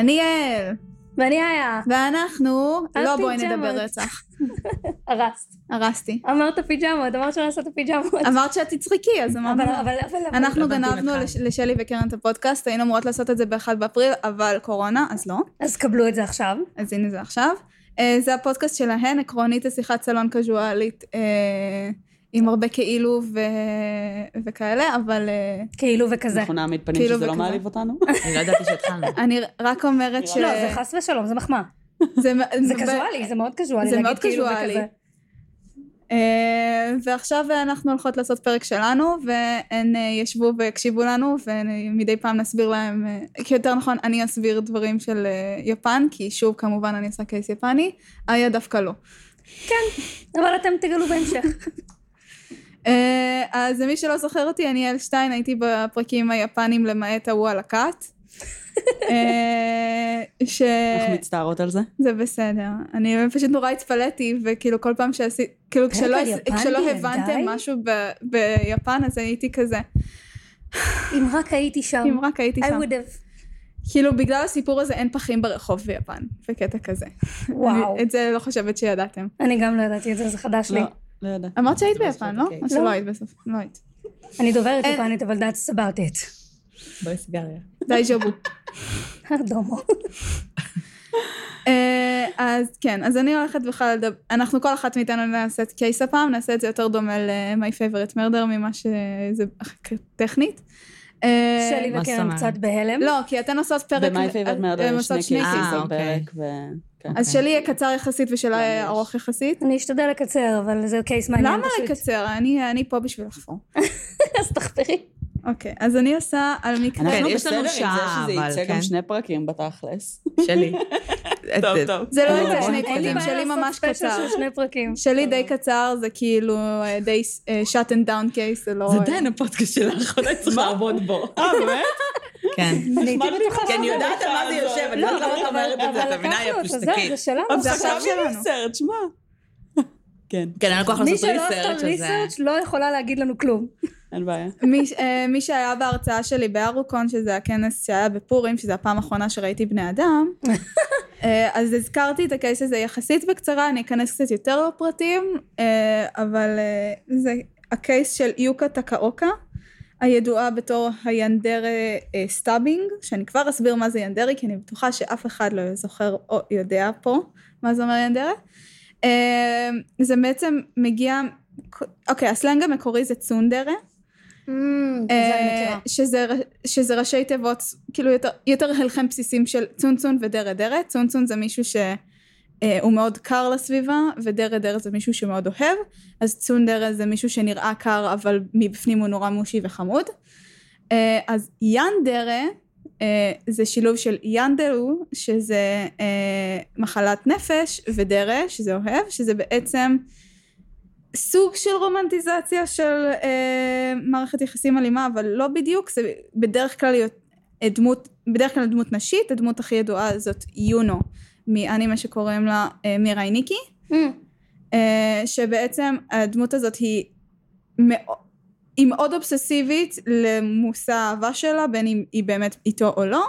אני יעל, ואני איה. ואנחנו, לא בואי. נדבר רצח. הרסת. הרסתי. אמרת פיג'מות, אמרת שנעשה את הפיג'מות. אמרת שאת תצחקי, אז אמרנו. אבל, אבל, אבל... אנחנו גנבנו לשלי וקרן את הפודקאסט, היינו אמורות לעשות את זה ב-1 באפריל, אבל קורונה, אז לא. אז קבלו את זה עכשיו. אז הנה זה עכשיו. אה, זה הפודקאסט שלהן, עקרונית זה שיחת סלון קזואלית, אה, עם הרבה כאילו ו... וכאלה, אבל אה, כאילו וכזה. אנחנו נעמיד פנים כאילו שזה לא וכזה. מעליב אותנו. אני לא ידעתי שהתחלנו. אני רק אומרת ש... לא, זה חס ושלום, זה מחמאה. זה, זה קזואלי, זה מאוד קזואלי זה מאוד כאילו קזואלי. אה, ועכשיו אנחנו הולכות לעשות פרק שלנו, והן אה, ישבו והקשיבו לנו, ומדי פעם נסביר להם, כי יותר נכון, אני אסביר דברים של יפן, כי שוב, כמובן, אני עושה קייס יפני, איה דווקא לא. אבל אתם תגלו בהמשך. אה, אז למי שלא זוכר אותי, אני אלשטיין, הייתי בפרקים היפנים למעט ההוא על הכת. אה, ש... אנחנו מצטערות על זה. זה בסדר. אני פשוט נורא התפלאתי, וכאילו כל פעם שעשיתי, כאילו כשלא, כשלא? הבנתם משהו ב, ביפן, אז הייתי כזה, אם רק הייתי שם. אם רק הייתי I שם. would have. כאילו בגלל הסיפור הזה אין פחים ברחוב ביפן, בקטע כזה. וואו. אני, את זה לא חושבת שידעתם. אני גם לא ידעתי את זה, זה חדש לי. לא, לא יודעת. אמרת שהיית זה ביפן, לא? בסוף, אז לא. לא היית בסוף, לא היית. אני דוברת יפנית, אבל that's about it. בואי סיגריה. די ז'בו. דומו. אה, אז כן, אז אני הולכת בכלל לדבר, אנחנו כל אחת מאיתנו נעשה את קייס הפעם, נעשה את זה יותר דומה ל-My Favorite Murder ממה שזה טכנית. שלי וקרן? קצת בהלם. לא, כי אתן עושות פרק... ב-My Favorite Murder יש עושות שני אה, על אוקיי. פרק, ו... כן. אז שלי יהיה קצר יחסית ושלה יהיה. ארוך יחסית. אני אשתדל לקצר, אבל זה קייס מעניין למה פשוט. לקצר? אני אני פה בשביל לחפור. אז תחפרי. אוקיי, אז אני עושה על מקרה... אנחנו כן, לנו בסדר עם זה שזה יצא כן. גם שני פרקים בתכלס. שלי. טוב, טוב. זה לא יצא לא שני פרקים, שלי ממש קצר. של שני פרקים. שלי די קצר, זה כאילו אה, די אה, shut and down case, זה לא... זה אה, דיין הפודקאסט שלך, אולי צריך לעבוד בו. אה, באמת? כן. אני הייתי בטוחה כי אני יודעת על מה זה יושב, אני לא, יודעת למה את אומרת את זה, את מבינה? לקחנו יא אותו, זהו, פושטקית. זה שלנו. זה עכשיו שלנו. ריסרצ', שמע. כן, כן, היה כוח מי לעשות שלא עשתה ריסרצ' הזה. ריסרצ' לא יכולה להגיד לנו כלום. אין בעיה. מי, אה, מי שהיה בהרצאה שלי בהארוקון, שזה הכנס שהיה בפורים, שזה הפעם האחרונה שראיתי בני אדם, אה, אז הזכרתי את ה case הזה יחסית בקצרה, אני אכנס קצת יותר לפרטים, אה, אבל זה ה case של יוקה טקאוקה, הידועה בתור ה yandere אה, stabbing, שאני כבר אסביר מה זה yandere, כי אני בטוחה שאף אחד לא זוכר או יודע פה מה זה אומר yandere. אה, זה בעצם מגיע, אוקיי, הסלנג המקורי זה צונדרה. זה אני מכירה. אה, שזה, שזה ראשי תיבות, כאילו יותר, יותר הלחם בסיסים של צונצון ודרה דרה. צונצון זה מישהו שהוא מאוד קר לסביבה, ודרה דרה זה מישהו שמאוד אוהב, אז צונדרה זה מישהו שנראה קר, אבל מבפנים הוא נורא מושי וחמוד. אה, אז יאנדרה אה, זה שילוב של יאנדרו, שזה אה, מחלת נפש, ודרה, שזה אוהב, שזה בעצם סוג של רומנטיזציה של אה, מערכת יחסים אלימה, אבל לא בדיוק, זה בדרך כלל להיות דמות, בדרך כלל דמות נשית, הדמות הכי ידועה זאת יונו, מאנימה שקוראים לה אה, מיראי ניקי, Mm. אה, שבעצם הדמות הזאת היא מאוד, היא מאוד אובססיבית למושא האהבה שלה, בין אם היא באמת איתו או לא,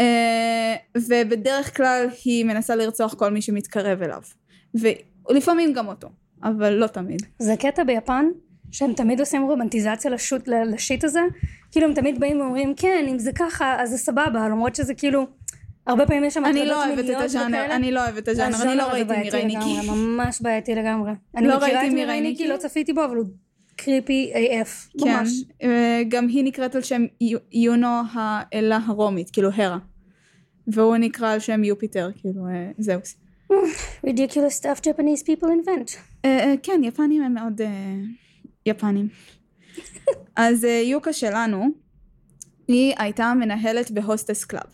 אה, ובדרך כלל היא מנסה לרצוח כל מי שמתקרב אליו, ולפעמים גם אותו, אבל לא תמיד. זה קטע ביפן, שהם תמיד עושים רומנטיזציה לשוט, לשיט הזה, כאילו הם תמיד באים ואומרים כן אם זה ככה אז זה סבבה למרות שזה כאילו הרבה פעמים יש שם אני הטרדות לא אוהבת את מיניות הז'אנר, וכאלה. אני לא אוהבת את הז'אנר, אני לא ראיתי בעייתי מיראי ניקי. לגמרי, ממש בעייתי לגמרי אני לא מכירה את מיראי מיראי ניקי ניקי. לא צפיתי בו אבל הוא קריפי AF כן, ממש אה, גם היא נקראת על שם יו- יונו האלה הרומית, כאילו הרה. והוא נקרא על שם יופיטר, כאילו אה, זהוס. ridiculous stuff Japanese people invent אה, אה, כן, יפנים הם מאוד אה, יפנים. אז אה, יוקה שלנו, היא הייתה מנהלת בהוסטס קלאב.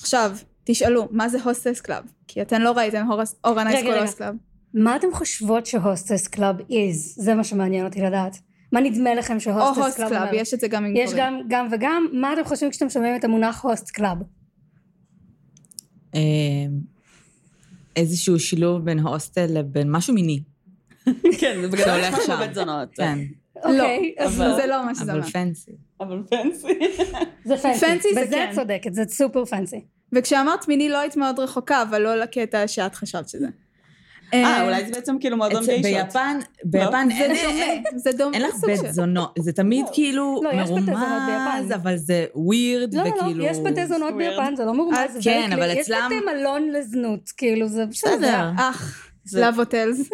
עכשיו, תשאלו, מה זה הוסטס קלאב? כי אתן לא ראיתם אייסקול רגע. הוסטס קלאב. מה אתם חושבות שהוסטס קלאב is? זה מה שמעניין אותי לדעת מה נדמה לכם או שהוסטס הוסט קלאב קלאב, אומר? יש את זה גם עם יש גברים. גם גם וגם מה אתם חושבים כשאתם שומעים את המונח הוסט קלאב? איזשהו שילוב בין הוסטל לבין משהו מיני. כן, זה בגלל שהולך משהו שם. בית זונות. כן, אוקיי, אז אבל- זה לא מה שזה אבל אומר. פנסי. אבל פנסי. זה פנסי. פנסי זה בזה כן. את צודקת, זה סופר פנסי. וכשאמרת מיני לא היית מאוד רחוקה, אבל לא לקטע שאת חשבת שזה. אה, אולי זה בעצם כאילו מועדון גיישות. ביפן, ביפן זה אין- דומה, זה דומה. אין לך בית זונות, זה תמיד לא. כאילו לא, מרומז, ביפן. אבל זה ווירד, לא, לא, וכאילו... לא, יש בתי זונות weird. ביפן, זה לא מרומז. אז זה כן, אבל. אצלם- יש בתי מלון לזנות, כאילו, זה בסדר. אח, love hotels.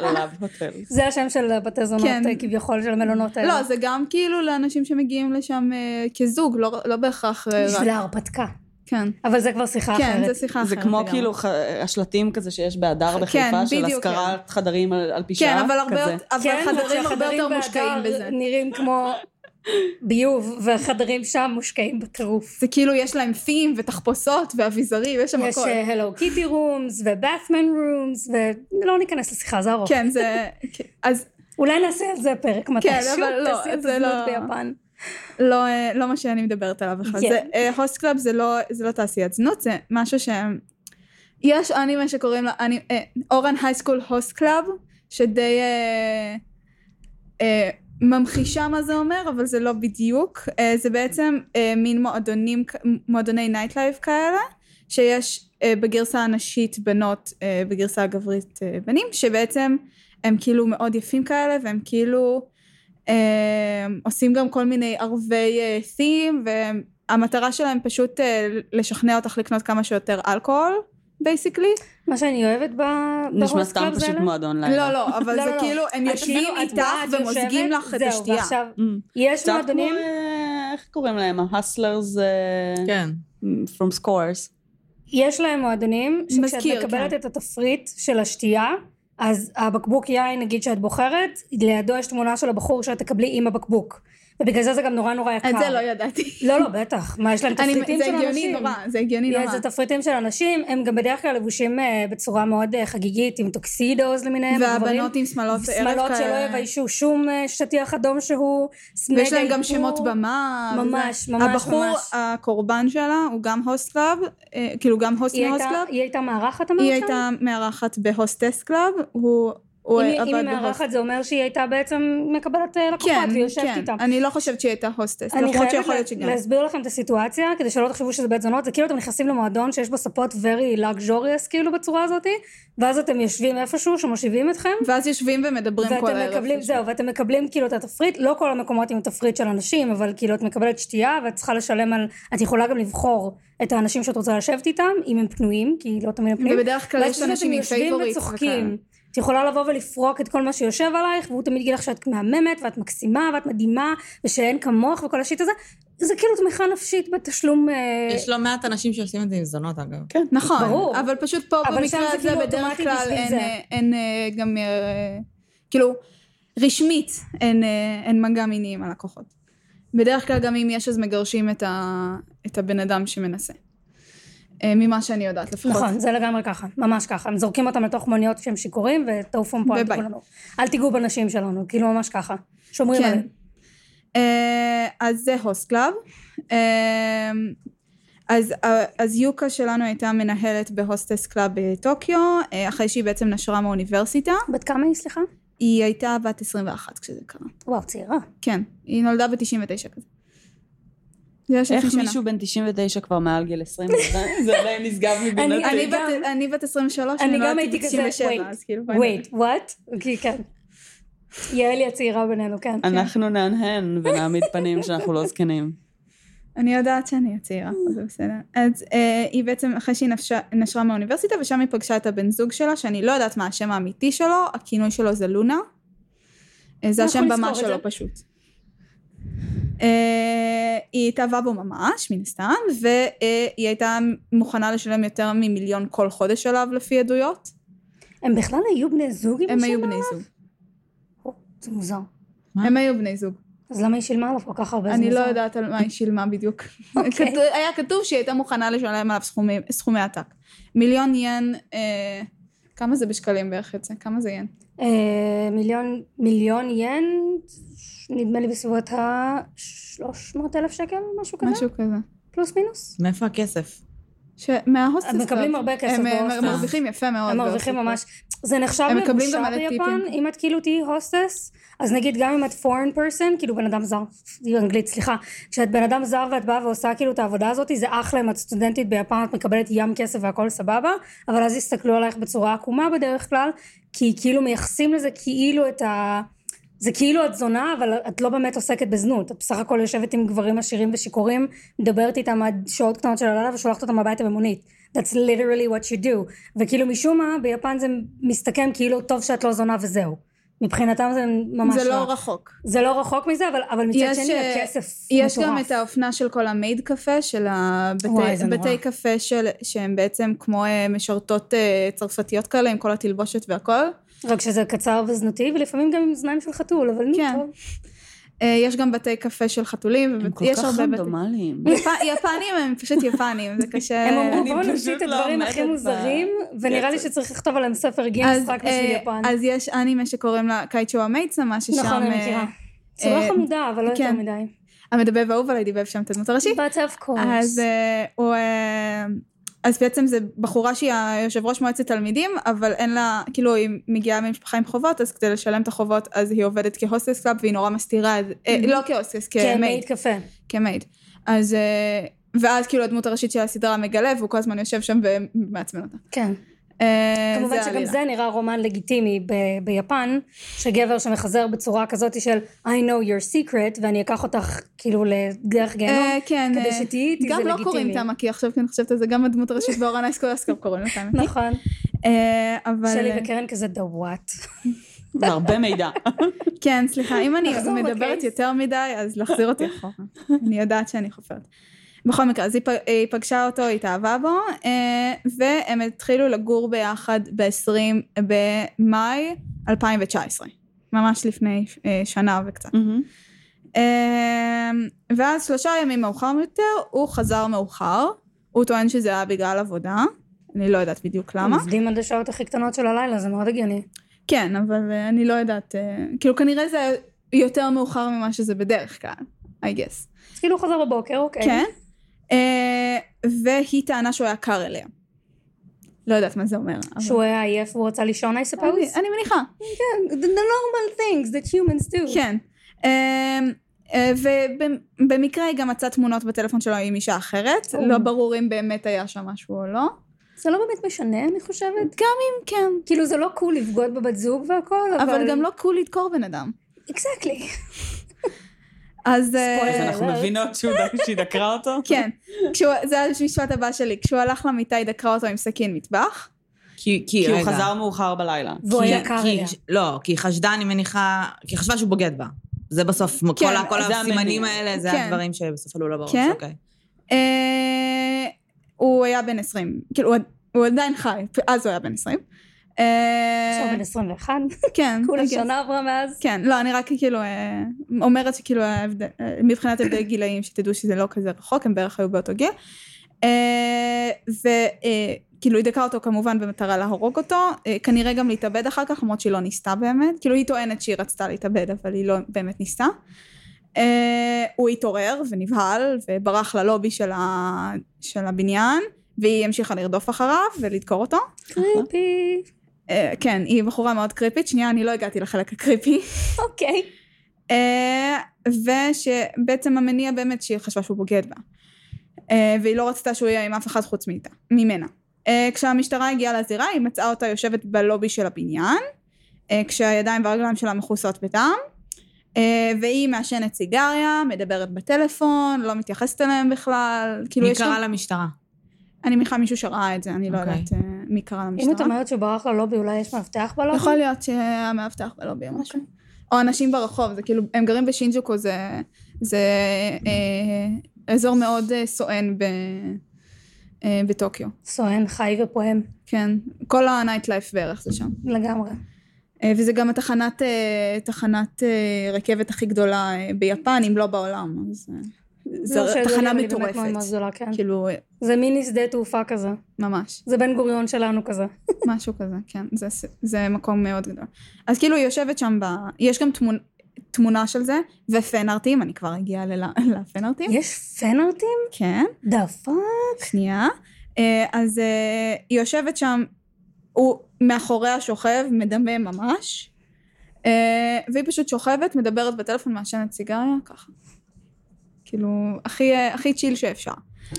love hotel. זה השם של בתי זונות, כן. אה, כביכול, של המלונות האלה. לא, זה גם כאילו לאנשים שמגיעים לשם אה, כזוג, לא לא בהכרח אה, רק. בשביל ההרפתקה. כן, אבל זה כבר שיחה כן, אחרת. זה שיחה אחרת. זה כמו לגמרי. כאילו ח- השלטים כזה שיש בהדר כן, בחיפה, של בדיוק, השכרת חדרים על על פי שעה. כן, אבל הרבה כזה. יותר- אבל כן, חדרים הרבה יותר מושקעים בהדר בזה. נראים כמו ביוב, והחדרים שם מושקעים בטירוף. זה כאילו יש להם theme ותחפושות ואביזרים, יש שם יש הכל. Hello Kitty rooms ו Batman rooms, ולא ניכנס לשיחה, זה ארוך. כן, זה... כן, אז אולי נעשה על זה פרק מתישהו, אבל לא, זה לא- ביפן. לא, אה, לא מה שאני מדברת עליו בכלל. כן. זה, אה, host club זה לא, זה לא תעשיית זנות, זה משהו ש... יש אנימה שקוראים לה אני- אה, Ouran High School Host Club, שדי אה, אה, ממחישה מה זה אומר, אבל זה לא בדיוק. אה, זה בעצם אה, מין מועדונים, מועדוני nightlife כאלה, שיש אה, בגרסה הנשית בנות, אה, בגרסה הגברית אה, בנים, שבעצם הם כאילו מאוד יפים כאלה, והם כאילו... אה, עושים גם כל מיני ערבי אה, theme, והמטרה שלהם פשוט אה, לשכנע אותך לקנות כמה שיותר אלכוהול, basically. מה שאני אוהבת ב- נשמע סתם פשוט. מועדון לילה. לא, לא, אבל לא, זה לא, לא. כאילו, הם יושבים איתך ומוזגים לך את זהו, השתייה. ועכשיו, Mm. יש מועדונים, אה, איך קוראים להם? ה hustlers כן. from Scores. יש להם מועדונים, שכשאת מזכיר, מקבלת כן. את התפריט של השתייה, אז הבקבוק יין נגיד שאת בוחרת, לידו יש תמונה של הבחור שאת תקבלי עם הבקבוק. ובגלל זה זה גם נורא נורא יקר. את זה לא ידעתי. לא, לא, בטח. מה, יש להם תפריטים זה של הגיוני אנשים. נורא, זה הגיוני נורא. זה תפריטים של אנשים, הם גם בדרך כלל לבושים אה, בצורה מאוד אה, חגיגית, עם tuxedos למיניהם. והבנות עם שמלות ערב שמלות שלא כאלה. יביישו שום אה, שטיח אדום שהוא. ויש להם גם. שמות במה. ממש. ממש, הבחור. הקורבן שלה הוא גם host club, כאילו גם host היא מ host club. היא הייתה מארחת אמרת היא שם? הייתה מארחת ב hostess club, הוא הוא אם היא- אם עבד היא. מארחת זה אומר שהיא הייתה בעצם מקבלת אה, לקוחות כן, והיא יושבת כן. איתם. אני לא חושבת שהיא הייתה hostess, אני למרות שיכול חייבת. להסביר לכם את הסיטואציה כדי שלא תחשבו שזה בית זונות זה כאילו אתם נכנסים למועדון שיש בו ספות very luxurious כאילו בצורה הזאתי ואז אתם יושבים איפשהו שמושיבים אתכם ואז יושבים ומדברים כל הערב. מקבלים זהו ואתם מקבלים כאילו את התפריט לא כל המקומות עם תפריט של אנשים אבל כאילו את מקבלת שתייה ואת צריכה לשלם על את יכולה גם לבחור את האנשים שאת רוצה לשבת איתם אם הם פנויים כי לא תמיד הם פנויים ובדרך כלל יש אנשים עם וצוחקים את יכולה לבוא ולפרוק את כל מה שיושב עלייך והוא תמיד יגיד לך שאת מהממת ואת מקסימה ואת מדהימה ושאין כמוך וכל השיט הזה זה כאילו תמיכה נפשית בתשלום אה, יש לא מעט אנשים שעושים את זה עם זונות, אגב. כן. נכון, ברור. אבל פשוט פה אבל במקרה זה הזה כאילו בדרך כלל אין, זה. אה, אין אה, גם, אה, כאילו, רשמית אין, אה, אין מגע מיני עם הלקוחות. בדרך כלל גם אם יש אז מגרשים את, ה, את הבן אדם שמנסה. אה, ממה שאני יודעת לפחות. נכון זה לגמרי ככה ממש ככה הם זורקים אותם לתוך מוניות שהם שיכורים ותעופו מפה אל. תיגעו לנו אל תיגעו בנשים שלנו כאילו ממש ככה שומרים כן. עליהם אה, אז זה host club. אה, אז, אז יוקה שלנו הייתה מנהלת ב hostess club בטוקיו, אחרי שהיא בעצם נשרה מהאוניברסיטה. בת כמה היא סליחה? היא הייתה בת 21 כשזה קרה. וואו צעירה כן, היא נולדה ב-99 כזה. זה היה איך שנה. מישהו בן 99 כבר מעל גיל 20? זה- עדיין נשגב מבינתי. אני בת- אני בת 23, אני גם הייתי כזה ב-97, אז כאילו... wait what? כי כן יעלי הצעירה בינינו כן אנחנו נהנהן ונעמיד פנים שאנחנו לא זקנים. אני יודעת שאני הצעירה, אז זה בסדר. אז אה, היא בעצם, אחרי שהיא נפשה- נשרה מהאוניברסיטה, ושם היא פגשה את הבן זוג שלה, שאני לא יודעת מה השם האמיתי שלו, הכינוי שלו זה לונה. אה, זה השם במה שלו. פשוט. אה, היא התאהבה בו ממש, מן הסתם, והיא הייתה מוכנה לשלם יותר ממיליון כל חודש עליו לפי עדויות. הם בכלל היו בני זוג עם הם היו? בני זוג. זה מוזר? הם היו בני זוג. אז למה היא שילמה עליו כל כך הרבה? זה אני לא. יודעת על מה היא שילמה בדיוק. אוקיי. היה כתוב שהיא הייתה מוכנה לשלם עליו סכומי- עתק. מיליון ין, אה, כמה זה בשקלים בערך יוצא? כמה זה ין? אה, מיליון מיליון ין נדמה לי בסביבות ה-300 אלף שקל משהו כזה משהו כזה. פלוס מינוס מאיפה הכסף? ש- מההוסטס. הם מקבלים. הרבה כסף הם, בהוסטס. הם מרוויחים יפה מאוד. הם מרוויחים. ממש, זה נחשב לבושה ביפן, טיפים. אם את כאילו תהיי הוסטס, אז נגיד גם אם את foreign person, כאילו בן אדם זר, אנגלית, סליחה, כשאת בן אדם זר ואת באה ועושה כאילו את העבודה הזאת, זה אחלה אם את סטודנטית ביפן, את מקבלת ים כסף והכל סבבה, אבל אז יסתכלו עלייך בצורה עקומה בדרך כלל, כי כאילו מייחסים לזה כאילו את ה... זה כאילו את זונה, אבל את לא באמת עוסקת בזנות. את בסך הכל יושבת עם גברים עשירים ושיכורים, מדברת איתם עד שעות קטנות של הלילה ושולחת אותם הביתה במונית. That's literally what you do. וכאילו משום מה, ביפן זה מסתכם כאילו טוב שאת לא זונה וזהו. מבחינתם זה ממש זה לא רע. רחוק. זה לא רחוק מזה, אבל, אבל מצד יש, שני אה, הכסף יש מטורף. גם את האופנה של כל המייד קפה, של זה הבתי קפה של, שהם בעצם כמו אה, משרתות אה, צרפתיות כאלה, עם כל התלבושת והכל. רק שזה קצר וזנותי, ולפעמים גם עם אוזניים של חתול, אבל נו, כן. טוב. אה, יש גם בתי קפה של חתולים, הם כל כך. רנדומליים. יפ- יפנים הם פשוט יפנים, זה קשה... הם אמרו בואו נמציא את לא הדברים הכי מוזרים, ונראה לי קצב. שצריך לכתוב עליהם ספר גינס אז, רק בשביל אה, יפן. אז יש אנימה שקוראים לה קייצ'ו המייצמה, ששם... נכון, אני אה, מכירה. צורה אה, חמודה, אבל לא יותר כן. מדי. המדבב האהוב עליי דיבב שם את הדמות הראשית. But of course. אז הוא... אה, אז בעצם זה בחורה שהיא היושב ראש מועצת תלמידים, אבל אין לה, כאילו היא מגיעה ממשפחה עם חובות, אז כדי לשלם את החובות, אז היא עובדת כ hostess club, והיא נורא מסתירה את זה, אה, לא כ hostess, כ maid, cafe. כ maid. אז, אה, ואז כאילו הדמות הראשית של הסדרה מגלה, והוא כל הזמן יושב שם ומעצבן אותה. כן. אה, כמובן שגם. זה נראה רומן לגיטימי ב- ביפן, שגבר שמחזר בצורה כזאת של I know your secret, ואני אקח אותך כאילו לדרך גיהנום, אה, כן, כדי אה, שתהיי איתי, זה גם לגיטימי. לא קוראים תמה, כי עכשיו שאני חושבת על זה, גם הדמות הראשית באורן אייסקולסקופ קוראים לה תמה. נכון. אבל... שלי וקרן כזה the what. זה הרבה מידע. כן, סליחה, אם אני מדברת. יותר מדי, אז להחזיר אותי אחורה. אני יודעת שאני חופרת. בכל מקרה, אז היא פ- היא פגשה אותו, היא התאהבה בו, אה, והם התחילו לגור ביחד ב-20 במאי 2019. ממש לפני אה, שנה וקצת. אה, ואז שלושה ימים מאוחר יותר, הוא חזר מאוחר. הוא טוען שזה היה בגלל עבודה. אני לא יודעת בדיוק למה. עובדים עד השעות הכי קטנות של הלילה, זה מאוד הגיוני. כן, אבל אה, אני לא יודעת, אה, כאילו כנראה זה יותר מאוחר ממה שזה בדרך כלל, I guess. כאילו הוא חזר בבוקר, אוקיי. כן. אה, והיא טענה שהוא היה קר אליה. לא יודעת מה זה אומר. שהוא היה עייף והוא רצה לישון, I suppose? אני מניחה, כן, the normal things that humans do. כן. אה, אה, ובמקרה היא גם מצאה תמונות בטלפון שלו עם אישה אחרת. לא ברור אם באמת היה שם משהו או לא. זה לא באמת משנה, אני חושבת. גם אם כן, כאילו זה לא cool לבגוד בבת זוג והכל, אבל... אבל גם לא cool לדקור בן אדם. exactly. אז... אה. אז אנחנו מבינות שהיא דקרה אותו? כן, זה המשפט הבא שלי, כשהוא הלך למיטה היא דקרה אותו עם סכין מטבח. כי, כי, כי הוא. חזר מאוחר בלילה. והוא היה קר אליה. לא, כי היא חשדה, אני מניחה, כי היא חשבה שהוא בוגד בה. זה בסוף, כל, ה- כל הסימנים. האלה, זה כן. הדברים שבסוף עלו לה בראש, כן. אוקיי. אה, הוא היה בן 20, כאילו הוא- הוא עדיין חי, אז הוא היה בן 20. אה, עכשיו בן 21, כן, כולה. שנה עברה מאז. כן, לא, אני רק כאילו אה, אומרת שכאילו אה, מבחינת הבדל גילאים, שתדעו שזה לא כזה רחוק, הם בערך היו באותו גיל. וכאילו היא דקרה אותו כמובן במטרה להרוג אותו, אה, כנראה גם להתאבד אחר כך, למרות שהיא לא ניסתה באמת, כאילו היא טוענת שהיא רצתה להתאבד, אבל היא לא באמת ניסתה. הוא התעורר ונבהל וברח ללובי. של הבניין, והיא המשיכה לרדוף אחריו ולדקור אותו. קריפי. אה, כן, היא בחורה מאוד קריפית, שנייה, אני לא הגעתי לחלק הקריפי. אוקיי. אה, ושבעצם המניע באמת שהיא חשבה שהוא בוגד בה. אה, והיא לא רצתה שהוא יהיה עם אף אחד חוץ מאיתה, ממנה. כשהמשטרה הגיעה לזירה היא מצאה אותה יושבת בלובי של הבניין, כשהידיים והרגליים שלה מכוסות בדם, והיא מעשנת סיגריה, מדברת בטלפון, לא מתייחסת אליהם בכלל, כאילו מי יש קרא שם, למשטרה? אני מניחה מישהו שראה את זה, אני לא אוקיי. יודעת אה, מי קרא אם את למשטרה. אומרת שהוא ברח ללובי, אולי יש מאבטח בלובי? יכול להיות שהמאבטח בלובי או משהו. אוקיי. או אנשים ברחוב, זה כאילו, הם גרים בשינג'וקו, זה, זה אה, אזור מאוד אה, סואן ב, אה, בטוקיו. סואן, חי ופועם. כן, כל הנייט לייף בערך זה שם. לגמרי. אה, וזה גם התחנת, אה, תחנת אה, רכבת הכי גדולה אה, ביפן, אם לא בעולם. אז אה, זו לא, תחנה מטורפת. כן. כאילו, זה מיני שדה תעופה כזה. ממש. זה בן גוריון שלנו כזה. משהו כזה, כן, זה, זה מקום מאוד גדול. אז כאילו היא יושבת שם, ב... יש גם תמונ... תמונה של זה, ו fanart ים, אני כבר אגיע. ל fanart ים. יש fanart ים? כן, the fuck? שנייה. אה, אז אה, היא יושבת שם, הוא מאחוריה שוכב, מדמם ממש, אה, והיא פשוט שוכבת, מדברת בטלפון, מעשנת סיגריה, ככה. כאילו, הכי, הכי chill שאפשר.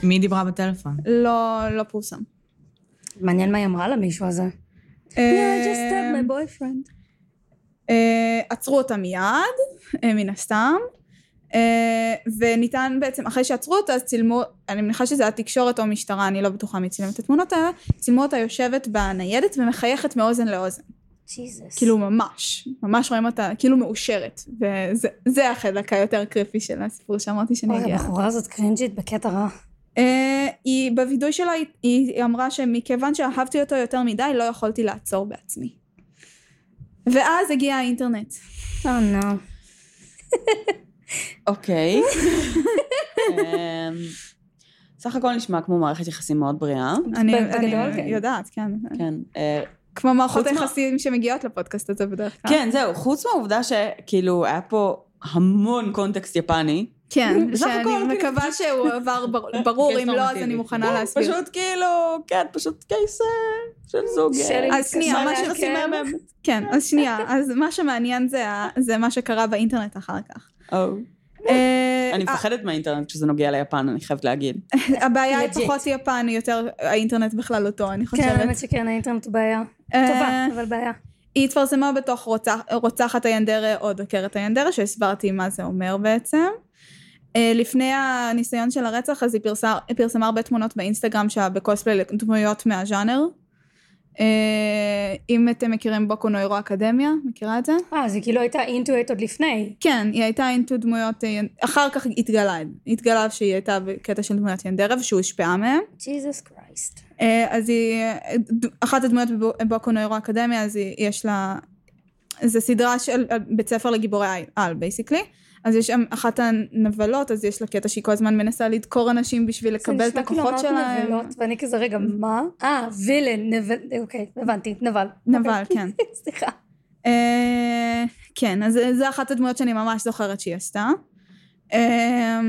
מי דיברה בטלפון? לא, לא פורסם. מעניין מה היא אמרה למישהו הזה. אה, Yeah, just stabbed my boyfriend. אה, עצרו אותה מיד, אה, מן הסתם, אה, וניתן בעצם, אחרי שעצרו אותה, אז צילמו, אני מניחה שזה היה תקשורת או משטרה, אני לא בטוחה מי צילם את התמונות האלה, צילמו אותה יושבת בניידת ומחייכת מאוזן לאוזן. ג'יזוס. כאילו ממש, ממש רואים אותה כאילו מאושרת, וזה זה החלק היותר קריפי של הסיפור שאמרתי שאני אוי, אגיע. הבחורה הזאת קרינג'ית בקטע רע. אה, היא, בווידוי שלה, היא, היא אמרה שמכיוון שאהבתי אותו יותר מדי, לא יכולתי לעצור בעצמי. ואז הגיע האינטרנט. או נו. אוקיי. אמ, סך הכל נשמע כמו מערכת יחסים מאוד בריאה. אני, כן. יודעת, כן. כן. כמו מערכות חוץ מה- היחסים שמגיעות לפודקאסט הזה בדרך כלל. כן, זהו, חוץ מהעובדה שכאילו היה פה המון קונטקסט יפני. כן, שאני כאילו, מקווה שהוא עבר בר- ברור, אם לא אז. אני מוכנה להסביר. פשוט כאילו, כן, פשוט קייס אה, של זוג. אה, אז שנייה, מה. יחסים מהמם. כן, אז שנייה, אז מה שמעניין זה מה שקרה באינטרנט אחר כך. אה, אני מפחדת מהאינטרנט כשזה נוגע ליפן, אני חייבת להגיד. הבעיה היא. פחות יפן, היא יותר האינטרנט בכללותו, אני כן, חושבת. האמת שכן, האינטרנט הוא בעיה. אה, טובה, אבל בעיה. היא התפרסמה בתוך רוצח, רוצחת הינדרה או דוקרת הינדרה, שהסברתי מה זה אומר בעצם. אה, לפני הניסיון של הרצח, אז היא פרסמה הרבה תמונות באינסטגרם בקוספלי דמויות מהז'אנר. אה, אם אתם מכירים בוקו נוירו אקדמיה, מכירה את זה? אה, היא כאילו הייתה אינטואט עוד לפני. כן, היא הייתה אינטו דמויות, אה, אחר כך התגלה, התגלה שהיא הייתה בקטע של דמויות ינדרה ושהוא השפעה מהם. ג'יזוס קרייסט. אה, אז היא, ד- אחת הדמויות בבוקו נוירו אקדמיה, אז היא, יש לה, זה סדרה של אה, בית ספר לגיבורי על basically, אז יש שם אחת הנבלות, אז יש לה קטע שהיא כל הזמן מנסה לדקור אנשים בשביל לקבל את הכוחות זה נשמע כאילו שלהם. נבלות, ואני כזה, רגע, מה? אה, villain, נבל, אוקיי, הבנתי, נבל. נבל, אוקיי. כן. סליחה. אה, כן, אז זו אחת הדמויות שאני ממש זוכרת שהיא עשתה. אה,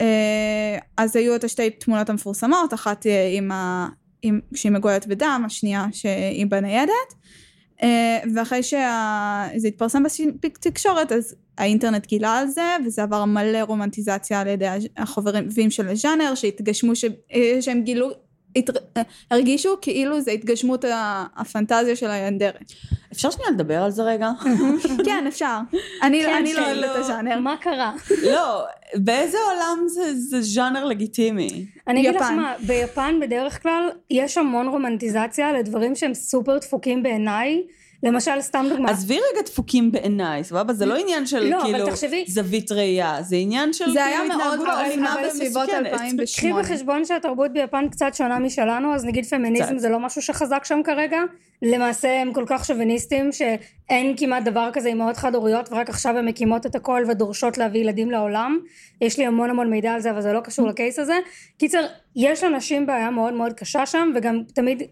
אה, אז היו את השתי תמונות המפורסמות, אחת עם ה... עם, שהיא מגואלת בדם, השנייה שהיא בניידת. אה, ואחרי שזה התפרסם בתקשורת, אז האינטרנט גילה על זה, וזה עבר מלא רומנטיזציה על ידי החובבים של הז'אנר, שהתגשמו, ש... אה, שהם גילו. הרגישו כאילו זה התגשמות ה- הפנטזיה של הינדרת. אפשר שנייה לדבר על זה רגע? כן, אפשר. אני, כן, אני לא כאילו- אוהבת את הז'אנר. מה קרה? לא, באיזה עולם זה- זה ז'אנר לגיטימי? אני אגיד לך. מה, ביפן בדרך כלל יש המון רומנטיזציה לדברים שהם סופר דפוקים בעיניי. למשל, סתם דוגמה. עזבי רגע דפוקים בעיניי, סבבה? זה לא עניין של לא, אבל כאילו תחשבי- זווית ראייה, זה עניין של זה היה כאילו מאוד התנהגות מאוד אלימה אבל בסביבות ומסוכנת. 2008. קחי בחשבון שהתרבות ביפן קצת שונה משלנו, אז נגיד פמיניזם קצת. זה לא משהו שחזק שם כרגע. למעשה הם כל כך שוביניסטים שאין כמעט דבר כזה אימהות חד הוריות ורק עכשיו הן מקימות את הכל ודורשות להביא ילדים לעולם. יש לי המון המון מידע על זה אבל זה לא קשור לקייס הזה. קיצר, יש לנשים בעיה מאוד מאוד קשה שם וגם תמיד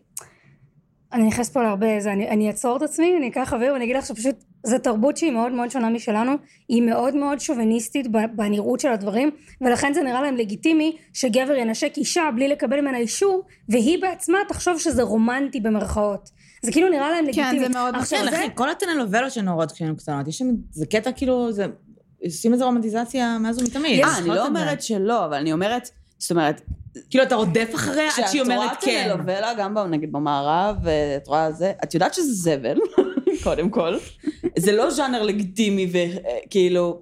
אני נכנסת פה להרבה זה, אני, אני אעצור את עצמי, אני אקח אוויר ואני אגיד לך שפשוט זו תרבות שהיא מאוד מאוד שונה משלנו, היא מאוד מאוד שוביניסטית בנראות של הדברים, ולכן זה נראה להם לגיטימי שגבר ינשק אישה בלי לקבל ממנה אישור, והיא בעצמה תחשוב שזה רומנטי במרכאות. זה כאילו נראה להם כן, לגיטימי. זה מאוד עכשיו כן, זה, אחי, כל הטלנובלות שנוראות כשהיינו קטנות, יש שם, זה קטע כאילו, זה, עושים איזה רומנטיזציה מאז ומתמיד. אה, אני לא אומרת שלא, אבל אני אומרת, זאת אומרת, כאילו, אתה רודף אחריה עד שהיא כשאת רואה אומרת כן. טלנובלה, גם נגיד במערב, ואת רואה זה, את יודעת שזה זבל, קודם כל. זה לא ז'אנר לגיטימי וכאילו,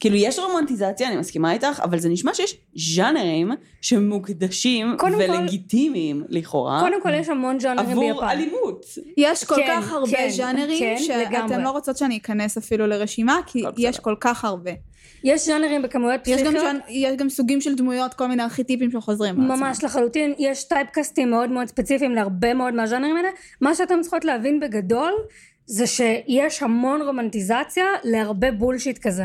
כאילו יש רומנטיזציה, אני מסכימה איתך, אבל זה נשמע שיש ז'אנרים שמוקדשים קודם כל- ולגיטימיים לכאורה, קודם כל יש המון ז'אנרים עבור ביפן. אלימות. יש כל כן, כך הרבה כן, ז'אנרים, כן, שאתם לגמרי. לא רוצות שאני אכנס אפילו לרשימה, כי יש בסדר. כל כך הרבה. יש ז'אנרים בכמויות יש גם, פסיכיות. ז'אנ- יש גם סוגים של דמויות, כל מיני ארכיטיפים שחוזרים. ממש לחלוטין, יש טייפקאסטים מאוד מאוד ספציפיים להרבה מאוד מהז'אנרים האלה. מה שאתם צריכות להבין בגדול, זה שיש המון רומנטיזציה להרבה בולשיט כזה.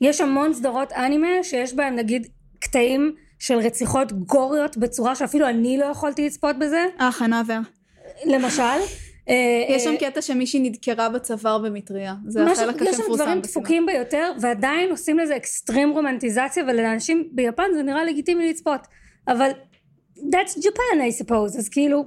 יש המון סדרות אנימה שיש בהם נגיד קטעים של רציחות גוריות בצורה שאפילו אני לא יכולתי לצפות בזה, אה, חנאבר. למשל. אה, יש שם אה, קטע שמישהי נדקרה בצוואר במטריה. זה החלק הכי יש שם מפורסם דברים. דפוקים ביותר ועדיין עושים לזה אקסטרים רומנטיזציה ולאנשים ביפן זה נראה לגיטימי לצפות אבל that's Japan I suppose, אז כאילו,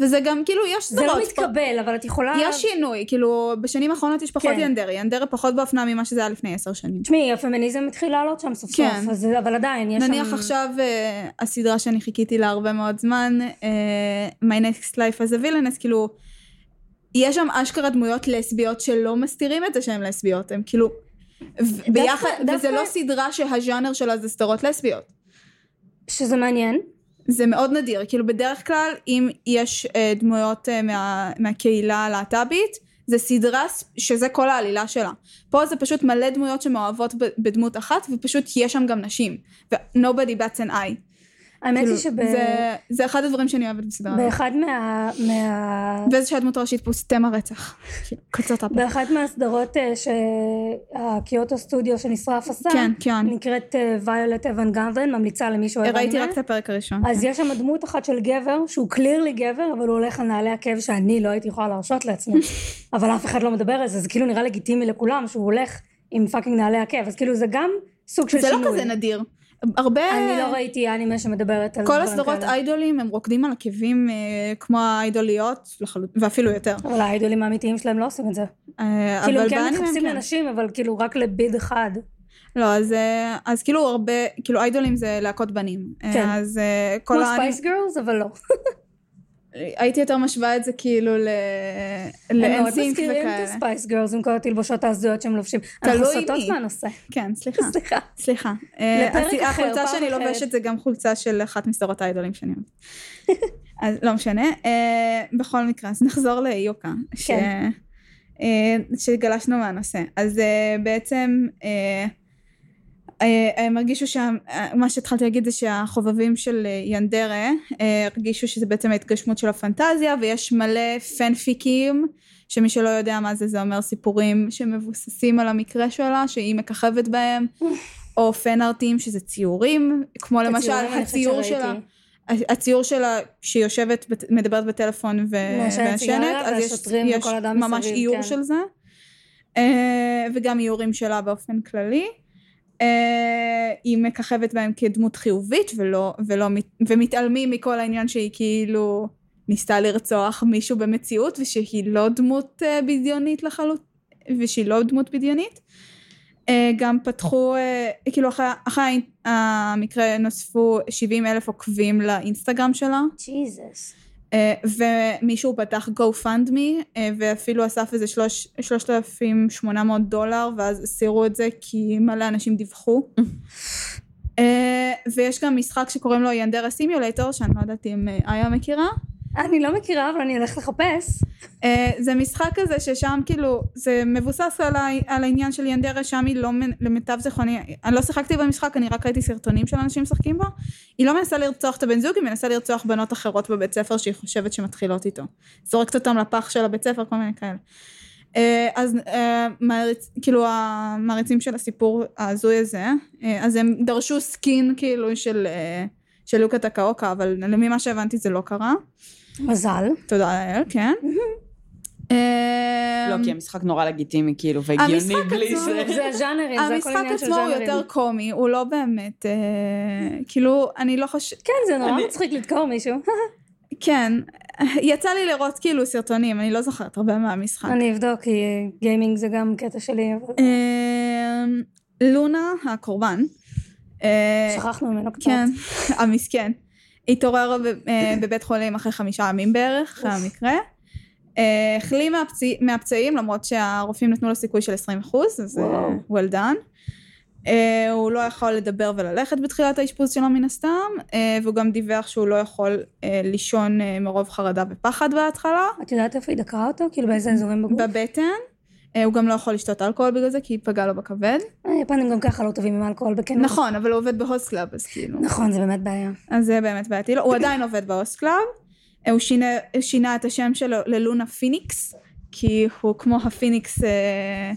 וזה גם כאילו יש זה לא סדרות. מתקבל, אבל את יכולה... יש שינוי, כאילו בשנים האחרונות יש פחות כן. ינדרה, ינדרה פחות באופנה ממה שזה היה לפני עשר שנים. תשמעי, הפמיניזם התחיל לעלות שם סוף כן. סוף, אז, אבל עדיין, יש נניח שם... עכשיו אה, הסדרה שאני חיכיתי לה הרבה מאוד זמן, אה, My Next Life as a Villainess, כאילו, יש שם אשכרה דמויות לסביות שלא מסתירים את זה שהן לסביות, הם כאילו, ו- ביחד, דווקא- וזה לא סדרה שהז'אנר שלה זה סדרות לסביות. שזה מעניין. זה מאוד נדיר, כאילו בדרך כלל אם יש אה, דמויות אה, מה, מהקהילה הלהט"בית, זה סדרה שזה כל העלילה שלה. פה זה פשוט מלא דמויות שמאוהבות בדמות אחת, ופשוט יש שם גם נשים. ו-nobody bats an eye. האמת כאילו, היא שב... זה, זה אחד הדברים שאני אוהבת בסדרה. באחד מה... מה... וזה שהדמות הראשית פה סטמה רצח. כאילו, את הפה. באחת מהסדרות אה, שהקיוטו סטודיו שנשרף עשה, כן, כן. נקראת Violet Evergarden, ממליצה למי שאוהב ראיתי אנימה. רק את הפרק הראשון. אז יש שם דמות אחת של גבר שהוא clearly גבר אבל הוא הולך על נעלי עקב שאני לא הייתי יכולה להרשות לעצמי אבל אף אחד לא מדבר על זה זה כאילו נראה לגיטימי לכולם שהוא הולך עם fucking נעלי עקב אז כאילו זה גם סוג של זה שינוי. לא כזה נדיר. הרבה... אני לא ראיתי אנימה שמדברת על כל הסדרות. idol ים הם רוקדים על עקבים אה, כמו האיידוליות, לחלוט- ואפילו יותר. אבל האיידולים האמיתיים שלהם לא עושים את זה. אה, כאילו כן מחפשים כן. לנשים אבל כאילו רק לביד אחד. לא, אז, אה, אז כאילו הרבה, כאילו איידולים זה להקות בנים. אה, כן. אז אה, כל כמו האנימה, ספייס גרלס אבל לא. הייתי יותר משווה את זה כאילו ל... הם מאוד לאנסינק מזכירים את וכאלה. הספייס גרלס עם כל התלבושות ההזויות שהם לובשים. אנחנו תלוי סוטות מי. מהנושא. כן, סליחה. סליחה. סליחה. אה, לפרק אחר, החולצה שאני. לובשת זה גם חולצה של אחת מסדרות האיידולים שאני אוהבת. אז לא משנה. אה, בכל מקרה, אז נחזור ליוקה. כן. אה, שגלשנו מהנושא. אז בעצם הם הרגישו שמה שהתחלתי להגיד זה שהחובבים של אה, ינדרה אה, הרגישו שזה בעצם ההתגשמות של הפנטזיה ויש מלא פנפיקים שמי שלא יודע מה זה זה אומר סיפורים שמבוססים על המקרה שלה שהיא מככבת בהם או פן-ארטים שזה ציורים כמו למשל הציור. שלה הציור שלה שהיא יושבת בת- מדברת בטלפון ומעשנת אז יש, יש ממש איור כן. של זה אה, וגם איורים שלה באופן כללי אה, היא מככבת בהם כדמות חיובית ולא, ולא, מת- ומתעלמים מכל העניין שהיא כאילו ניסתה לרצוח מישהו במציאות ושהיא לא דמות אה, בדיונית לחלוטין ושהיא לא דמות בדיונית אה, גם פתחו אה, כאילו אחרי, אחרי המקרה נוספו 70 אלף עוקבים לאינסטגרם שלה ג'יזוס. אה, ומישהו פתח GoFundMe אה, ואפילו אסף איזה שלוש- 3,800 דולר ואז הסירו את זה כי מלא אנשים דיווחו. אה, ויש גם משחק שקוראים לו ינדרה סימיולטור שאני לא יודעת אם איה מכירה אני לא מכירה אבל אני הולכת לחפש. אה, זה משחק כזה ששם כאילו זה מבוסס על, ה, על העניין של ינדרה שם היא לא למיטב זיכרוני אני לא שיחקתי במשחק אני רק ראיתי סרטונים של אנשים משחקים בו. היא לא מנסה לרצוח את הבן זוג היא מנסה לרצוח בנות אחרות בבית ספר שהיא חושבת שמתחילות איתו. זורקת אותם לפח של הבית ספר כל מיני כאלה. אה, אז אה, מעריצ, כאילו המעריצים של הסיפור ההזוי הזה אה, אז הם דרשו סקין כאילו של אה, של לוקה טקאוקה אבל ממה שהבנתי זה לא קרה מזל. תודה לאל כן אה, לא, כי המשחק נורא לגיטימי, כאילו, והגיוני המשחק בלי זה. זה הז'אנרים, זה הכל המשחק עניין של עצמו הוא ז'אנרים. יותר קומי, הוא לא באמת, אה, כאילו, אני לא חושבת, כן, זה נורא מצחיק לדקור מישהו. כן, יצא לי לראות כאילו סרטונים, אני לא זוכרת הרבה מהמשחק. אני אבדוק, כי גיימינג זה גם קטע שלי, אה, לונה הקורבן, אה, שכחנו ממנו קצת. כן, המסכן, התעורר אה, בבית חולים אחרי חמישה ימים בערך, אחרי המקרה. אה, החלים מהפצע- מהפצעים למרות שהרופאים נתנו לו סיכוי של 20 אחוז, אז אה, וואו. well done. הוא לא יכול לדבר וללכת בתחילת האשפוז שלו מן הסתם, והוא גם דיווח שהוא לא יכול לישון מרוב חרדה ופחד בהתחלה, את יודעת איפה היא דקרה אותו? כאילו באיזה אזורים בגוף? בבטן. אה, הוא גם לא יכול לשתות אלכוהול בגלל זה, כי פגע לו בכבד. היפנים גם ככה לא טובים עם אלכוהול בכנות. נכון, אבל הוא עובד ב host club, אז כאילו. נכון, זה באמת בעיה. אז זה באמת בעייתי לו. הוא עדיין עובד ב host club. אה, הוא שינה, שינה את השם שלו ל Luna Phoenix, כי הוא כמו הפיניקס אה,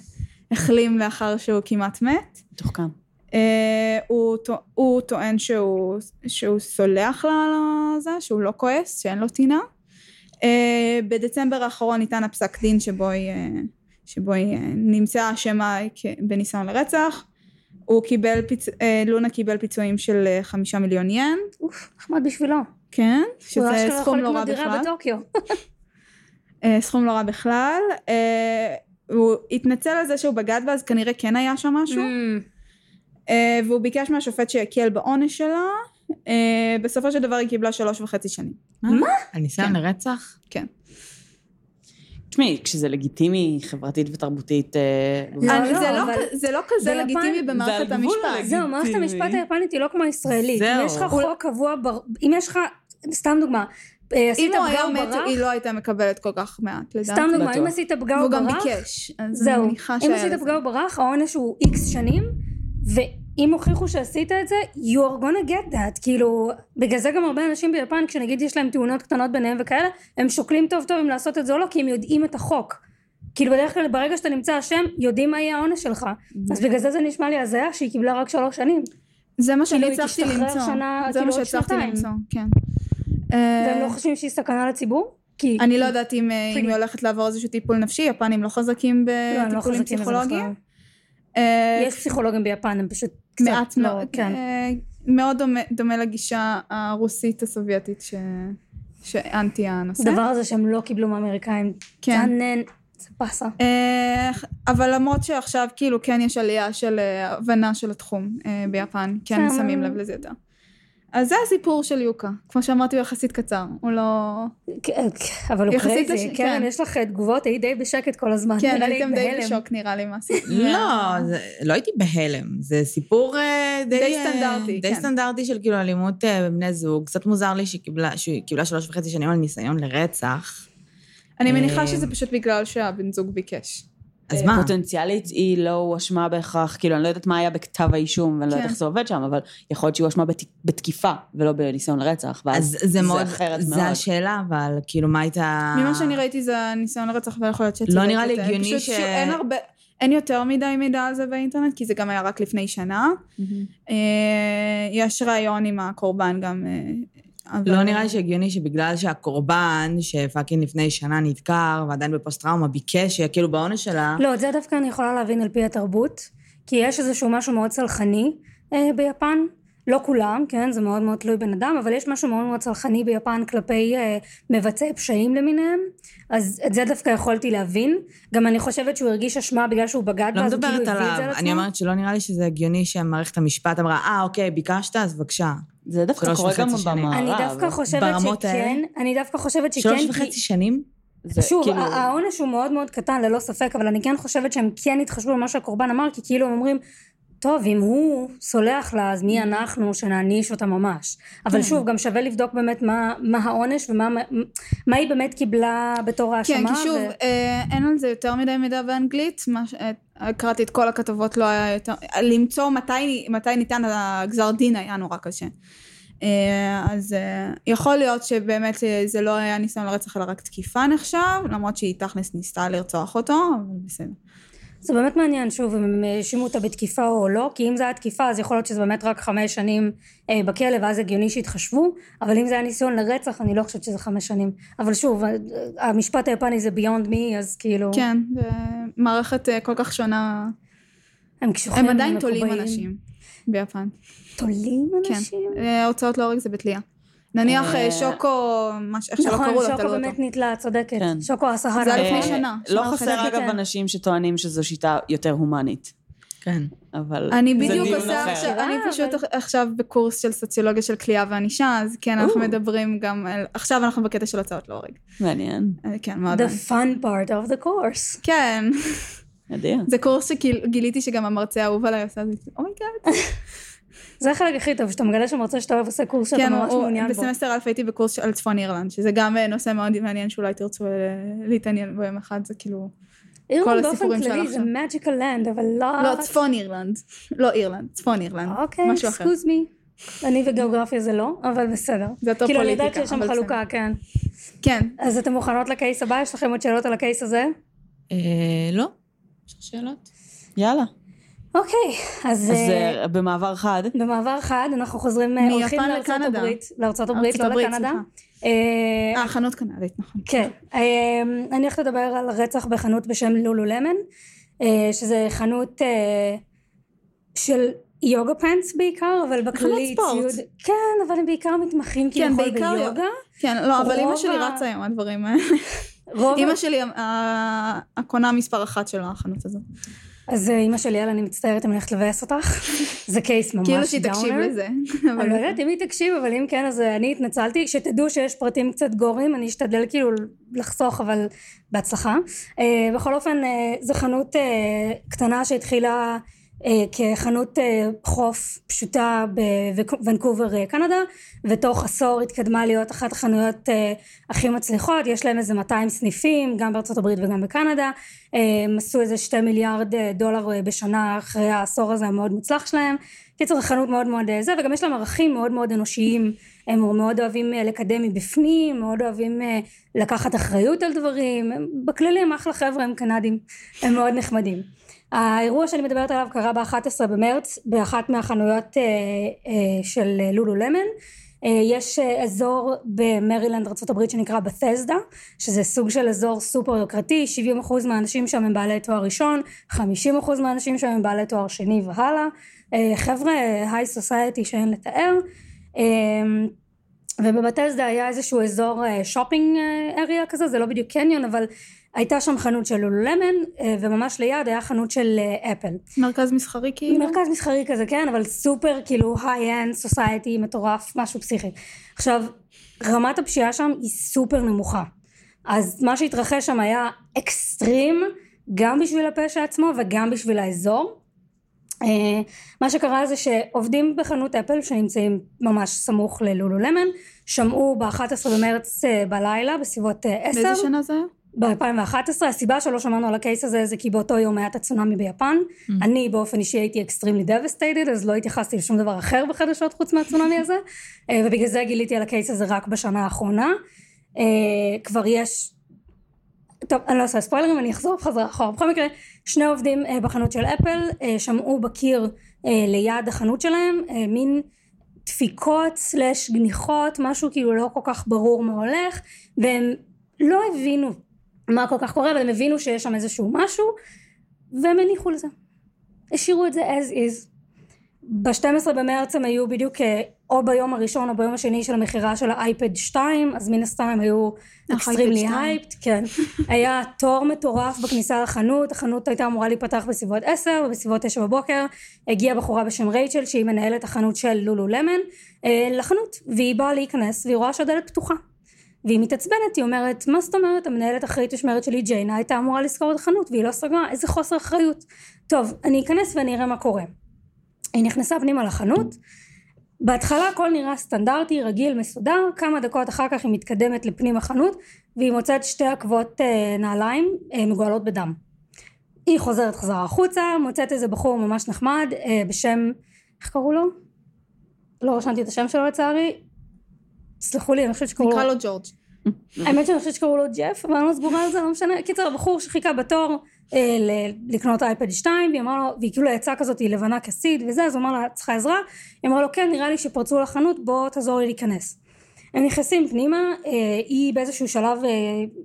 החלים לאחר שהוא כמעט מת. מתוחכם. אה, הוא, הוא טוען שהוא, שהוא סולח לזה, שהוא לא כועס, שאין לו טינה. אה, בדצמבר האחרון ניתן הפסק דין שבו היא, אה, שבו היא אה, נמצאה אשמה בניסיון לרצח. הוא קיבל, פיצ... אה, לונה קיבל פיצויים של אה, חמישה מיליון ין. אוף, נחמד בשבילו. כן, הוא שזה אשכרה סכום יכול לא רע לקנות דירה בכלל. בטוקיו. סכום לא רע בכלל. הוא התנצל על זה שהוא בגד בה, אז כנראה כן היה שם משהו. Mm. והוא ביקש מהשופט שיקל בעונש שלה. בסופו של דבר היא קיבלה שלוש וחצי שנים. מה? על ניסיון כן. לרצח? כן. תשמעי, כשזה לגיטימי, חברתית ותרבותית... אה, לא, לא, זה לא זה לא כזה ביפן לגיטימי במערכת המשפט. זהו, מערכת המשפט היפנית היא לא כמו הישראלית. זהו. אם יש לך חוק קבוע, בר- אם יש לך, סתם דוגמה, אה, אם עשית הוא היה פגע מת, היא לא הייתה מקבלת כל כך מעט, לדעתי. סתם דוגמה. אם עשית פגע והוא גם וברח, ביקש. אז אני זהו, מניחה אם עשית לזה. פגע וברח, העונש הוא איקס שנים, ואם הוכיחו שעשית את זה, you are gonna get that, כאילו, בגלל זה גם הרבה אנשים ביפן, כשנגיד יש להם תאונות קטנות ביניהם וכאלה, הם שוקלים טוב טוב אם לעשות את זה או לא, כי הם יודעים את החוק. כאילו בדרך כלל ברגע שאתה נמצא אשם, יודעים מה יהיה העונש שלך. אז בגלל זה זה נשמע לי הזיה שהיא קיבלה רק שלוש שנים. זה מה שאני כאילו, הצלחתי למצוא. שנה, זה כאילו, מה שהצלחתי. למצוא, כן. והם אה, לא חושבים שהיא סכנה לציבור? כי... אני לא יודעת אם אה, אם היא הולכת לעבור איזשהו טיפול נפשי, יפנים לא חזקים לא, לא בטיפולים פסיכולוגיים. אה, יש פסיכולוגים ביפן, הם פשוט קצת מעט לא, מאוד, כן. אה, מאוד דומה- דומה לגישה הרוסית הסובייטית ש- שאנטי הנושא. הדבר הזה שהם לא קיבלו מהאמריקאים, כן. צנן, זה באסה. אה, אבל למרות שעכשיו כאילו כן יש עלייה של אה, הבנה של התחום אה, ביפן, כן. שמים לב לזה יותר. אז זה הסיפור של יוקה. כמו שאמרתי הוא יחסית קצר, הוא לא... כן, אבל הוא קרייזי, לש- קרן כן. יש לך תגובות, היית די בשקט כל הזמן. כן, הייתם די. בשוק נראה לי מהסיפור. לא, זה- לא הייתי בהלם. זה סיפור אה, די... די אה, סטנדרטי, די כן. סטנדרטי של כאילו אלימות אה, בבני זוג. קצת מוזר לי שהיא קיבלה- שהיא קיבלה שלוש וחצי שנים על ניסיון לרצח. אני מניחה אה, שזה פשוט בגלל שהבן זוג ביקש. אז אה, מה? פוטנציאלית היא לא הואשמה בהכרח, כאילו אני לא יודעת מה היה בכתב האישום ואני לא יודעת כן. איך זה עובד שם, אבל יכול להיות שהיא הואשמה בת- בתקיפה ולא בניסיון לרצח, ואז אז זה מאוד, אחרת מאוד. זה השאלה, אבל כאילו, מה הייתה... ממה שאני ראיתי זה הניסיון לרצח ויכול להיות שאת לא. נראה לי אה, הגיוני ש- שוב, אין הרבה... אין יותר מדי מידע על זה באינטרנט, כי זה גם היה רק לפני שנה. מהמם. אה, יש ראיון עם הקורבן גם. אבל- לא נראה לי שהגיוני שבגלל שהקורבן, שפאקינג לפני שנה נדקר, ועדיין בפוסט-טראומה, ביקש שיכירו בעונש שלה, לא, את זה דווקא אני יכולה להבין על פי התרבות, כי יש איזשהו משהו מאוד סלחני אה, ביפן. לא כולם, כן, זה מאוד מאוד תלוי בן אדם, אבל יש משהו מאוד מאוד סלחני ביפן כלפי אה, מבצעי פשעים למיניהם, אז את זה דווקא יכולתי להבין. גם אני חושבת שהוא הרגיש אשמה בגלל שהוא בגד בה, לא אז הוא כאילו הביא את זה עליו. על אני עצמו. אומרת שלא נראה לי שזה הגיוני שמערכת המשפט אמרה, אה, אוקיי, ביקשת, אז בבקשה. זה דווקא קורה גם שנים. במערב. אני דווקא חושבת שכן, האלה? אני דווקא חושבת שכן, שלוש כי- וחצי שנים? זה שוב, כאילו- העונש הוא מאוד מאוד קטן ללא ספק, אבל אני כן חושבת שהם כן התחשבו במה שהקורבן אמר, כי כאילו הם אומרים, טוב, אם הוא סולח לה, אז מי אנחנו שנעניש אותה ממש. אבל כן. שוב, גם שווה לבדוק באמת מה, מה העונש ומה מה היא באמת קיבלה בתור האשמה. כן, כי שוב, ו... אה, אין על זה יותר מדי מידע באנגלית. מה אה, קראתי את כל הכתבות, לא היה יותר... למצוא מתי, מתי ניתן הגזר דין היה נורא קשה. אה, אז אה, יכול להיות שבאמת אה, זה לא היה ניסיון לרצח אלא רק תקיפה נחשב, למרות שהיא תכלס ניסתה לרצוח אותו, אבל בסדר. זה באמת מעניין, שוב, אם הם האשימו אותה בתקיפה או לא, כי אם זה היה תקיפה, אז יכול להיות שזה באמת רק חמש שנים אה, בכלא, ואז הגיוני שיתחשבו, אבל אם זה היה ניסיון לרצח, אני לא חושבת שזה חמש שנים. אבל שוב, אה, המשפט היפני זה ביונד מי, אז כאילו... כן, זה מערכת אה, כל כך שונה. הם קשוחים, הם עדיין תולים. אנשים ביפן. תולים כן. אנשים? אה, הוצאות להורג זה בתלייה. נניח אה, אה, שוקו, איך שלא נכון, קראו לו, שוקו תלו אותו. באמת נתלה, צודקת. כן. שוקו אסהרה. זה היה לפני אה, שנה, לא חסר אגב כן. אנשים שטוענים שזו שיטה יותר הומנית, כן. אבל אני זה בדיוק דיון עושה אחר. עכשיו, אני אבל- פשוט עכשיו בקורס של סוציולוגיה של כליאה וענישה, אז כן, אנחנו. מדברים גם על, עכשיו אנחנו בקטע של הוצאות להורג. מעניין, אה, כן, מאוד The מעניין. fun part of the course. כן, מדהים. זה קורס שגיליתי שגם המרצה האהוב עליי עושה את זה, Oh oh my god. זה החלק הכי טוב, שאתה מגלה שמרצה שאתה אוהב עושה קורס שאתה כן, ממש הוא- מעוניין בו. בסמסטר א' הייתי בקורס על צפון אירלנד, שזה גם אה, נושא מאוד מעניין שאולי תרצו אה, להתעניין בו יום אחד, זה כאילו... אירלנד באופן כללי זה magical land, אבל לא... לא, צפון אירלנד. לא אירלנד, צפון אירלנד. אוקיי. סקוז מי. אני וגיאוגרפיה זה לא, אבל בסדר. זה אותו כאילו אני פוליטיקה. יודעת שיש שם חלוקה, כן. כן, אז אתם מוכנות לקייס הבא? יש לכם עוד שאלות על הקייס הזה? אה, לא? יש לך שאלות? יאללה. אוקיי, אז אז אה, במעבר חד, במעבר חד אנחנו חוזרים, אה, הולכים לארצות לקנדה. הברית, לארצות הברית, לא הברית, לקנדה. אה, חנות קנדית, נכון. כן, אה, אני הולכת לדבר על רצח בחנות בשם לולו למן, אה, שזה חנות אה, של יוגה פנס בעיקר, אבל בכללי ספורט. ציוד... כן, אבל הם בעיקר מתמחים כן, כביכול בעיקר ביוגה. כן, לא, אבל אימא שלי רצה עם הדברים האלה. אימא שלי הקונה מספר אחת של החנות הזאת. אז אה, אימא שלי, יאללה, אני מצטערת אני הולכת לבאס אותך. זה קייס ממש כאילו שהיא תקשיב דאונר. לזה. אני לא יודעת אם היא תקשיב, אבל אם כן, אז אה, אני התנצלתי. שתדעו שיש פרטים קצת גורים, אני אשתדל כאילו לחסוך, אבל בהצלחה. אה, בכל אופן, אה, זו חנות אה, קטנה שהתחילה אה, כחנות אה, חוף פשוטה בוונקובר, אה, קנדה, ותוך עשור התקדמה להיות אחת החנויות אה, הכי מצליחות. יש להם איזה 200 סניפים, גם בארצות הברית וגם בקנדה. אה, הם עשו איזה 2 מיליארד אה, דולר אה, בשנה אחרי העשור הזה המאוד מוצלח שלהם. קיצר זו חנות מאוד מאוד אה, זה וגם יש להם ערכים מאוד מאוד אנושיים הם מאוד אוהבים אה, לקדם מבפנים מאוד אוהבים אה, לקחת אחריות על דברים הם, בכללי הם אחלה חבר'ה הם קנדים הם מאוד נחמדים האירוע שאני מדברת עליו קרה ב-11 במרץ באחת מהחנויות אה, אה, של אה, לולו למן אה, יש אה, אזור במרילנד ארה"ב שנקרא בתסדה שזה סוג של אזור סופר יוקרתי. 70% מהאנשים שם הם בעלי תואר ראשון 50% מהאנשים שם הם בעלי תואר שני והלאה. אה, חבר'ה high society שאין לתאר. אה, ובבת'סדה היה איזשהו אזור shopping area כזה זה לא בדיוק קניון אבל הייתה שם חנות של Lululemon אה, וממש ליד היה חנות של אה, אפל. מרכז מסחרי כאילו. מרכז מסחרי כזה כן אבל סופר כאילו high-end society מטורף משהו פסיכי. עכשיו רמת הפשיעה שם היא סופר נמוכה. אז מה שהתרחש שם היה אקסטרים גם בשביל הפשע עצמו וגם בשביל האזור. אה, מה שקרה זה שעובדים בחנות אפל שנמצאים ממש סמוך ל Lululemon שמעו ב-11 במרץ בלילה בסביבות אה, 10 באיזה שנה זה היה? ב-2011 הסיבה שלא שמענו על ה case הזה זה כי באותו יום היה את הצונאמי ביפן. אני באופן אישי הייתי extremely devastated אז לא התייחסתי לשום דבר אחר בחדשות חוץ מהצונאמי הזה. אה, ובגלל זה גיליתי על ה case הזה רק בשנה האחרונה. אה, כבר יש טוב אני לא עושה ספוילרים אני אחזור חזרה אחורה. בכל מקרה שני עובדים אה, בחנות של אפל שמעו בקיר ליד החנות שלהם מין דפיקות סלש גניחות משהו כאילו לא כל כך ברור מה הולך והם לא הבינו מה כל כך קורה אבל הם הבינו שיש שם איזשהו משהו והם הניחו לזה. השאירו את זה as is. ב-12 במרץ הם היו בדיוק אה, או ביום הראשון או ביום השני של המכירה של האייפד 2 אז מן הסתם הם היו extremely hyped כן. היה תור מטורף בכניסה לחנות החנות הייתה אמורה להיפתח בסביבות 10 ובסביבות 9 בבוקר. הגיעה בחורה בשם רייצ'ל שהיא מנהלת החנות של Lululemon אה, לחנות והיא באה להיכנס והיא רואה שהדלת פתוחה והיא מתעצבנת היא אומרת מה זאת אומרת? המנהלת אחראית משמרת שלי ג'יינה הייתה אמורה לסגור את החנות והיא לא סגרה. איזה חוסר אחריות. טוב אני אכנס ואני אראה מה קורה. היא נכנסה פנימה לחנות. בהתחלה הכל נראה סטנדרטי רגיל מסודר. כמה דקות אחר כך היא מתקדמת לפנים החנות והיא מוצאת שתי עקבות אה, נעליים אה, מגואלות בדם. היא חוזרת חזרה החוצה מוצאת איזה בחור ממש נחמד אה, בשם איך קראו לו? לא רשמתי את השם שלו לצערי סלחו לי אני חושבת שקראו לו נקרא לו ג'ורג'. האמת שאני חושבת שקראו לו ג'ף אבל אני לא סגורה על זה לא משנה. קיצר הבחור שחיכה בתור אה, ל- לקנות אייפד 2 והיא אמרה לו והיא כאילו יצאה כזאת היא לבנה כסיד וזה אז הוא אמר לה צריכה עזרה? היא אמרה לו כן נראה לי שפרצו לחנות בוא תעזור לי להיכנס. הם נכנסים פנימה אה, היא באיזשהו שלב אה,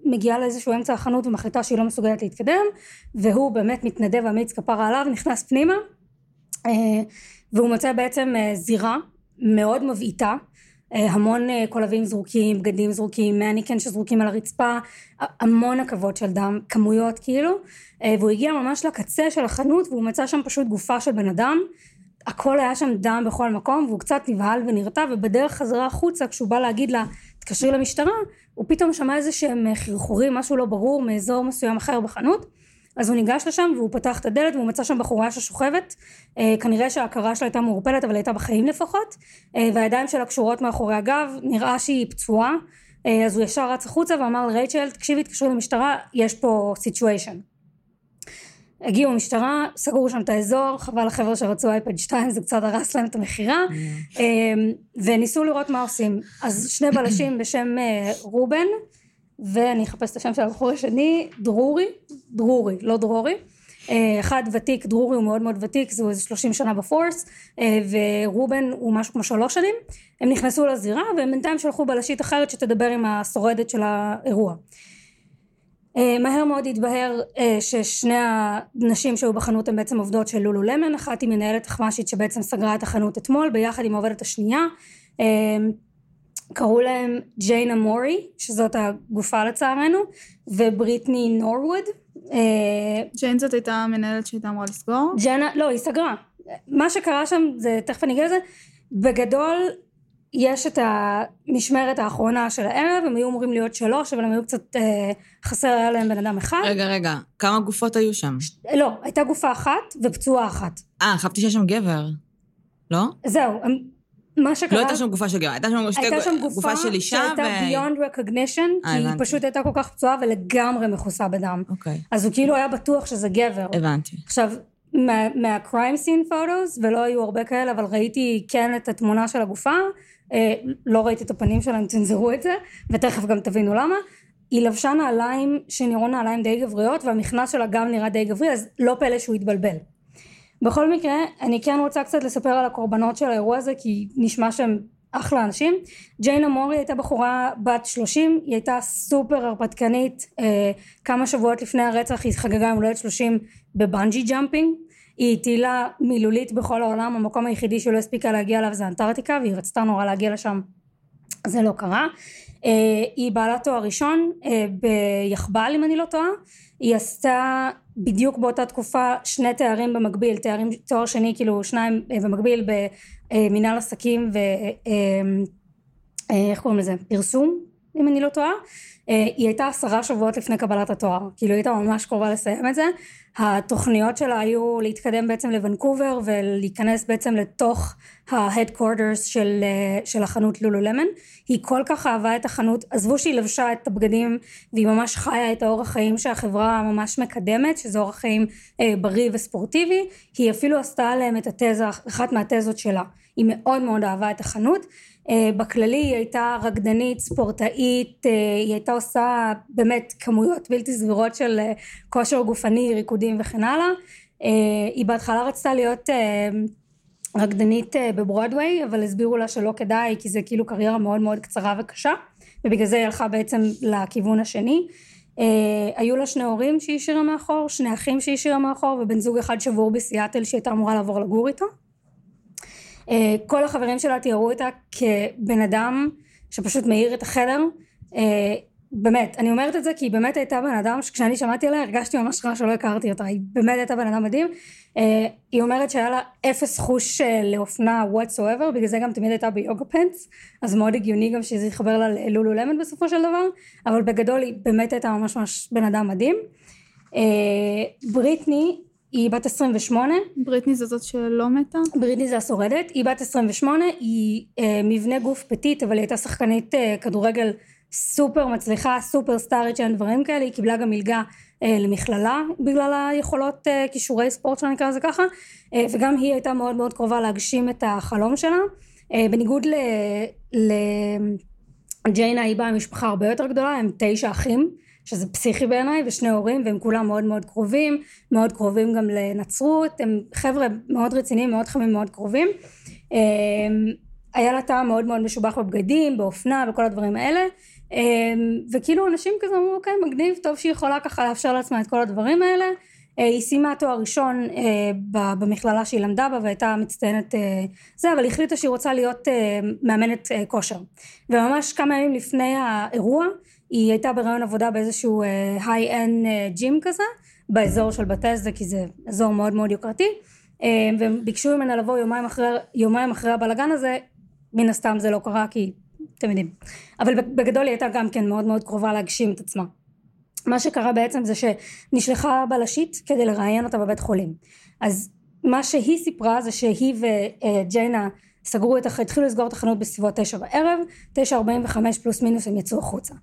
מגיעה לאיזשהו אמצע החנות ומחליטה שהיא לא מסוגלת להתקדם והוא באמת מתנדב אמיץ כפרה עליו נכנס פנימה והוא מוצא בעצם זירה מאוד מבעיטה המון אה, קולבים זרוקים, בגדים זרוקים, מניקן שזרוקים על הרצפה, המון עכבות של דם, כמויות כאילו, אה, והוא הגיע ממש לקצה של החנות והוא מצא שם פשוט גופה של בן אדם, הכל היה שם דם בכל מקום והוא קצת נבהל ונרתע ובדרך חזרה החוצה כשהוא בא להגיד לה תתקשרי למשטרה הוא פתאום שמע איזה שהם חרחורים משהו לא ברור מאזור מסוים אחר בחנות אז הוא ניגש לשם והוא פתח את הדלת והוא מצא שם בחורה ששוכבת. אה, כנראה שההכרה שלה הייתה מעורפלת אבל הייתה בחיים לפחות. אה, והידיים שלה קשורות מאחורי הגב נראה שהיא פצועה. אה, אז הוא ישר רץ החוצה ואמר לרייצ'ל תקשיבי תקשרי למשטרה יש פה situation הגיעו המשטרה סגרו שם את האזור חבל לחבר'ה שרצו אייפד 2 זה קצת הרס להם את המכירה. אמ, וניסו לראות מה עושים. אז שני בלשים בשם רובן ואני אחפש את השם של הבחור השני דרורי דרורי לא דרורי. אה, אחד ותיק דרורי הוא מאוד מאוד ותיק זה איזה 30 שנה ב force אה, ורובן הוא משהו כמו שלוש שנים. הם נכנסו לזירה והם בינתיים שלחו בלשית אחרת שתדבר עם השורדת של האירוע. אה, מהר מאוד התבהר ששני הנשים שהיו בחנות הן בעצם עובדות של לולו למן, אחת היא מנהלת תחמ"שית שבעצם סגרה את החנות אתמול ביחד עם העובדת השנייה. קראו להם ג'יינה מורי, שזאת הגופה לצערנו, ובריטני נורווד. אה, ג'יין זאת הייתה המנהלת שהייתה אמורה לסגור. ג'נה, לא, היא סגרה. מה שקרה שם, זה, תכף אני אגיע לזה, בגדול יש את המשמרת האחרונה של הערב, הם היו אמורים להיות שלוש, אבל הם היו קצת, אה, חסר היה להם בן אדם אחד. רגע, רגע, כמה גופות היו שם? לא, הייתה גופה אחת ופצועה אחת. אה, חשבתי שיש שם גבר. לא? זהו, הם, מה שקרה... לא הייתה שם גופה של גבר, הייתה שם שתי הייתה שם גופה גופה של אישה ו... שהייתה beyond recognition, אה, כי היא הבנתי. פשוט הייתה כל כך פצועה ולגמרי מכוסה בדם. אוקיי, אז הוא כאילו היה בטוח שזה גבר. הבנתי. עכשיו, מה- מה-crime scene photos, ולא היו הרבה כאלה, אבל ראיתי כן את התמונה של הגופה, אה, לא ראיתי את הפנים שלה, הם צנזרו את זה, ותכף גם תבינו למה. היא לבשה נעליים שנראו נעליים די גבריות, והמכנס שלה גם נראה די גברי, אז לא פלא שהוא התבלבל. בכל מקרה, אני כן רוצה קצת לספר על הקורבנות של האירוע הזה, כי נשמע שהם אחלה אנשים. ג'יינה מורי הייתה בחורה בת 30, היא הייתה סופר הרפתקנית, אה, כמה שבועות לפני הרצח היא חגגה יום הולדת 30 ב bungee jumping. היא טיילה מילולית בכל העולם, המקום היחידי שלא הספיקה להגיע אליו זה אנטארקטיקה, והיא רצתה נורא להגיע לשם, זה לא קרה. אה, היא בעלת תואר ראשון אה, ביחב"ל אם אני לא טועה, היא עשתה בדיוק באותה תקופה שני תארים במקביל, תארים, תואר שני כאילו שניים אה, במקביל במנהל עסקים ו... אה, אה, איך קוראים לזה? פרסום אם אני לא טועה. אה, היא הייתה עשרה שבועות לפני קבלת התואר, כאילו היא הייתה ממש קרובה לסיים את זה. התוכניות שלה היו להתקדם בעצם לוונקובר ולהיכנס בעצם לתוך ה-headquarters של, אה, של החנות לולו למן. היא כל כך אהבה את החנות, עזבו שהיא לבשה את הבגדים והיא ממש חיה את האורח חיים שהחברה ממש מקדמת, שזה אורח חיים אה, בריא וספורטיבי, היא אפילו עשתה עליהם את התזה, אחת מהתזות שלה. היא מאוד מאוד אהבה את החנות. אה, בכללי היא הייתה רקדנית, ספורטאית, אה, היא הייתה עושה באמת כמויות בלתי סבירות של אה, כושר גופני, ריקודים וכן הלאה. אה, היא בהתחלה רצתה להיות רקדנית בברודוויי, אבל הסבירו לה שלא כדאי, כי זה כאילו קריירה מאוד מאוד קצרה וקשה, ובגלל זה היא הלכה בעצם לכיוון השני. Uh, היו לה שני הורים שהיא השאירה מאחור, שני אחים שהיא השאירה מאחור, ובן זוג אחד שבור בסיאטל שהיא הייתה אמורה לעבור לגור איתו. Uh, כל החברים שלה תיארו אותה כבן אדם שפשוט מאיר את החדר. Uh, באמת, אני אומרת את זה כי היא באמת הייתה בן אדם שכשאני שמעתי עליה הרגשתי ממש רע שלא הכרתי אותה, היא באמת הייתה בן אדם מדהים. Uh, היא אומרת שהיה לה אפס חוש לאופנה whatsoever, בגלל זה גם תמיד הייתה ביוגה פנטס, אז מאוד הגיוני גם שזה יתחבר לה ללולו למן בסופו של דבר, אבל בגדול היא באמת הייתה ממש ממש בן אדם מדהים. בריטני היא בת 28, בריטני זו זאת שלא מתה? בריטני זה השורדת, היא בת 28, היא אה, מבנה גוף פטית אבל היא הייתה שחקנית אה, כדורגל סופר מצליחה, סופר סטארית שאין דברים כאלה, היא קיבלה גם מלגה אה, למכללה בגלל היכולות אה, כישורי ספורט שלה נקרא לזה ככה, אה, וגם היא הייתה מאוד מאוד קרובה להגשים את החלום שלה, אה, בניגוד ל... ל... ג'יינה היא באה ממשפחה הרבה יותר גדולה, הם תשע אחים, שזה פסיכי בעיניי, ושני הורים, והם כולם מאוד מאוד קרובים, מאוד קרובים גם לנצרות, הם חבר'ה מאוד רציניים, מאוד חמים, מאוד קרובים. אמ, היה לה טעם מאוד מאוד משובח בבגדים, באופנה, בכל הדברים האלה. אמ, וכאילו אנשים כזה אמרו, אוקיי, מגניב, טוב שהיא יכולה ככה לאפשר לעצמה את כל הדברים האלה. אה, היא סיימה תואר ראשון אה, במכללה שהיא למדה בה והייתה מצטיינת אה, זה, אבל החליטה שהיא רוצה להיות מאמנת כושר. וממש כמה ימים לפני האירוע, היא הייתה ברעיון עבודה באיזשהו היי-אנד ג'ים כזה, באזור של בטסדה, כי זה אזור מאוד מאוד יוקרתי, אה, והם ביקשו ממנה לבוא יומיים אחרי, יומיים אחרי הבלגן הזה, מן הסתם זה לא קרה כי אתם יודעים. אבל בגדול היא הייתה גם כן מאוד מאוד קרובה להגשים את עצמה. מה שקרה בעצם זה שנשלחה בלשית כדי לראיין אותה בבית חולים. אז מה שהיא סיפרה זה שהיא וג'יינה סגרו את, התחילו לסגור את החנות בסביבות תשע בערב, תשע ארבעים וחמש פלוס מינוס הם יצאו החוצה.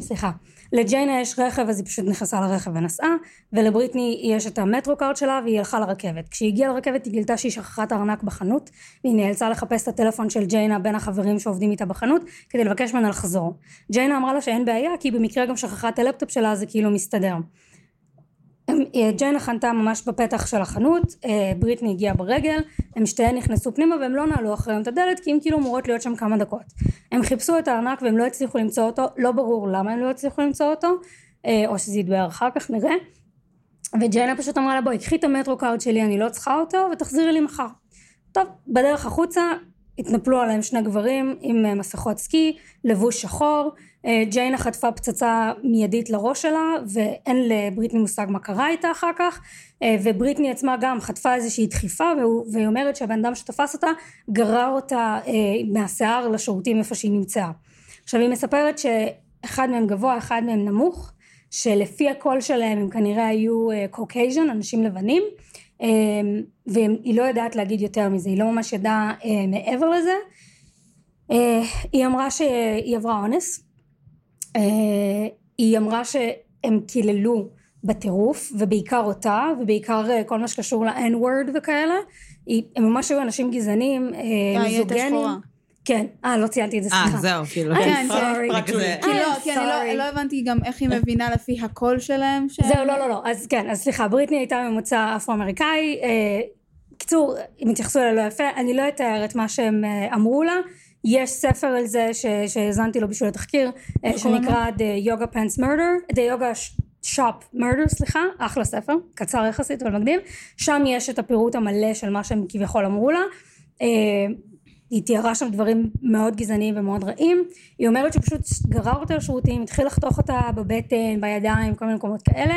סליחה. לג'יינה יש רכב אז היא פשוט נכנסה לרכב ונסעה, ולבריטני יש את ה metro card שלה והיא הלכה לרכבת. כשהיא הגיעה לרכבת היא גילתה שהיא שכחה את הארנק בחנות, והיא נאלצה לחפש את הטלפון של ג'יינה בין החברים שעובדים איתה בחנות, כדי לבקש ממנה לחזור. ג'יינה אמרה לה שאין בעיה כי במקרה גם שכחה את הלפטופ שלה זה כאילו מסתדר. אה, ג'יינה חנתה ממש בפתח של החנות, אה, בריטני הגיעה ברגל, הם שתיהן נכנסו פנימה והם לא נעלו אחריהם את הדלת כי הם כאילו אמורות להיות שם כמה דקות. הם חיפשו את הארנק והם לא הצליחו למצוא אותו, לא ברור למה הם לא הצליחו למצוא אותו, אה, או שזה יתבהר אחר כך, נראה. וג'יינה פשוט אמרה לה בואי קחי את ה metro card שלי אני לא צריכה אותו ותחזירי לי מחר. טוב בדרך החוצה התנפלו עליהם שני גברים עם מסכות סקי לבוש שחור ג'יינה חטפה פצצה מיידית לראש שלה ואין לבריטני מושג מה קרה איתה אחר כך אה, ובריטני עצמה גם חטפה איזושהי דחיפה והיא אומרת שהבן אדם שתפס אותה גרר אותה מהשיער לשירותים איפה שהיא נמצאה עכשיו היא מספרת שאחד מהם גבוה אחד מהם נמוך שלפי הקול שלהם הם כנראה היו Caucasian, אנשים לבנים, והיא לא יודעת להגיד יותר מזה, היא לא ממש ידעה מעבר לזה. היא אמרה שהיא עברה אונס, היא אמרה שהם קיללו בטירוף, ובעיקר אותה, ובעיקר כל מה שקשור ל-N word וכאלה, הם ממש היו אנשים גזענים, מיזוגנים. כן, אה, לא ציינתי את זה, סליחה. אה, זהו, כאילו. כן, שולי. כי לא, כי אני לא- לא הבנתי גם איך היא מבינה לפי הקול שלהם. זהו, לא, לא, לא, אז כן, אז סליחה, בריטני הייתה ממוצא אפרו-אמריקאי, אה, קיצור, אם התייחסו אליה לא יפה, אני לא אתאר את מה שהם אה, אמרו לה, יש ספר על זה שהאזנתי לו בשביל התחקיר, אה, לו? שנקרא The Yoga Pants Murder, The Yoga Shop Murder, סליחה, אחלה ספר, קצר יחסית אבל מקדים, שם יש את הפירוט המלא של מה שהם כביכול אמרו לה. אה, היא תיארה שם דברים מאוד גזעניים ומאוד רעים היא אומרת שהוא פשוט גרר אותה לשירותים התחיל לחתוך אותה בבטן בידיים כל מיני מקומות כאלה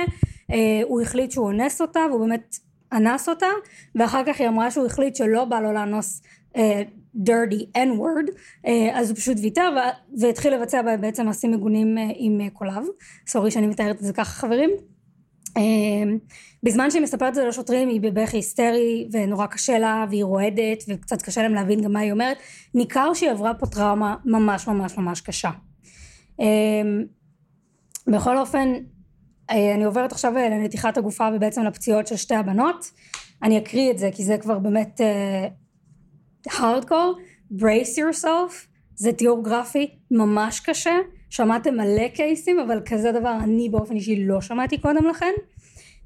אה, הוא החליט שהוא אונס אותה והוא באמת אנס אותה ואחר כך היא אמרה שהוא החליט שלא בא לו לאנוס dirty n word אה, אז הוא פשוט ויתר והתחיל לבצע בה בעצם מעשים מגונים אה, עם אה, קוליו סורי שאני מתארת את זה ככה חברים. בזמן שהיא מספרת את זה לשוטרים היא בבכי היסטרי ונורא קשה לה והיא רועדת וקצת קשה להם להבין גם מה היא אומרת. ניכר שהיא עברה פה טראומה ממש ממש ממש קשה. בכל אופן אני עוברת עכשיו לנתיחת הגופה ובעצם לפציעות של שתי הבנות. אני אקריא את זה כי זה כבר באמת הארדקור brace yourself. זה תיאור גרפי ממש קשה. שמעתם מלא קייסים אבל כזה דבר אני באופן אישי לא שמעתי קודם לכן.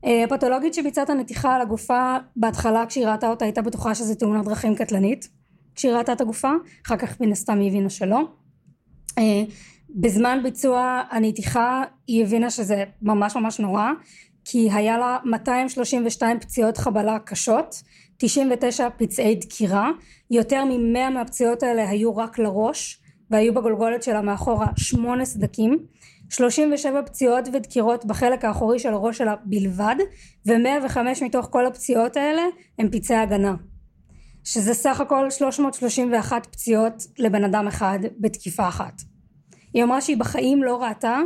אה, הפתולוגית שביצעה את הנתיחה על הגופה בהתחלה כשהיא ראתה אותה הייתה בטוחה שזה תאונת דרכים קטלנית כשהיא ראתה את הגופה. אחר כך מן הסתם היא הבינה שלא. אה, בזמן ביצוע הנתיחה היא הבינה שזה ממש ממש נורא כי היה לה 232 פציעות חבלה קשות 99 פצעי דקירה. יותר מ-100 מהפציעות האלה היו רק לראש והיו בגולגולת שלה מאחורה שמונה סדקים. 37 פציעות ודקירות בחלק האחורי של הראש שלה בלבד ו-105 מתוך כל הפציעות האלה הם פצעי הגנה. שזה סך הכל 331 פציעות לבן אדם אחד בתקיפה אחת. היא אמרה שהיא בחיים לא ראתה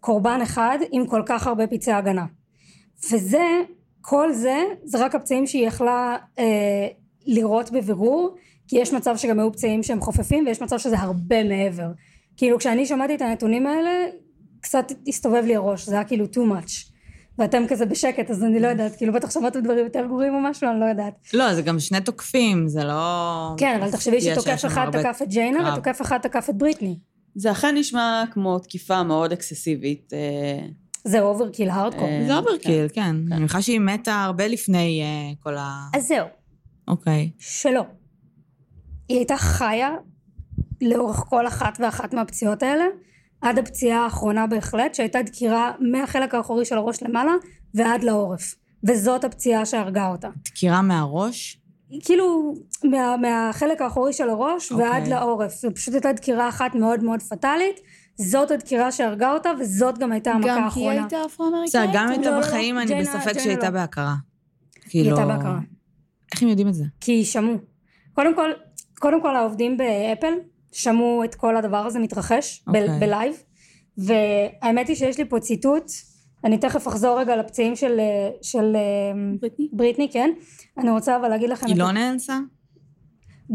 קורבן אחד עם כל כך הרבה פצעי הגנה. וזה כל זה זה רק הפצעים שהיא יכלה אה, לראות בבירור כי יש מצב שגם היו פצעים שהם חופפים ויש מצב שזה הרבה מעבר כאילו כשאני שמעתי את הנתונים האלה קצת הסתובב לי הראש זה היה כאילו too much ואתם כזה בשקט אז אני לא יודעת כאילו בטח שמעתם דברים יותר גרועים או משהו אני לא יודעת לא, זה גם שני תוקפים, זה לא... כן אבל תחשבי שתוקף אחד תקף את ג'יינה. ותוקף אחד תקף את בריטני זה אכן נשמע כמו תקיפה מאוד אקססיבית. זה overkill hardcore אה, זה overkill, כן. אני מניחה שהיא מתה הרבה לפני אה, כל ה... אז זהו אוקיי. שלא. היא הייתה חיה לאורך כל אחת ואחת מהפציעות האלה, עד הפציעה האחרונה בהחלט, שהייתה דקירה מהחלק האחורי של הראש למעלה ועד לעורף. וזאת הפציעה שהרגה אותה. דקירה מהראש? כאילו מה, מהחלק האחורי של הראש אוקיי. ועד לעורף. זו פשוט הייתה דקירה אחת מאוד מאוד פטאלית. זאת הדקירה שהרגה אותה וזאת גם הייתה המכה גם היא האחרונה. הייתה אפרו-אמריקאית? בסדר, גם אם לא, הייתה לא, בחיים, אני בספק שהייתה לא. בהכרה. היא כאילו... הייתה בהכרה. איך הם יודעים את זה? כי שמעו. קודם כל, קודם כל העובדים באפל שמעו את כל הדבר הזה מתרחש אוקיי. ב live והאמת היא שיש לי פה ציטוט אני תכף אחזור רגע לפצעים של, אה, של אה, בריטני? בריטני כן אני רוצה אבל להגיד לכם היא את לא נאנסה?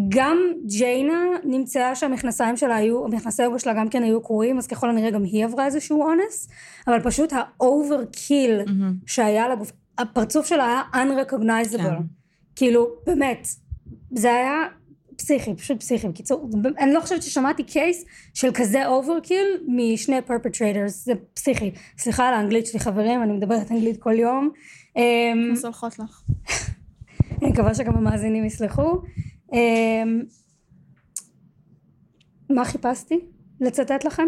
גם ג'יינה נמצאה שהמכנסיים שלה היו המכנסי יוגה שלה גם כן היו קרועים אז ככל הנראה גם היא עברה איזשהו אונס אבל פשוט ה overkill מהמם. שהיה לגוף הפרצוף שלה היה unrecognizable כן. כאילו באמת זה היה פסיכי פשוט פסיכי בקיצור אני לא חושבת ששמעתי case של כזה overkill משני perpetrators זה פסיכי סליחה על האנגלית שלי חברים אני מדברת אנגלית כל יום אמ, סולחות לך. אני מקווה שגם המאזינים יסלחו מה חיפשתי לצטט לכם?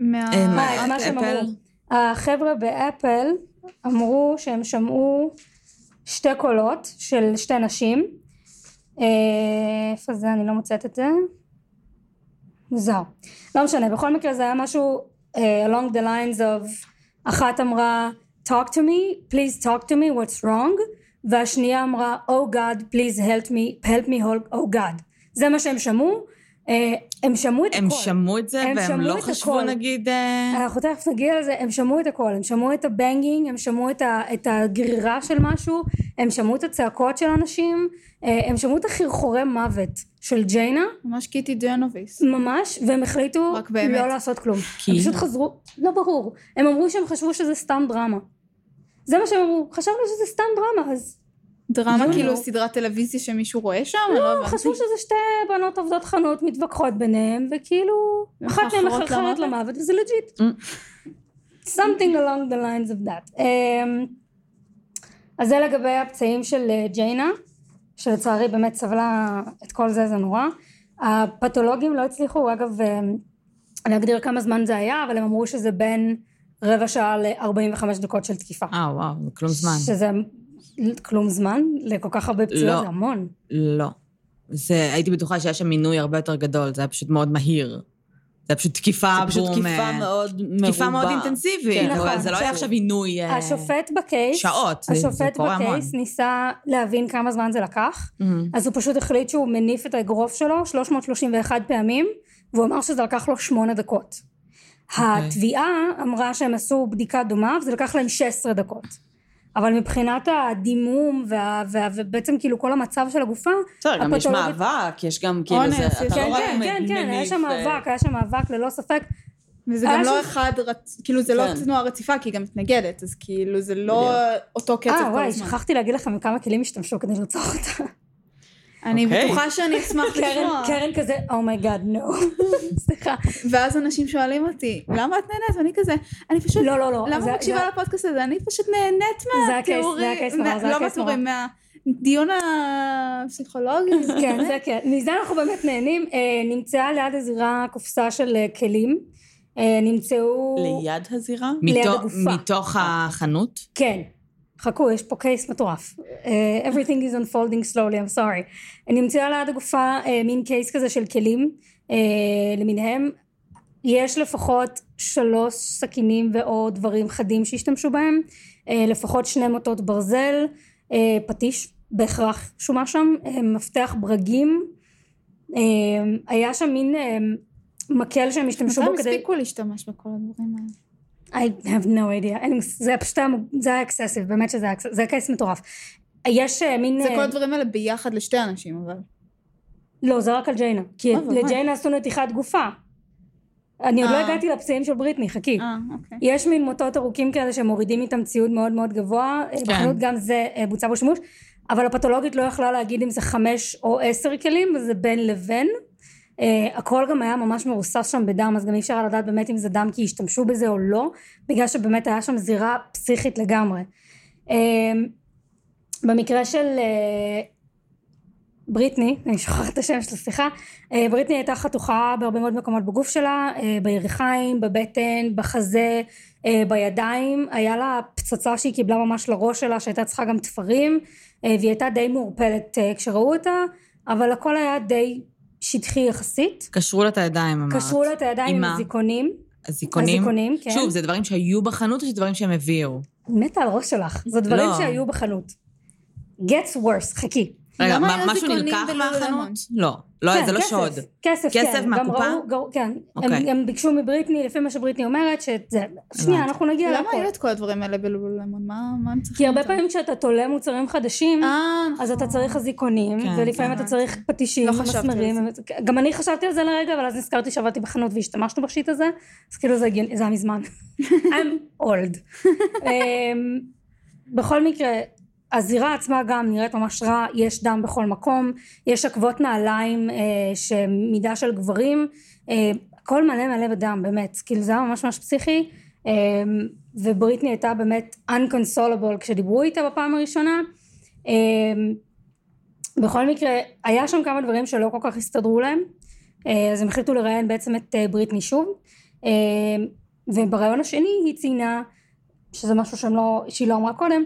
מה... אה, מה, את מה שהם? אמרו. החבר'ה באפל אמרו שהם שמעו שתי קולות של שתי נשים. אה, איפה זה? אני לא מוצאת את זה. מוזר. לא משנה, בכל מקרה זה היה משהו uh, along the lines of אחת אמרה talk to me, please talk to me, what's wrong? והשנייה אמרה oh God, please help me, help me, oh God. זה מה שהם שמעו. Uh, הם שמעו את הם הכל. שמעו את זה, הם והם לא חשבו, הכל. נגיד... אה, אנחנו תכף נגיע לזה, הם שמעו את הכל, הם שמעו את הבנגינג, הם שמעו את, ה, את הגרירה של משהו, הם שמעו את הצעקות של אנשים, אה, הם שמעו את החרחורי מוות של ג'יינה, ממש קיטי ג'נוביס. ממש, והם החליטו רק באמת. לא לעשות כלום. כי? הם פשוט חזרו, לא ברור, הם אמרו שהם חשבו שזה סתם דרמה. זה מה שהם אמרו, חשבנו שזה סתם דרמה, אז דרמה לא. כאילו סדרת טלוויזיה שמישהו רואה שם? לא הבנתי. חשבו שזה שתי בנות עובדות חנות מתווכחות ביניהם, וכאילו, אחת מהן מחרחרת למוות? וזה legit. something along the lines of that. Um, אז זה לגבי הפצעים של אה, ג'יינה, שלצערי באמת סבלה את כל זה, זה נורא. הפתולוגים לא הצליחו, אגב, אה, להגדיר כמה זמן זה היה, אבל הם אמרו שזה בין רבע שעה ל-45 דקות של תקיפה. אה, וואו, זה כלום זמן. שזה כלום זמן לכל כך הרבה פציעות, לא. זה המון. לא. זה, הייתי בטוחה שהיה שם מינוי הרבה יותר גדול, זה היה פשוט מאוד מהיר. זה היה פשוט תקיפה זה פשוט בום, תקיפה מאוד מרובה. תקיפה מאוד אינטנסיבית. כן, אבל נכון. זה לא היה עכשיו, עינוי... אה, השופט בקייס, שעות, זה- זה השופט קורה המון. בקייס ניסה להבין כמה זמן זה לקח, מהמם. אז הוא פשוט החליט שהוא מניף את האגרוף שלו 331 פעמים, והוא אמר שזה לקח לו שמונה דקות. אוקיי. התביעה אמרה שהם עשו בדיקה דומה, וזה לקח להם 16 דקות. אבל מבחינת הדימום וה, וה, ובעצם כאילו כל המצב של הגופה, בסדר, גם יש מאבק, יש גם כאילו אונס, זה, אתה כן לא רק כן כן כן, היה מניף, שם אה, מאבק, היה שם מאבק ללא ספק, וזה גם לא אחד, כאילו זה לא כן. תנועה רציפה, כי היא גם מתנגדת, אז כאילו זה לא אותו קצב אה כל וואי, הזמן. שכחתי להגיד לכם כמה כלים השתמשו כדי לרצוח אותה. אני אוקיי. בטוחה שאני אשמח לשמוע. קרן כזה, oh my god, נו. סליחה. ואז אנשים שואלים אותי, למה את נהנית? ואני כזה, אני פשוט, לא, לא, לא. למה את מקשיבה לפודקאסט הזה? אני פשוט נהנית זה ה case, מהתיאורים, זה ה case נורא, מה- זה לא הקייס נורא. מהתיאורים, מהדיון הפסיכולוגי. כן, זה כן. מזה אנחנו באמת נהנים. אה, נמצאה ליד הזירה קופסה של אה, כלים. אה, נמצאו... ליד הזירה? ליד הגופה. מתוך החנות? כן. חכו, יש פה קייס מטורף. אה, everything is unfolding slowly, I'm sorry. נמצאה ליד הגופה אה, מין קייס כזה של כלים אה, למיניהם. יש לפחות שלוש סכינים ואו דברים חדים שהשתמשו בהם. אה, לפחות שני מוטות ברזל, אה, פטיש בהכרח שומה שם, אה, מפתח ברגים. אה, היה שם מין אה, מקל שהם השתמשו מתי בו הם כדי... הספיקו להשתמש בכל הדברים האלה? I have no idea. אין מוס- זה פשוט היה זה היה excessive, באמת שזה היה excessive, זה case מטורף. יש אה, מין... זה אה, כל הדברים האלה ביחד לשתי אנשים, אבל. לא, זה רק על ג'יינה. כי אה. לג'יינה עשו נתיחת גופה. אני עוד לא. הגעתי לפצעים של בריטני, חכי. אוקיי. יש מין מוטות ארוכים כאלה שמורידים איתם ציוד מאוד מאוד גבוה, כן. בחנות גם זה בוצע בו שימוש, אבל הפתולוגית לא יכלה להגיד אם זה חמש או עשר כלים, וזה בין לבין. Uh, הכל גם היה ממש מרוסס שם בדם, אז גם אי אפשר לדעת באמת אם זה דם כי השתמשו בזה או לא, בגלל שבאמת היה שם זירה פסיכית לגמרי. Uh, במקרה של uh, בריטני, אני שוכחת את השם של סליחה, uh, בריטני הייתה חתוכה בהרבה מאוד מקומות בגוף שלה, uh, בירכיים, בבטן, בחזה, uh, בידיים, היה לה פצצה שהיא קיבלה ממש לראש שלה שהייתה צריכה גם תפרים, uh, והיא הייתה די מעורפלת uh, כשראו אותה, אבל הכל היה די שטחי יחסית. קשרו לה את הידיים, אמרת. קשרו לה את הידיים עם? הזיכונים. הזיכונים? הזיכונים, כן. שוב, זה דברים שהיו בחנות או שזה דברים שהם הביאו? מתה על הראש שלך. זה דברים לא. שהיו בחנות. gets worse, חכי. רגע, למה מה- משהו נלקח מהחנות? לא. לא, כן, זה לא כסף, שוד. כסף, כסף כן. מהקופה? גם ראו, גרו, כן. הם, אוקיי. הם ביקשו מבריטני, לפי מה שבריטני אומרת, שזה... שנייה. אנחנו נגיע למה להכל. היו את כל הדברים האלה בלולולמון? מה מה הם צריכים? כי הרבה? פעמים כשאתה תולה מוצרים חדשים, אה, אז אתה צריך אזיקונים, כן, ולפעמים. אתה צריך פטישים, לא מסמרים. גם אני חשבתי על זה לרגע, אבל אז נזכרתי שעבדתי בחנות והשתמשנו בשיט הזה, אז כאילו זה הגיוני, זה היה מזמן. I'm old. אמ, בכל מקרה, הזירה עצמה גם נראית ממש רע, יש דם בכל מקום, יש עקבות נעליים אה, שמידה של גברים, אה, הכל מלא מלא בדם, באמת, כאילו זה היה ממש ממש פסיכי, אה, ובריטני הייתה באמת unconsolable כשדיברו איתה בפעם הראשונה. אה, בכל מקרה, היה שם כמה דברים שלא כל כך הסתדרו להם, אה, אז הם החליטו לראיין בעצם את אה, בריטני שוב. אה, ובריאיון השני היא ציינה, שזה משהו לא, שהיא לא אמרה קודם,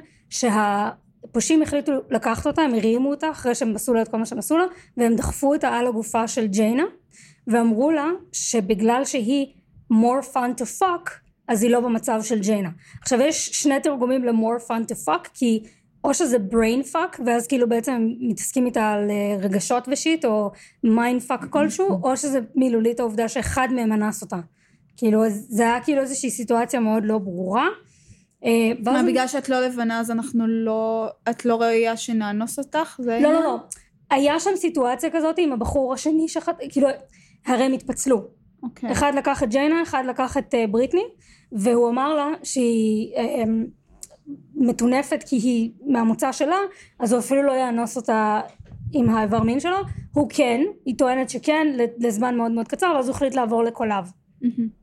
שהפושעים החליטו לקחת אותה, הם הרימו אותה אחרי שהם עשו לה את כל מה שהם עשו לה, והם דחפו אותה על הגופה של ג'יינה, ואמרו לה שבגלל שהיא more fun to fuck, אז היא לא במצב של ג'יינה. עכשיו יש שני תרגומים ל-more fun to fuck, כי או שזה brain fuck, ואז כאילו בעצם הם מתעסקים איתה על אה, רגשות ושיט, או mind fuck כלשהו, או שזה מילולית העובדה שאחד מהם אנס אותה. כאילו, זה היה כאילו איזושהי סיטואציה מאוד לא ברורה. אה, מה, בגלל שאת לא לבנה אז אנחנו לא... את לא ראויה שנאנוס אותך? זה לא? לא, לא. היה שם סיטואציה כזאת עם הבחור השני שחט... כאילו, הרי הם התפצלו. אוקיי. אחד לקח את ג'יינה, אחד לקח את אה, בריטני, והוא אמר לה שהיא אמ, מטונפת כי היא מהמוצא שלה, אז הוא אפילו לא יאנוס אותה עם האיבר מין שלו. הוא כן, היא טוענת שכן, לזמן מאוד מאוד קצר, ואז הוא החליט לעבור לקולב.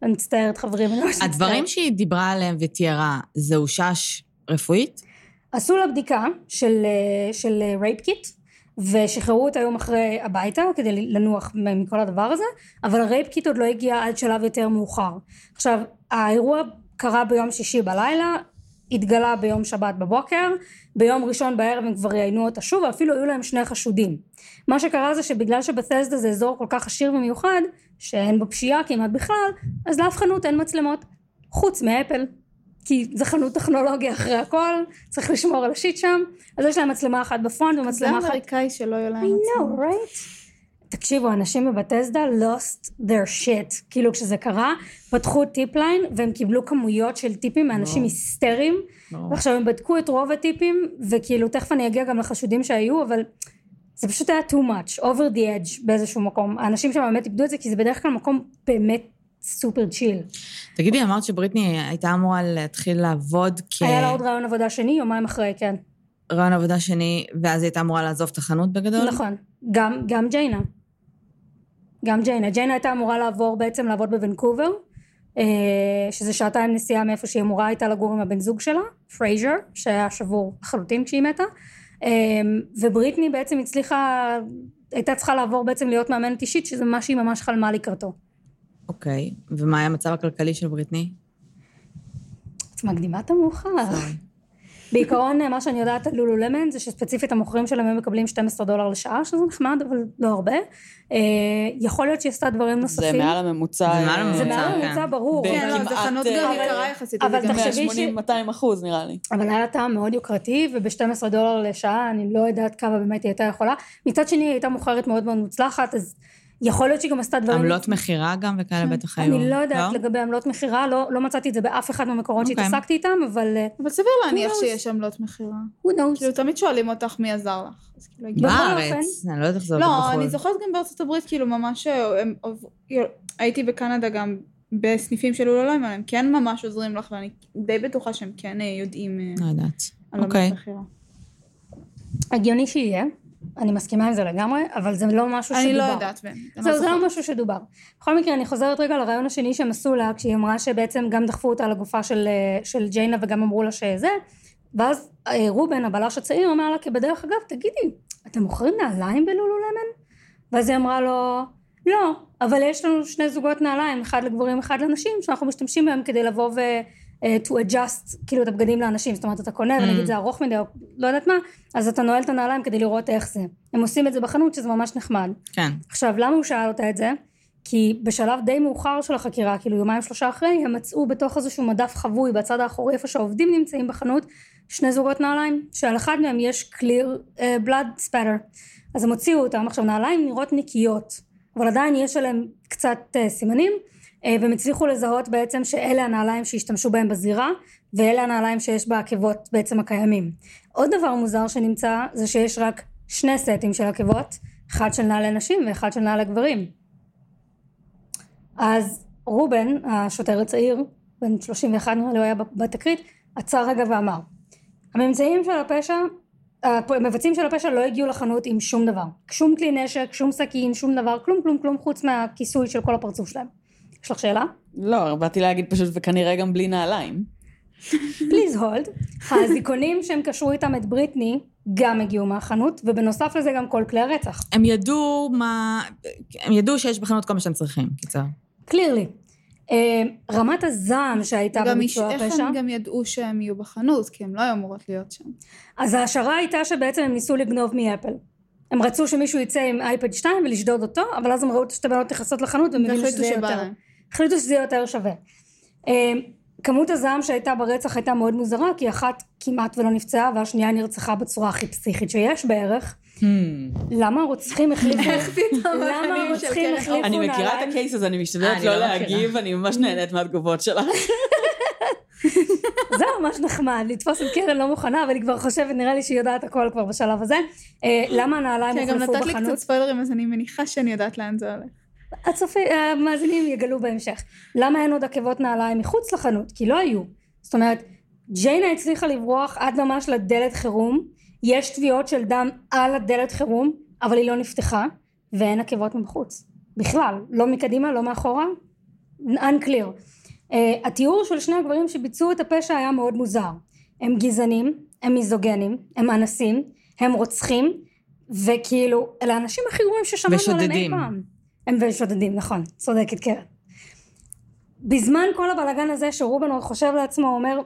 אני מצטערת חברים, אני ממש מצטערת. הדברים שהיא דיברה עליהם ותיארה, זה אושש רפואית? עשו לה בדיקה של, של rape kit ושחררו אותה יום אחרי הביתה כדי לנוח מכל הדבר הזה אבל ה rape kit עוד לא הגיע עד שלב יותר מאוחר עכשיו האירוע קרה ביום שישי בלילה התגלה ביום שבת בבוקר ביום ראשון בערב הם כבר ראיינו אותה שוב ואפילו היו להם שני חשודים מה שקרה זה שבגלל שבתסדה זה אזור כל כך עשיר ומיוחד שאין בו פשיעה כמעט בכלל אז לאף חנות אין מצלמות חוץ מאפל כי זה חנות טכנולוגיה אחרי הכל, צריך לשמור על השיט שם, אז יש להם מצלמה אחת בפרונט זה ומצלמה אחת... אמריקאי שלא יהיה להם I מצלמה. know, right? תקשיבו, אנשים בבתסדה lost their shit. כאילו כשזה קרה, פתחו טיפ ליין והם קיבלו כמויות של טיפים מאנשים לא. היסטריים, לא. ועכשיו הם בדקו את רוב הטיפים, וכאילו תכף אני אגיע גם לחשודים שהיו, אבל זה פשוט היה too much, over the edge באיזשהו מקום. האנשים שם באמת איבדו את זה, כי זה בדרך כלל מקום באמת סופר צ'יל. תגידי, אמרת שבריטני הייתה אמורה להתחיל לעבוד כ... היה לה עוד רעיון עבודה שני, יומיים אחרי, כן. רעיון עבודה שני, ואז היא הייתה אמורה לעזוב את החנות בגדול? נכון, גם, גם ג'יינה. גם ג'יינה. ג'יינה הייתה אמורה לעבור בעצם לעבוד בוונקובר, אה, שזה שעתיים נסיעה מאיפה שהיא אמורה הייתה לגור עם הבן זוג שלה, פרייזר, שהיה שבור לחלוטין כשהיא מתה. אה, ובריטני בעצם הצליחה, הייתה צריכה לעבור בעצם להיות מאמנת אישית, שזה מה שהיא ממש חלמה לקראתו. אוקיי, ומה היה המצב הכלכלי של בריטני? את מקדימה את המאוחר. בעיקרון מה שאני יודעת על לולולמון זה שספציפית המוכרים שלהם היו מקבלים 12 דולר לשעה שזה נחמד אבל לא הרבה אה, יכול להיות שהיא עשתה דברים זה נוספים מעל הממוצע. זה מעל אה, זה הממוצע, מעל כן. הממוצע ברור כן, כן, אבל- זה כמעט, חנות אה, גם יקרה יחסית. אבל תחשבי ש- 180-200 אחוז נראה לי. אבל היה לה טעם מאוד יוקרתי וב-12 דולר לשעה אני לא יודעת כמה באמת היא הייתה יכולה מצד שני היא הייתה מוכרת מאוד מאוד מוצלחת אז יכול להיות שהיא גם עשתה דברים עמלות מכירה גם וכאלה בטח היו. אני לא יודעת לגבי עמלות מכירה לא, לא מצאתי את זה באף אחד מהמקורות אוקיי. שהתעסקתי איתם אבל אה, אבל סביר להניח? שיש עמלות מכירה. who knows כאילו תמיד שואלים אותך מי עזר לך. כאילו, בארץ, אני לא יודעת איך זה עובד לא, בחו"ל. אני זוכרת גם בארצות הברית, כאילו ממש, אה, הייתי בקנדה גם בסניפים של אולולוים, הם כן ממש עוזרים לך, ואני די בטוחה שהם כן אה, יודעים לא יודעת. אוקיי. הגיוני שיהיה אני מסכימה עם זה לגמרי אבל זה לא משהו שדובר אני לא יודעת. אני זהו, זה זוכרת. לא משהו שדובר. בכל מקרה, אני חוזרת רגע לרעיון השני שהם עשו לה, כשהיא אמרה שבעצם גם דחפו אותה לגופה של, אה, של ג'יינה וגם אמרו לה שזה, ואז אה, רובן, הבלש הצעיר, אמר לה כבדרך אגב, תגידי, אתם מוכרים נעליים בלולו למן? ואז היא אמרה לו, לא, אבל יש לנו שני זוגות נעליים, אחד לגברים, אחד לנשים, שאנחנו משתמשים בהם כדי לבוא ו... אה, to adjust כאילו את הבגדים לאנשים, זאת אומרת אתה קונה Mm. ונגיד זה ארוך מדי או לא יודעת מה, אז אתה נועל את הנעליים כדי לראות איך זה. הם עושים את זה בחנות שזה ממש נחמד. כן. עכשיו למה הוא שאל אותה את זה? כי בשלב די מאוחר של החקירה, כאילו יומיים שלושה אחרי, הם מצאו בתוך איזשהו מדף חבוי בצד האחורי איפה שהעובדים נמצאים בחנות, שני זוגות נעליים, שעל אחד מהם יש clear uh, blood spatter. אז הם הוציאו אותם, עכשיו נעליים נראות נקיות, אבל עדיין יש עליהם קצת uh, סימנים, והם הצליחו לזהות בעצם שאלה הנעליים שהשתמשו בהם בזירה, ואלה הנעליים שיש בעקבות בעצם הקיימים. עוד דבר מוזר שנמצא, זה שיש רק שני סטים של עקבות, אחד של נעלי נשים ואחד של נעלי גברים. אז רובן, השוטר הצעיר, בן 31 נראה לי הוא היה בתקרית, עצר רגע ואמר, הממצאים של הפשע, המבצעים של הפשע לא הגיעו לחנות עם שום דבר. שום כלי נשק, שום סכין, שום דבר, כלום כלום כלום חוץ מהכיסוי של כל הפרצוף שלהם. יש לך שאלה? לא, באתי להגיד פשוט, וכנראה גם בלי נעליים. פליז הולד. האזיקונים שהם קשרו איתם את בריטני גם הגיעו מהחנות, ובנוסף לזה גם כל כלי הרצח. הם ידעו מה... הם ידעו שיש בחנות כל מה שהם צריכים, קיצר. קלירלי. אה, רמת הזעם שהייתה גם בביצוע איך הפשע, הם גם ידעו שהם יהיו בחנות, כי הם לא היו אמורות להיות שם. אז ההשערה הייתה שבעצם הם ניסו לגנוב מאפל. הם רצו שמישהו יצא עם אייפד 2 ולשדוד אותו, אבל אז הם ראו את שתי בנות נכנסות לחנות והם הבינו שזה יותר. החליטו שזה יהיה יותר שווה. אה, כמות הזעם שהייתה ברצח הייתה מאוד מוזרה, כי אחת כמעט ולא נפצעה והשנייה נרצחה בצורה הכי פסיכית שיש בערך. Hmm. למה הרוצחים החליפו... פתאום למה הרוצחים החליפו אני מכירה את נעליים? הקייס הזה, אני משתדלת אני לא לא להגיב, אני ממש נהנית מהתגובות שלך. זה ממש נחמד, לתפוס את קרן לא מוכנה, אבל היא כבר חושבת, נראה לי שהיא יודעת הכל כבר בשלב הזה. אה, למה הנעליים כן, גם נתת לי בחנות? קצת ספוילרים, אז אני מניחה שאני יודעת לאן זה הולך. הצופי, המאזינים יגלו בהמשך. למה אין עוד עקבות נעליים מחוץ לחנות? כי לא היו. זאת אומרת, ג'יינה הצליחה לברוח עד ממש לדלת חירום, יש תביעות של דם על הדלת חירום, אבל היא לא נפתחה, ואין עקבות מבחוץ. בכלל, לא מקדימה, לא מאחורה, unclear. Uh, התיאור של שני הגברים שביצעו את הפשע היה מאוד מוזר. הם גזענים, הם מיזוגנים, הם אנסים, הם רוצחים, וכאילו, אלה האנשים הכי גרועים ששמענו עליהם אי. פעם. הם ושודדים, נכון, צודקת קרן. בזמן כל הבלאגן הזה שרובן עוד חושב לעצמו, הוא אומר,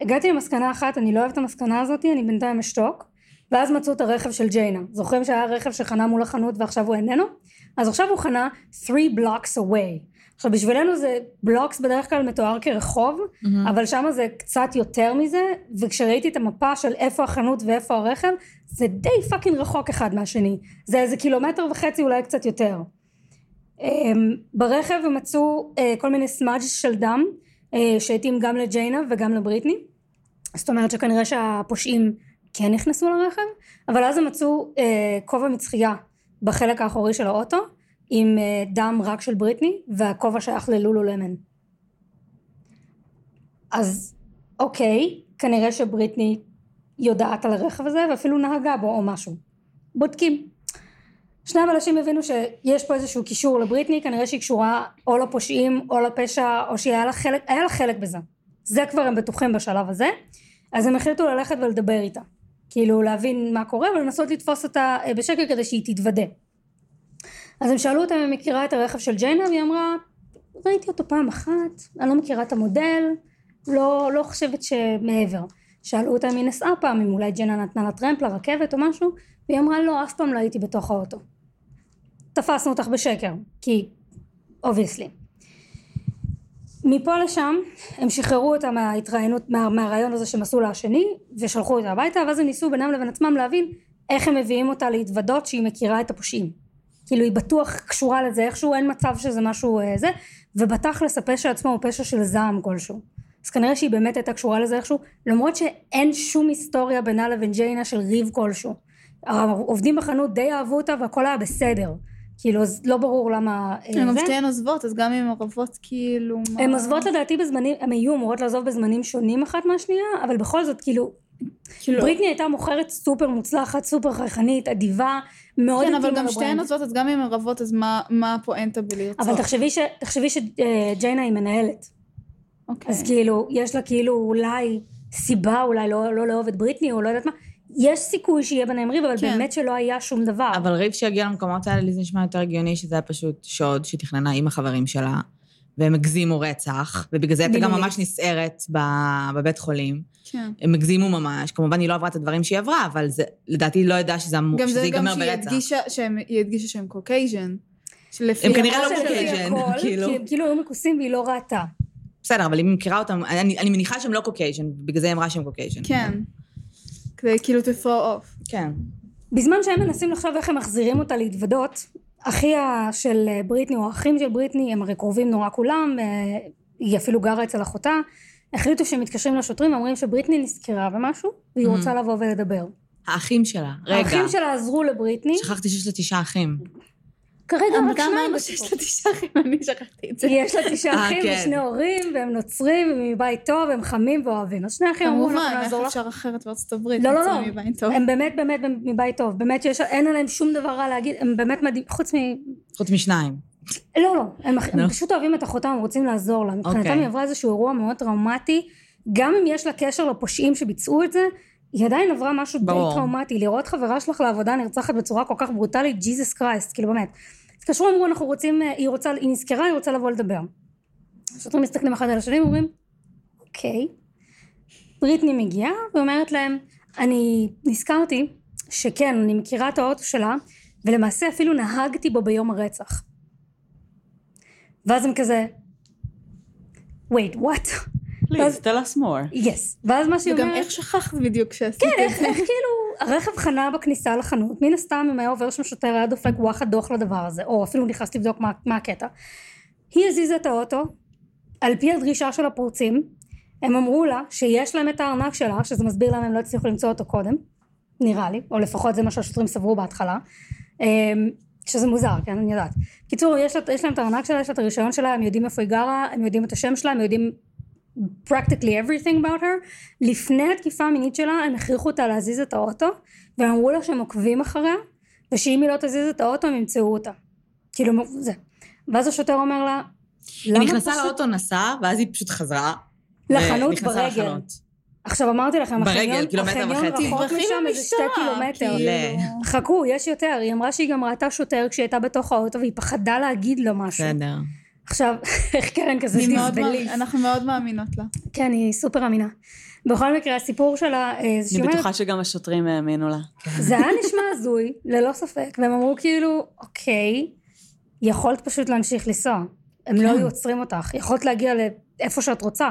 הגעתי למסקנה אחת, אני לא אוהב את המסקנה הזאת, אני בינתיים אשתוק, ואז מצאו את הרכב של ג'יינה. זוכרים שהיה רכב שחנה מול החנות ועכשיו הוא איננו? אז עכשיו הוא חנה 3 blocks away. עכשיו בשבילנו זה blocks בדרך כלל מתואר כרחוב, אבל שם זה קצת יותר מזה, וכשראיתי את המפה של איפה החנות ואיפה הרכב, זה די fucking רחוק אחד מהשני. זה איזה קילומטר וחצי אולי קצת יותר. אמ, ברכב הם מצאו אה, כל מיני smudge של דם אה, שהתאים גם לג'יינה וגם לבריטני. זאת אומרת שכנראה שהפושעים כן נכנסו לרכב אבל אז הם מצאו אה, כובע מצחייה בחלק האחורי של האוטו עם דם רק של בריטני והכובע שייך ללולו למן אז אוקיי כנראה שבריטני יודעת על הרכב הזה ואפילו נהגה בו או משהו. בודקים שני הבלשים הבינו שיש פה איזשהו קישור לבריטני, כנראה שהיא קשורה או לפושעים או לפשע, או שהיה לה חלק, היה לה חלק בזה. זה כבר הם בטוחים בשלב הזה. אז הם החליטו ללכת ולדבר איתה. כאילו להבין מה קורה ולנסות לתפוס אותה אה, בשקל כדי שהיא תתוודה. אז הם שאלו אותה אם היא מכירה את הרכב של ג'יינה והיא אמרה ראיתי אותו פעם אחת, אני לא מכירה את המודל, לא, לא חושבת שמעבר. שאלו אותה אם היא נסעה פעם, אם אולי ג'יינה נתנה לה טרמפ לרכבת או משהו, והיא אמרה לא, אף פעם לא הייתי בתוך האוטו. תפסנו אותך בשקר, כי obviously. מפה לשם הם שחררו אותה מההתראיינות, מה, מהרעיון הזה שהם עשו לה השני ושלחו אותה הביתה ואז הם ניסו בינם לבין עצמם להבין איך הם מביאים אותה להתוודות שהיא מכירה את הפושעים כאילו היא בטוח קשורה לזה איכשהו אין מצב שזה משהו אה, זה ובתכלס הפשע עצמו הוא פשע של זעם כלשהו אז כנראה שהיא באמת הייתה קשורה לזה איכשהו למרות שאין שום היסטוריה בינה לבין ג'יינה של ריב כלשהו העובדים בחנות די אהבו אותה והכל היה בסדר כאילו אז לא ברור למה אה, הן גם. שתיהן עוזבות, אז גם אם הן רבות כאילו... הן עוזבות לדעתי בזמנים, הן היו אמורות לעזוב בזמנים שונים אחת מהשנייה, אבל בכל זאת כאילו, כאילו... בריטני הייתה מוכרת סופר מוצלחת, סופר חייכנית, אדיבה, מאוד כן, אבל גם שתיהן. עוזבות, אז גם אם הן רבות, אז מה- מה הפואנטה בלרצות? אבל תחשבי ש- תחשבי שג'יינה היא מנהלת, אוקיי. אז כאילו, יש לה כאילו אולי סיבה אולי לא לא לאהוב את בריטני, או לא יודעת מה, יש סיכוי שיהיה ביניהם ריב, אבל כן. באמת שלא היה שום דבר. אבל ריב שהגיע למקומות האלה, לי זה נשמע יותר הגיוני שזה היה פשוט שוד שתכננה עם החברים שלה, והם הגזימו רצח, ובגלל זה הייתה גם. ממש נסערת ב- בבית חולים. כן. הם הגזימו ממש, כמובן היא לא עברה את הדברים שהיא עברה, אבל זה, לדעתי היא לא ידעה שזה אמור- גם שזה זה גם ייגמר שהיא ברצח. הדגישה, שהם- Caucasian. הם כנראה לא Caucasian, כאילו. כי הם כאילו היו מכוסים והיא לא ראתה. בסדר, אבל אם היא מכירה אותם, אני, אני מניחה שהם לא Caucasian, בגלל זה היא אמרה שהם Caucasian. כן. כדי כאילו to throw off. כן. בזמן שהם מנסים לחשוב איך הם מחזירים אותה להתוודות, אחיה של אה, בריטני או האחים של בריטני הם הרי קרובים נורא כולם, אה, היא אפילו גרה אצל אחותה, החליטו שהם מתקשרים לשוטרים ואומרים שבריטני נזכרה במשהו והיא Mhm. רוצה לבוא ולדבר. האחים שלה, רגע. האחים שלה עזרו לבריטני, שכחתי שיש לה תשעה אחים. כרגע רק אתה שניים בסיפור. שיש לה תשעה אחים, אני שכחתי את זה. יש לה תשעה אה, אחים כן. ושני הורים והם נוצרים והם מבית טוב הם חמים ואוהבים אז שני אחים אמרו כמובן, אנחנו איך נעזור לך אפשר אחרת בארצות הברית? לא, לא, לא. הם באמת באמת מבית טוב באמת שיש אין עליהם שום דבר רע להגיד הם באמת מדהים חוץ מ... חוץ משניים. לא לא הם, הם נו. פשוט אוהבים את אחותם הם רוצים לעזור לה מבחינתם אוקיי. היא עברה איזשהו אירוע מאוד טראומטי גם אם יש לה קשר לפושעים שביצעו את זה היא עדיין עברה משהו ברור. די טראומטי לראות חברה שלך לעבודה נרצחת בצורה כל כך ברוטלית ג'יזוס קרייסט כאילו באמת התקשרו אמרו אנחנו רוצים היא רוצה היא נזכרה היא רוצה לבוא לדבר השוטרים מסתכלים אחד על השני ואומרים, אוקיי. בריטני מגיעה ואומרת להם, אני נזכרתי שכן, אני מכירה את האוטו שלה, ולמעשה אפילו נהגתי בו ביום הרצח. ואז הם כזה, wait, what? Please, tell us more. yes. ואז מה שהיא וגם אומרת, איך שכחת בדיוק שעשית כן, את זה. איך כאילו, הרכב חנה בכניסה לחנות, מן הסתם אם היה עובר שם שוטר היה דופק וואחד דוח לדבר הזה, או אפילו נכנס לבדוק מה, מה הקטע. היא הזיזה את האוטו, על פי הדרישה של הפורצים, הם אמרו לה שיש להם את הארנק שלה, שזה מסביר למה הם לא הצליחו למצוא אותו קודם, נראה לי, או לפחות זה מה שהשוטרים סברו בהתחלה, אמ, שזה מוזר, כן, אני יודעת. קיצור, יש, לה, יש להם את הארנק שלה, יש לה את הרישיון שלה, הם יודעים איפה היא גרה, הם יודעים את השם שלה, הם יודעים practically everything about her. לפני התקיפה המינית שלה, הם הכריחו אותה להזיז את האוטו, והם אמרו לה שהם עוקבים אחריה, ושאם היא לא תזיז את האוטו, הם ימצאו אותה. כאילו, זה. ואז השוטר אומר לה, היא נכנסה פשוט- לאוטו נסעה, ואז היא פשוט חזרה. לחנות ברגל. לחנות. עכשיו אמרתי לכם, ברגל, החניון, קילומטר החניון וחצי. רחוק משם איזה שתי קילומטר. כאילו. חכו, יש יותר. היא אמרה שהיא גם ראתה שוטר כשהיא הייתה בתוך האוטו והיא פחדה להגיד לו משהו. בסדר. עכשיו, איך קרן כזה. מאמין- אנחנו מאוד מאמינות לה. כן, היא סופר אמינה. בכל מקרה, הסיפור שלה, אה, זה אני בטוחה שגם השוטרים האמינו לה. זה היה נשמע הזוי, ללא ספק, והם אמרו כאילו, אוקיי, יכולת פשוט להמשיך לנסוע. הם לא היו עוצרים אותך, יכולת להגיע לאיפה שאת רוצה.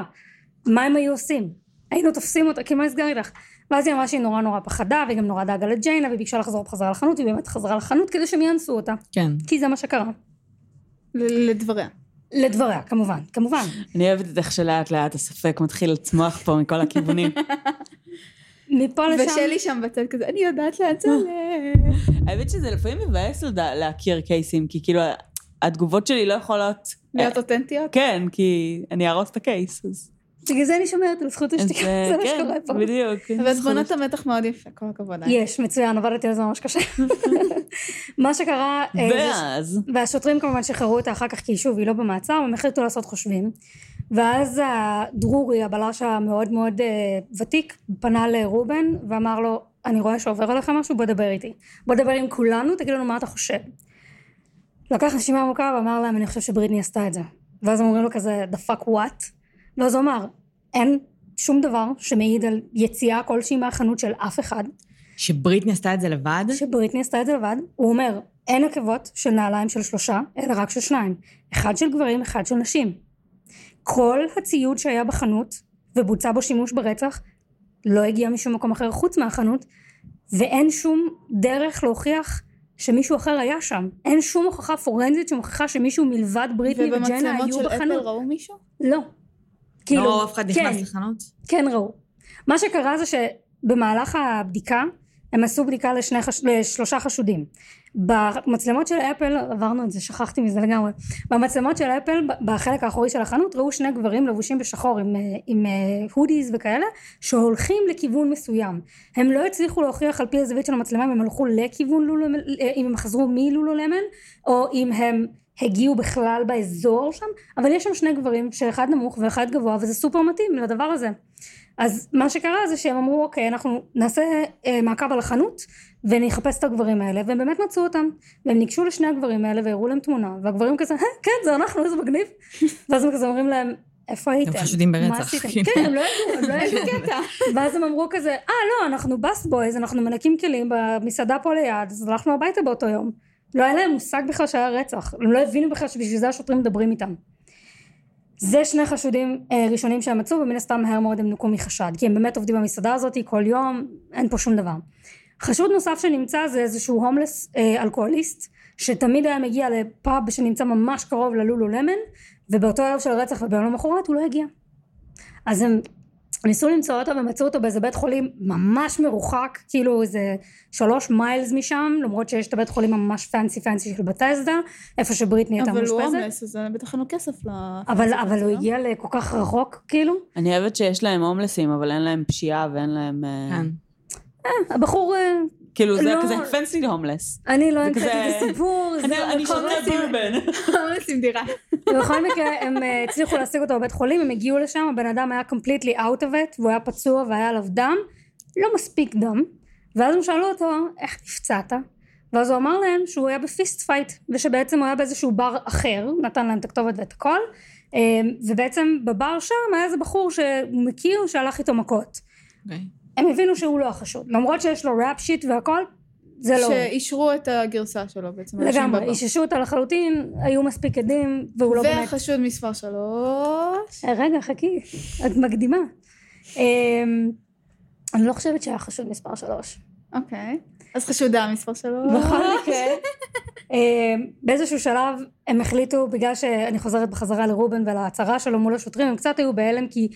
מה הם היו עושים? היינו תופסים אותה, כי מה נסגר איתך? ואז היא אמרה שהיא נורא נורא פחדה, והיא גם נורא דאגה לג'יינה, והיא ביקשה לחזור בחזרה לחנות, והיא באמת חזרה לחנות כדי שהם יאנסו אותה. כן. כי זה מה שקרה. ל- לדבריה. לדבריה, כמובן, כמובן. אני אוהבת את איך שלאט לאט הספק מתחיל לצמוח פה מכל הכיוונים. מפה לשם... ושלי שם בצד כזה, אני יודעת לאן זה הולך. האמת שזה לפעמים מבאס להכיר קייסים, כי כאילו התגובות שלי לא יכולות... להיות אותנטיות. כן, כי אני אהרוס את הקייס. אז בגלל זה אני שומרת על זכות השתיקה, אה, זה מה כן, שקורה פה. בדיוק. ואת בונה את המתח מאוד יפה, כל הכבוד. לה. יש, מצוין, עבדתי על זה ממש קשה. מה שקרה, אה, ואז, והשוטרים כמובן שחררו אותה אחר כך כי שוב היא לא במעצר, הם החליטו לעשות חושבים. ואז דרורי, הבלש המאוד מאוד אה, ותיק, פנה לרובן ואמר לו, אני רואה שעובר עליך משהו, בוא דבר איתי. בוא דבר עם כולנו, תגיד לנו מה אתה חושב. לקח נשימה עמוקה ואמר להם, אני חושב שבריטני עשתה את זה. ואז הם אומרים לו כזה, the fuck what? ואז הוא אמר, אין שום דבר שמעיד על יציאה כלשהי מהחנות של אף אחד. שבריטני עשתה את זה לבד? שבריטני עשתה את זה לבד, הוא אומר, אין עקבות של נעליים של שלושה, אלא רק של שניים. אחד של גברים, אחד של נשים. כל הציוד שהיה בחנות, ובוצע בו שימוש ברצח, לא הגיע משום מקום אחר חוץ מהחנות, ואין שום דרך להוכיח שמישהו אחר היה שם. אין שום הוכחה פורנזית שמוכיחה שמישהו מלבד בריטני וג'נה ובמצלמות היו של אפל בחנות. ראו מישהו? לא. כאילו, לא, אף אחד כן. נכנס לחנות? כן ראו. מה שקרה זה שבמהלך הבדיקה הם עשו בדיקה לשני חש... לשלושה חשודים. במצלמות של אפל, עברנו את זה, שכחתי מזה לגמרי. במצלמות של אפל, בחלק האחורי של החנות, ראו שני גברים לבושים בשחור עם, אה, עם אה, הודיז וכאלה, שהולכים לכיוון מסוים. הם לא הצליחו להוכיח על פי הזווית של המצלמה אם הם הלכו לכיוון לולו, אה, אם הם חזרו מלולולמן, או אם הם הגיעו בכלל באזור שם, אבל יש שם שני גברים שאחד נמוך ואחד גבוה, וזה סופר מתאים לדבר הזה. אז מה שקרה זה שהם אמרו אוקיי אנחנו נעשה אה, מעקב על החנות ונחפש את הגברים האלה והם באמת מצאו אותם והם ניגשו לשני הגברים האלה והראו להם תמונה והגברים כזה "אה, כן זה אנחנו איזה מגניב ואז הם כזה אומרים להם איפה הייתם? חשודים ברצח? כאילו. כן הם לא ידעו הם לא ידעו ואז הם אמרו כזה אה לא אנחנו בסט בויז אנחנו מנקים כלים במסעדה פה ליד אז הלכנו הביתה באותו יום לא היה להם מושג בכלל שהיה רצח. הם לא הבינו בכלל שבשביל זה השוטרים מדברים איתם. זה שני חשודים אה, ראשונים שהם מצאו ומן הסתם מהר מאוד הם נוקו מחשד כי הם באמת עובדים במסעדה הזאת כל יום אין פה שום דבר. חשוד נוסף שנמצא זה איזשהו הומלס אה, אלכוהוליסט שתמיד היה מגיע לפאב שנמצא ממש קרוב ללולו למן ובאותו ערב של הרצח וביום למחרת הוא לא הגיע. אז הם ניסו למצוא אותו ומצאו אותו באיזה בית חולים ממש מרוחק כאילו איזה שלוש מיילס משם למרות שיש את הבית חולים הממש פאנסי פאנסי של בטסדה איפה שבריטני הייתה אבל הוא מאושפזת. הומלס, אז בטח אין לו כסף ל... אבל, אבל הוא הגיע לכל כך רחוק כאילו? אני אוהבת שיש להם הומלסים, אבל אין להם פשיעה ואין להם... אה, כן. הבחור אה, כאילו זה לא. כזה fancy הומלס. אני לא המצאתי את הסיפור אני- זה אני בכל שותה. בורבן. הומלס עם דירה. בכל מקרה הם אה, הצליחו להשיג אותו בבית חולים הם הגיעו לשם הבן אדם היה completely out of it והוא היה פצוע והיה עליו דם לא מספיק דם ואז הם שאלו אותו איך נפצעת ואז הוא אמר להם שהוא היה ב fist fight ושבעצם הוא היה באיזשהו בר אחר נתן להם את הכתובת ואת הכל אה, ובעצם בבר שם היה איזה בחור שהוא מכיר שהלך איתו מכות אוקיי. הם הבינו שהוא לא החשוד למרות שיש לו ראפ שיט והכל זה לא. שאישרו את הגרסה שלו בעצם. לגמרי. איששו אותה לחלוטין, היו מספיק עדים, והוא לא באמת... והחשוד מספר שלוש. אה, רגע, חכי, את מקדימה. אמ, אני לא חושבת שהיה חשוד מספר שלוש. אוקיי. אז חשודה מספר שלוש. בכל מקרה, אמ, באיזשהו שלב הם החליטו, בגלל שאני חוזרת בחזרה לרובן ולהצהרה שלו מול השוטרים, הם קצת היו בהלם כי,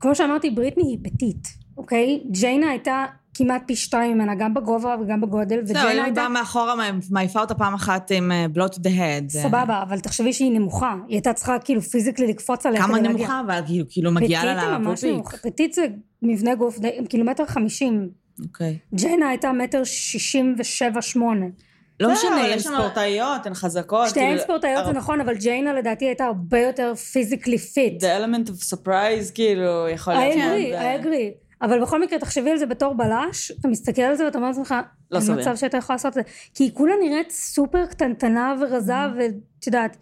כמו שאמרתי, בריטני היא פטית, אוקיי? ג'יינה הייתה כמעט פי שתיים ממנה, גם בגובה וגם בגודל, זהו, וג'יינה היא הייתה... באה מאחורה, מעיפה אותה פעם אחת עם בלוט head. זה- סבבה, אבל תחשבי שהיא נמוכה, היא הייתה צריכה כאילו פיזיקלי לקפוץ עליה כמה. נמוכה, אבל כאילו, כאילו מגיעה לה היא לפופיק. פטית זה מבנה גוף די, קילומטר חמישים, אוקיי. ג'יינה הייתה מטר שישים ושבע שמונה. לא בסדר, משנה, הן יש לנו... ספורטאיות, הן חזקות. שתיהן כאילו, ספורטאיות זה נכון, אבל ג'יינה לדעתי הייתה הרבה יותר physically fit. The element of surprise, כאילו, יכול I להיות. agree, מאוד, I agree. אבל בכל מקרה, תחשבי על זה בתור בלש, אתה מסתכל על זה ואתה אומר לעצמך, לא סביר. מצב שהייתה יכולה לעשות את זה. כי היא כולה נראית סופר קטנטנה ורזה, ואת יודעת.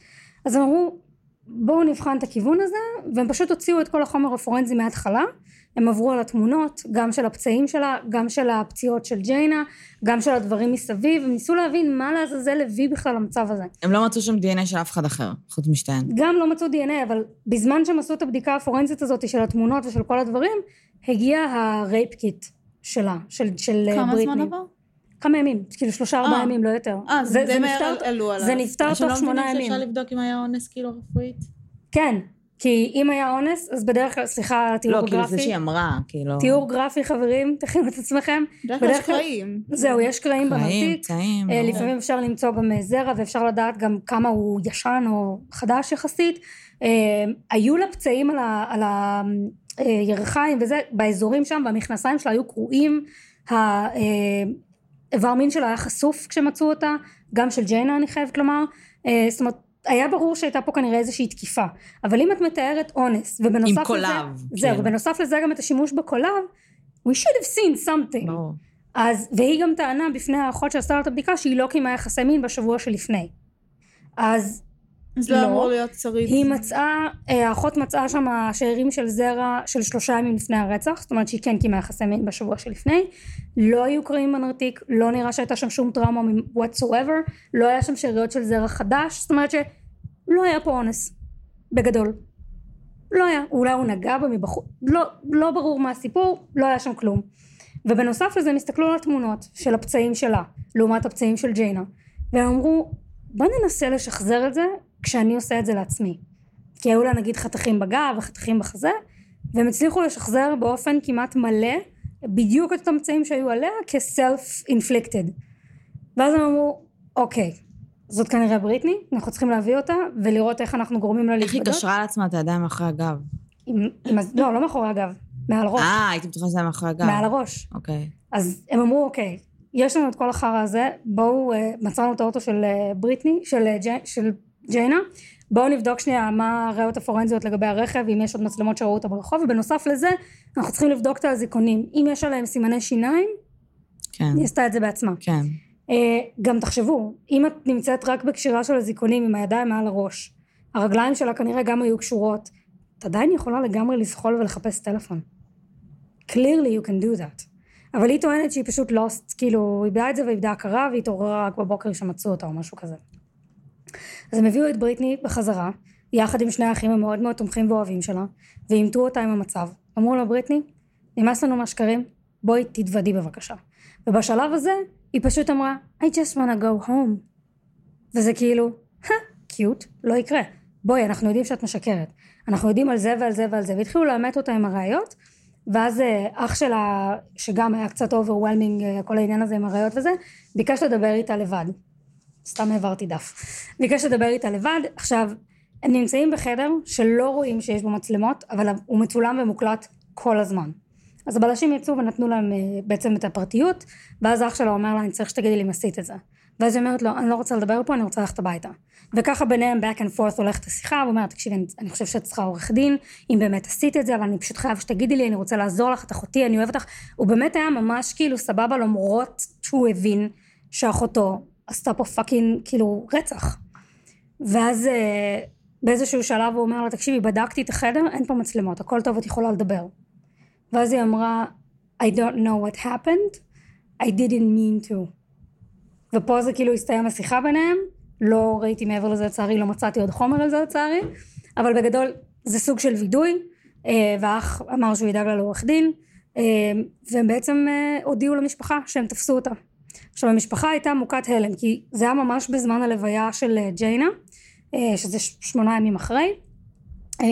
אז הם אמרו, בואו נבחן את הכיוון הזה, והם פשוט הוציאו את כל החומר הפורנזי מההתחלה. הם עברו על התמונות, גם של הפצעים שלה, גם של הפציעות של ג'יינה, גם של הדברים מסביב, הם ניסו להבין מה לעזאזל הביא בכלל למצב הזה. הם לא מצאו שם דנ"א של אף אחד אחר, חוץ משתיהן. גם לא מצאו דנ"א, אבל בזמן שהם עשו את הבדיקה הפורנזית הזאת של התמונות ושל כל הדברים, הגיע ה rape kit שלה, של, של אה, כמה בריטני. זמן עבר? כמה ימים, כאילו שלושה ארבעה אה. ימים, לא יותר. אה, זה די מהר עלו עליו. זה נפתר אנשים תוך לא שמונה מבינים ימים. שאפשר לבדוק אם היה אונס כאילו רפואית? כן, כי אם היה אונס, אז בדרך כלל, סליחה, תיאור לא, כאילו זה גרפי. שהיא אמרה, כאילו... תיאור גרפי, חברים, תכינו את עצמכם. בדרך כלל יש קרעים. זהו, יש קרעים קרעים, במרתיק. פצעים. אה. לפעמים אפשר למצוא גם אה, זרע ואפשר לדעת גם כמה הוא ישן או חדש יחסית. אה, היו לה פצעים על ה- על הירכיים וזה, באזורים שם, במכנסיים שלה היו קרועים. האיבר מין שלה היה חשוף כשמצאו אותה, גם של ג'יינה אני חייבת לומר. זאת אומרת, היה ברור שהייתה פה כנראה איזושהי תקיפה. אבל אם את מתארת אונס, ובנוסף עם לזה... קולב, זהו, כאילו. ובנוסף לזה גם את השימוש בקולב, we should have seen something. ברור. אז, והיא גם טענה בפני האחות שעשתה לה את הבדיקה שהיא לא קיימה יחסי מין בשבוע שלפני. אז אז לא לא. אמור להיות שריד. היא מצאה, אה, האחות מצאה שם שארים של זרע של שלושה ימים לפני הרצח, זאת אומרת שהיא כן קיימה יחסי מין בשבוע שלפני, לא היו קרעים בנרתיק, לא נראה שהייתה שם שום טראומה מ- whatsoever, לא היה שם שאריות של זרע חדש, זאת אומרת שלא היה פה אונס, בגדול. לא היה, אולי הוא נגע בה מבחוץ, לא, לא ברור מה הסיפור, לא היה שם כלום. ובנוסף לזה הם הסתכלו על התמונות של הפצעים שלה, לעומת הפצעים של ג'יינה, והם אמרו, בוא ננסה לשחזר את זה כשאני עושה את זה לעצמי. כי היו לה נגיד חתכים בגב וחתכים בחזה, והם הצליחו לשחזר באופן כמעט מלא בדיוק את אותם פצעים שהיו עליה כ-self inflicted. ואז הם אמרו, אוקיי, זאת כנראה בריטני, אנחנו צריכים להביא אותה ולראות איך אנחנו גורמים לה איך היא להתבדות. קשרה לעצמה את הידיים מאחורי הגב? עם, עם, לא, לא מאחורי הגב, מעל הראש. אה, הייתי בטוחה שזה היה מאחורי הגב. מעל הראש. אוקיי. אז הם אמרו אוקיי יש לנו את כל החרא הזה בואו אה, מצאנו את האוטו של אה, בריטני של, אה, של ג'יינה בואו נבדוק שנייה מה הראיות הפורנזיות לגבי הרכב אם יש עוד מצלמות שראו אותה ברחוב ובנוסף לזה אנחנו צריכים לבדוק את האזיקונים. אם יש עליהם סימני שיניים כן, היא עשתה את זה בעצמה. כן. אה, גם תחשבו אם את נמצאת רק בקשירה של אזיקונים עם הידיים מעל הראש הרגליים שלה כנראה גם היו קשורות את עדיין יכולה לגמרי לזחול ולחפש טלפון. Clearly you can do that. אבל היא טוענת שהיא פשוט lost כאילו איבדה את זה ואיבדה הכרה והיא התעוררה רק בבוקר שמצאו אותה או משהו כזה אז הם הביאו את בריטני בחזרה יחד עם שני האחים המאוד מאוד תומכים ואוהבים שלה ועימתו אותה עם המצב. אמרו לה בריטני נמאס לנו מהשקרים בואי תתוודי בבקשה. ובשלב הזה היא פשוט אמרה I just wanna go home. וזה כאילו cute לא יקרה. בואי אנחנו יודעים שאת משקרת. אנחנו יודעים על זה ועל זה ועל זה. והתחילו לעמת אותה עם הראיות ואז אה, אח שלה שגם היה קצת overwhelming כל העניין הזה עם הראיות וזה ביקש לדבר איתה לבד סתם העברתי דף. ביקש לדבר איתה לבד. עכשיו הם נמצאים בחדר שלא רואים שיש בו מצלמות אבל הוא מצולם ומוקלט כל הזמן. אז הבלשים יצאו ונתנו להם אה, בעצם את הפרטיות ואז אח שלו אומר לה אני צריך שתגידי לי אם עשית את זה. ואז היא אומרת לו אני לא רוצה לדבר פה אני רוצה ללכת הביתה. וככה ביניהם back and forth הולכת השיחה הוא אומר תקשיבי אני, אני חושב שאת צריכה עורך דין אם באמת עשית את זה אבל אני פשוט חייב שתגידי לי אני רוצה לעזור לך את אחותי אני אוהב אותך. הוא באמת היה ממש כאילו סבבה למרות שהוא הבין שאחותו עשתה פה פאקינג כאילו רצח. ואז אה, באיזשהו שלב הוא אומר לה תקשיבי בדקתי את החדר אין פה מצלמות הכל טוב את יכולה לדבר. ואז היא אמרה I don't know what happened I didn't mean to. ופה זה כאילו הסתיים השיחה ביניהם לא ראיתי מעבר לזה לצערי לא מצאתי עוד חומר על זה לצערי אבל בגדול זה סוג של וידוי אה, והאח אמר שהוא ידאג לה לעורך דין אה, והם בעצם אה, הודיעו למשפחה שהם תפסו אותה עכשיו המשפחה הייתה מוכת הלם כי זה היה ממש בזמן הלוויה של אה, ג'יינה אה, שזה שמונה ימים אחרי. אה,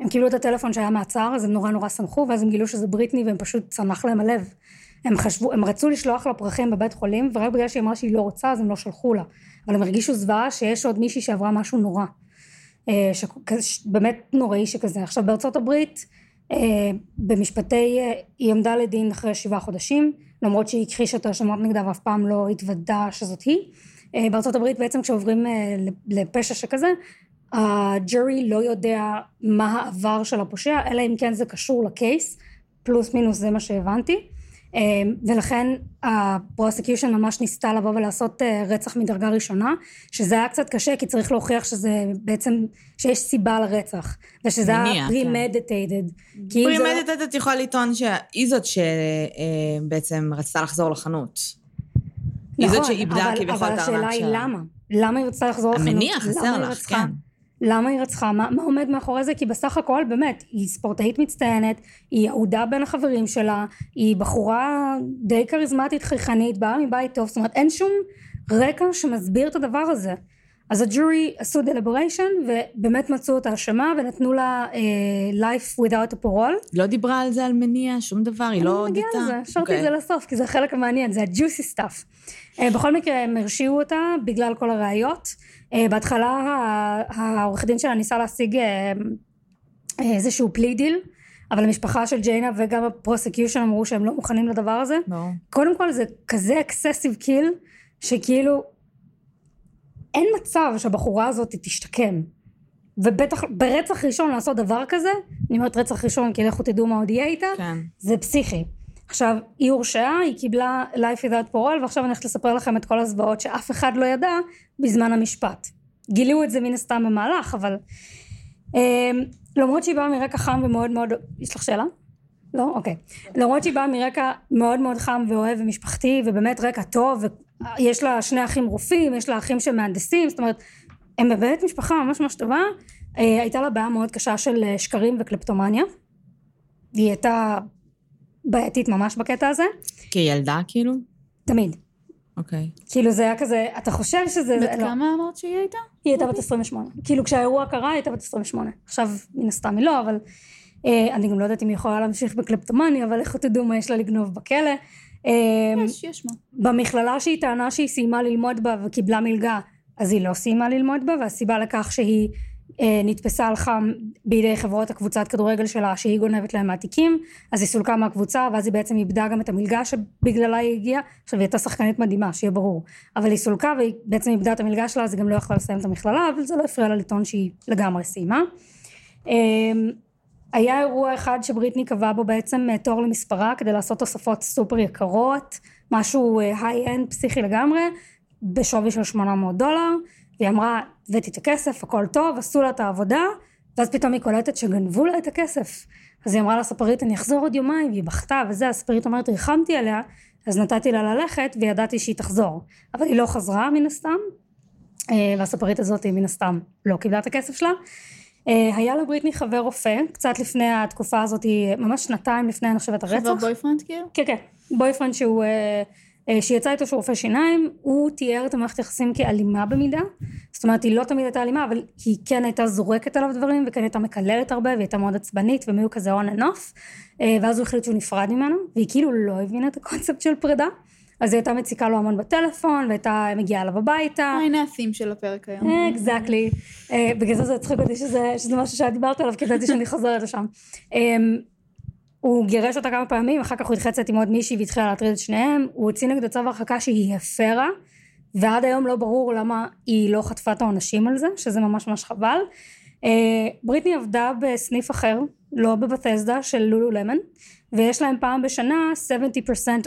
הם קיבלו את הטלפון שהיה מעצר אז הם נורא נורא שמחו ואז הם גילו שזה בריטני והם פשוט צנח להם הלב. הם חשבו הם רצו לשלוח לה פרחים בבית חולים ורק בגלל שהיא אמרה שהיא לא רוצה אז הם לא שלחו לה. אבל הם הרגישו זוועה שיש עוד מישהי שעברה משהו נורא אה, שכזה- ש- באמת נוראי שכזה. עכשיו בארצות הברית במשפטי היא עמדה לדין אחרי שבעה חודשים למרות שהיא הכחישה את ההאשמות נגדה ואף פעם לא התוודה שזאת היא. אה, בארצות הברית בעצם כשעוברים אה, לפשע שכזה הג'ורי לא יודע מה העבר של הפושע אלא אם כן זה קשור לקייס פלוס מינוס זה מה שהבנתי ולכן הפרוסקיושן ממש ניסתה לבוא ולעשות אה, רצח מדרגה ראשונה שזה היה קצת קשה כי צריך להוכיח שזה בעצם שיש סיבה לרצח ושזה היה כן. premeditated מדטט את יכולה לטעון שהיא זאת שבעצם רצתה לחזור לחנות. היא זאת נכון, שאיבדה אבל- כביכול את אבל השאלה הארנק היא שלה. למה למה היא רצתה לחזור לחנות המניע חסר לך? כן. למה היא רצחה? מה, מה עומד מאחורי זה? כי בסך הכל באמת, היא ספורטאית מצטיינת, היא אהודה בין החברים שלה, היא בחורה די כריזמטית חייכנית, באה מבית טוב, זאת אומרת אין שום רקע שמסביר את הדבר הזה. אז הג'ורי עשו deliberation ובאמת מצאו את האשמה ונתנו לה uh, life without a parole. היא לא דיברה על זה על מניע, שום דבר, היא לא אני מגיעה הודתה. לזה, השארתי אוקיי. את זה לסוף כי זה החלק המעניין, זה ה juicy stuff. בכל מקרה הם הרשיעו אותה בגלל כל הראיות. אה, בהתחלה העורך דין שלה ניסה להשיג אה, אה, איזשהו plea deal, אבל המשפחה של ג'יינה וגם ה prosecution אמרו שהם לא מוכנים לדבר הזה. ברור. קודם כל זה כזה excessive kill, שכאילו אין מצב שהבחורה הזאת תשתקם. ובטח ברצח ראשון לעשות דבר כזה, אני אומרת רצח ראשון כי לכו תדעו מה עוד יהיה איתה, כן. זה פסיכי. עכשיו, היא הורשעה, היא קיבלה life without parole, ועכשיו אני הולכת לספר לכם את כל הזוועות שאף אחד לא ידע בזמן המשפט. גילו את זה מן הסתם במהלך, אבל... אמ, למרות שהיא באה מרקע חם ומאוד מאוד... יש לך שאלה? לא? אוקיי. למרות שהיא באה מרקע מאוד מאוד חם ואוהב ומשפחתי, ובאמת רקע טוב, ויש לה שני אחים רופאים, יש לה אחים שהם מהנדסים, זאת אומרת, הם באמת משפחה ממש ממש טובה. אה, הייתה לה בעיה מאוד קשה של אה, שקרים וקלפטומניה. היא הייתה בעייתית ממש בקטע הזה, כילדה כאילו? תמיד. אוקיי. כאילו זה היה כזה, אתה חושב שזה... בת לא. כמה אמרת שהיא הייתה? היא הייתה בת 28. כאילו כשהאירוע קרה היא הייתה בת 28. עכשיו מן הסתם היא לא, אבל אה, אני גם לא יודעת אם היא יכולה להמשיך בקלפטומניה, אבל לכו תדעו מה יש לה לגנוב בכלא. אה, יש, יש מה. במכללה שהיא טענה שהיא סיימה ללמוד בה וקיבלה מלגה, אז היא לא סיימה ללמוד בה, והסיבה לכך שהיא נתפסה על חם בידי חברות הקבוצת כדורגל שלה שהיא גונבת להם מהתיקים, אז היא סולקה מהקבוצה, ואז היא בעצם איבדה גם את המלגה שבגללה היא הגיעה. עכשיו היא הייתה שחקנית מדהימה, שיהיה ברור, אבל היא סולקה והיא בעצם איבדה את המלגה שלה, אז היא גם לא יכלה לסיים את המכללה, אבל זה לא הפריע לה לטעון שהיא לגמרי סיימה. אה, היה אירוע אחד שבריטני קבעה בו בעצם אה, תור למספרה כדי לעשות תוספות סופר יקרות, משהו high-end פסיכי לגמרי, בשווי של 800 דולר, והיא אמרה הבאתי את הכסף הכל טוב עשו לה את העבודה. ואז פתאום היא קולטת שגנבו לה את הכסף. אז היא אמרה לספרית אני אחזור עוד יומיים. והיא בכתה וזה הספרית אומרת ריחמתי עליה. אז נתתי לה ללכת וידעתי שהיא תחזור. אבל היא לא חזרה מן הסתם. אה, והספרית הזאת מן הסתם לא קיבלה את הכסף שלה. אה, היה לבריטני חבר רופא קצת לפני התקופה הזאת ממש שנתיים לפני אני חושבת הרצח. חבר boyfriend כאילו? כן כן. boyfriend שהוא אה, שיצא איתו שהוא רופא שיניים הוא תיאר את המערכת יחסים כאלימה במידה זאת אומרת היא לא תמיד הייתה אלימה אבל היא כן הייתה זורקת עליו דברים וכן הייתה מקללת הרבה והיא הייתה מאוד עצבנית והם היו כזה and off אה, ואז הוא החליט שהוא נפרד ממנו והיא כאילו לא הבינה את הקונספט של פרידה אז היא הייתה מציקה לו המון בטלפון והייתה מגיעה אליו הביתה אה, הנה הסים של הפרק היום. אקזקטלי. בגלל זה זה הצחיק אותי שזה שזה משהו שאת דיברת עליו, כי ידעתי שאני חוזרת לשם. הוא גירש אותה כמה פעמים, אחר כך הוא התחיל לצאת עם עוד מישהי והתחילה להטריד את שניהם, הוא הוציא נגדו צו הרחקה שהיא הפרה, ועד היום לא ברור למה היא לא חטפה את העונשים על זה, שזה ממש ממש חבל. אה, בריטני עבדה בסניף אחר, לא בבתסדה של לולו למן, ויש להם פעם בשנה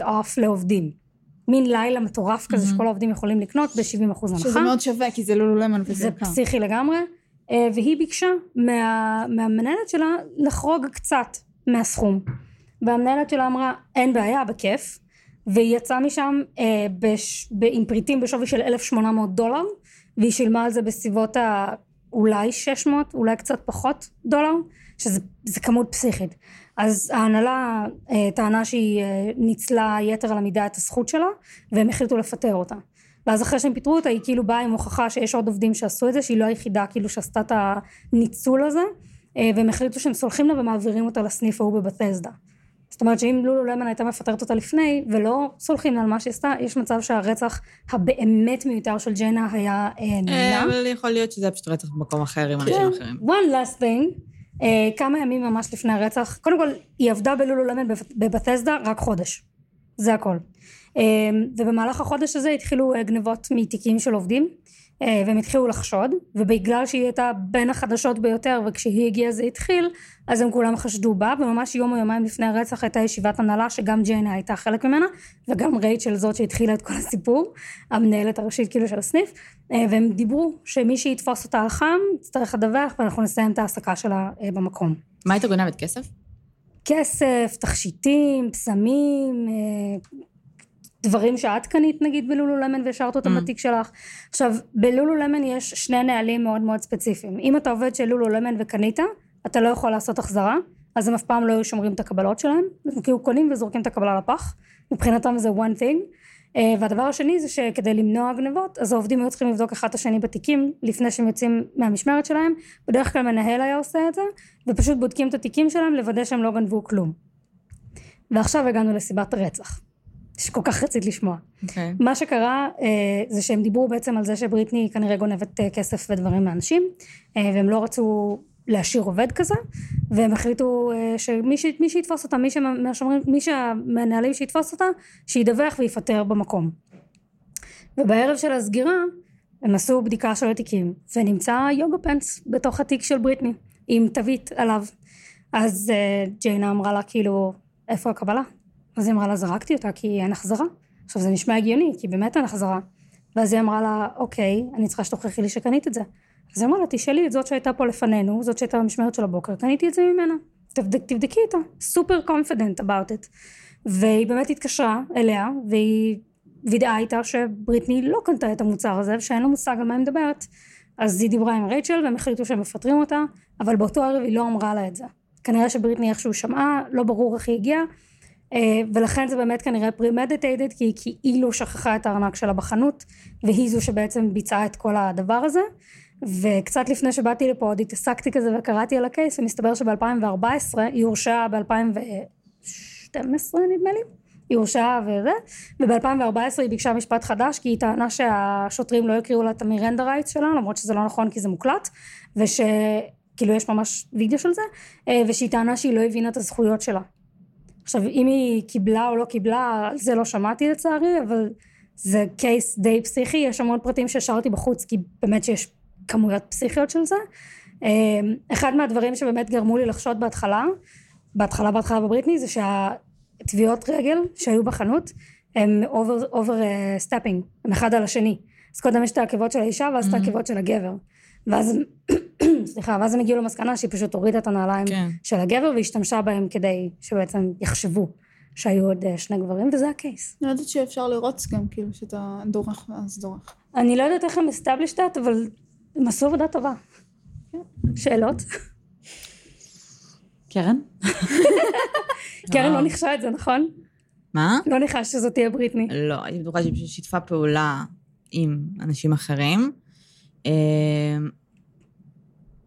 70% off לעובדים. מין לילה מטורף כזה שכל העובדים יכולים לקנות ב-70 אחוז הנחה. שזה מאוד שווה, כי זה לולולמן וזה זה יקר. פסיכי לגמרי, אה, והיא ביקשה מה, מהמנהלת שלה לחרוג קצת מהסכום. והמנהלת שלה אמרה, אין בעיה, בכיף. והיא יצאה משם אה, בש, ב, עם פריטים בשווי של 1,800 דולר, והיא שילמה על זה בסביבות ה... אולי 600, אולי קצת פחות דולר, שזה זה כמות פסיכית. אז ההנהלה אה, טענה שהיא אה, ניצלה יתר על המידה את הזכות שלה, והם החליטו לפטר אותה. ואז אחרי שהם פיטרו אותה היא כאילו באה עם הוכחה שיש עוד עובדים שעשו את זה שהיא לא היחידה כאילו שעשתה את הניצול הזה והם החליטו שהם סולחים לה ומעבירים אותה לסניף ההוא בבתסדה. זאת אומרת שאם לולו למן הייתה מפטרת אותה לפני ולא סולחים לה על מה שהיא עשתה יש מצב שהרצח הבאמת מיותר של ג'יינה היה אה, אה, נמנע. אבל יכול להיות שזה היה פשוט רצח במקום אחר עם אנשים אחרים. one last thing אה, כמה ימים ממש לפני הרצח קודם כל היא עבדה בלולו למן בבתסדה רק חודש זה הכל אה, ובמהלך החודש הזה התחילו אה, גנבות מתיקים של עובדים אה, והם התחילו לחשוד ובגלל שהיא הייתה בין החדשות ביותר וכשהיא הגיעה זה התחיל אז הם כולם חשדו בה וממש יום או יומיים לפני הרצח הייתה ישיבת הנהלה שגם ג'יינה הייתה חלק ממנה וגם רייצ'ל זאת שהתחילה את כל הסיפור המנהלת הראשית כאילו של הסניף אה, והם דיברו שמי שיתפוס אותה על חם יצטרך לדווח ואנחנו נסיים את ההעסקה שלה אה, במקום מה הייתה גונבת? כסף? כסף, תכשיטים, פסמים, אה, דברים שאת קנית נגיד בלולו למן והשארת אותם Mm. בתיק שלך. עכשיו בלולו למן יש שני נהלים מאוד מאוד ספציפיים. אם אתה עובד של לולו למן וקנית, אתה לא יכול לעשות החזרה, אז הם אף פעם לא היו שומרים את הקבלות שלהם, הם כאילו קונים וזורקים את הקבלה לפח, מבחינתם זה one thing. אה, והדבר השני זה שכדי למנוע גנבות אז העובדים היו צריכים לבדוק אחד את השני בתיקים לפני שהם יוצאים מהמשמרת שלהם בדרך כלל מנהל היה עושה את זה ופשוט בודקים את התיקים שלהם לוודא שהם לא גנבו כלום ועכשיו הגענו לסיבת הרצח שכל כך רצית לשמוע אוקיי. מה שקרה אה, זה שהם דיברו בעצם על זה שבריטני כנראה גונבת אה, כסף ודברים מאנשים אה, והם לא רצו להשאיר עובד כזה והם החליטו אה, שמי ש- מי שיתפוס אותה מי, שמהשומרים, מי שהמנהלים שיתפוס אותה שידווח ויפטר במקום ובערב של הסגירה הם עשו בדיקה של התיקים ונמצא יוגה פנס בתוך התיק של בריטני עם תווית עליו אז אה, ג'יינה אמרה לה כאילו איפה הקבלה? אז היא אמרה לה זרקתי אותה כי אין החזרה. עכשיו זה נשמע הגיוני כי באמת אין החזרה. ואז היא אמרה לה אוקיי אני צריכה שתוכיחי לי שקנית את זה. אז היא אמרה לה תשאלי את זאת שהייתה פה לפנינו זאת שהייתה במשמרת של הבוקר קניתי את זה ממנה. תבדק, תבדקי אותה סופר confident about it. והיא באמת התקשרה אליה והיא וידאה איתה שבריטני לא קנתה את המוצר הזה ושאין לה מושג על מה היא מדברת. אז היא דיברה עם רייצ'ל והם החליטו שהם מפטרים אותה אבל באותו ערב היא לא אמרה לה את זה. כנראה שבריטני איכשהו שמעה לא ברור איך היא הגיעה ולכן זה באמת כנראה premeditated כי היא כאילו שכחה את הארנק שלה בחנות והיא זו שבעצם ביצעה את כל הדבר הזה. וקצת לפני שבאתי לפה עוד התעסקתי כזה וקראתי על הקייס ומסתבר שב-2014 היא הורשעה ב-2012 נדמה לי. היא הורשעה וזה. וב-2014 היא ביקשה משפט חדש כי היא טענה שהשוטרים לא יקריאו לה את המירנדה רייטס שלה למרות שזה לא נכון כי זה מוקלט ושכאילו יש ממש וידאו של זה אה, ושהיא טענה שהיא לא הבינה את הזכויות שלה עכשיו אם היא קיבלה או לא קיבלה על זה לא שמעתי לצערי אבל זה case די פסיכי. יש המון פרטים שהשארתי בחוץ כי באמת שיש כמויות פסיכיות של זה. אה, אחד מהדברים שבאמת גרמו לי לחשוד בהתחלה בהתחלה בהתחלה בבריטני זה שהטביעות רגל שהיו בחנות הם over overstepping הם אחד על השני. אז קודם יש את העקבות של האישה ואז את Mhm. העקבות של הגבר ואז סליחה ואז הם הגיעו למסקנה שהיא פשוט הורידה את הנעליים כן. של הגבר והשתמשה בהם כדי שבעצם יחשבו שהיו עוד אה, שני גברים וזה הקייס. אני לא יודעת שאפשר לרוץ גם, כאילו, שאתה דורך ואז דורך. אני לא יודעת איך הם established that אבל הם עשו עבודה טובה. שאלות? קרן? קרן לא. ניחשה את זה נכון? מה? לא ניחשת שזאת תהיה בריטני. לא, הייתי בטוחה שהיא פשוט שיתפה פעולה עם אנשים אחרים. אה,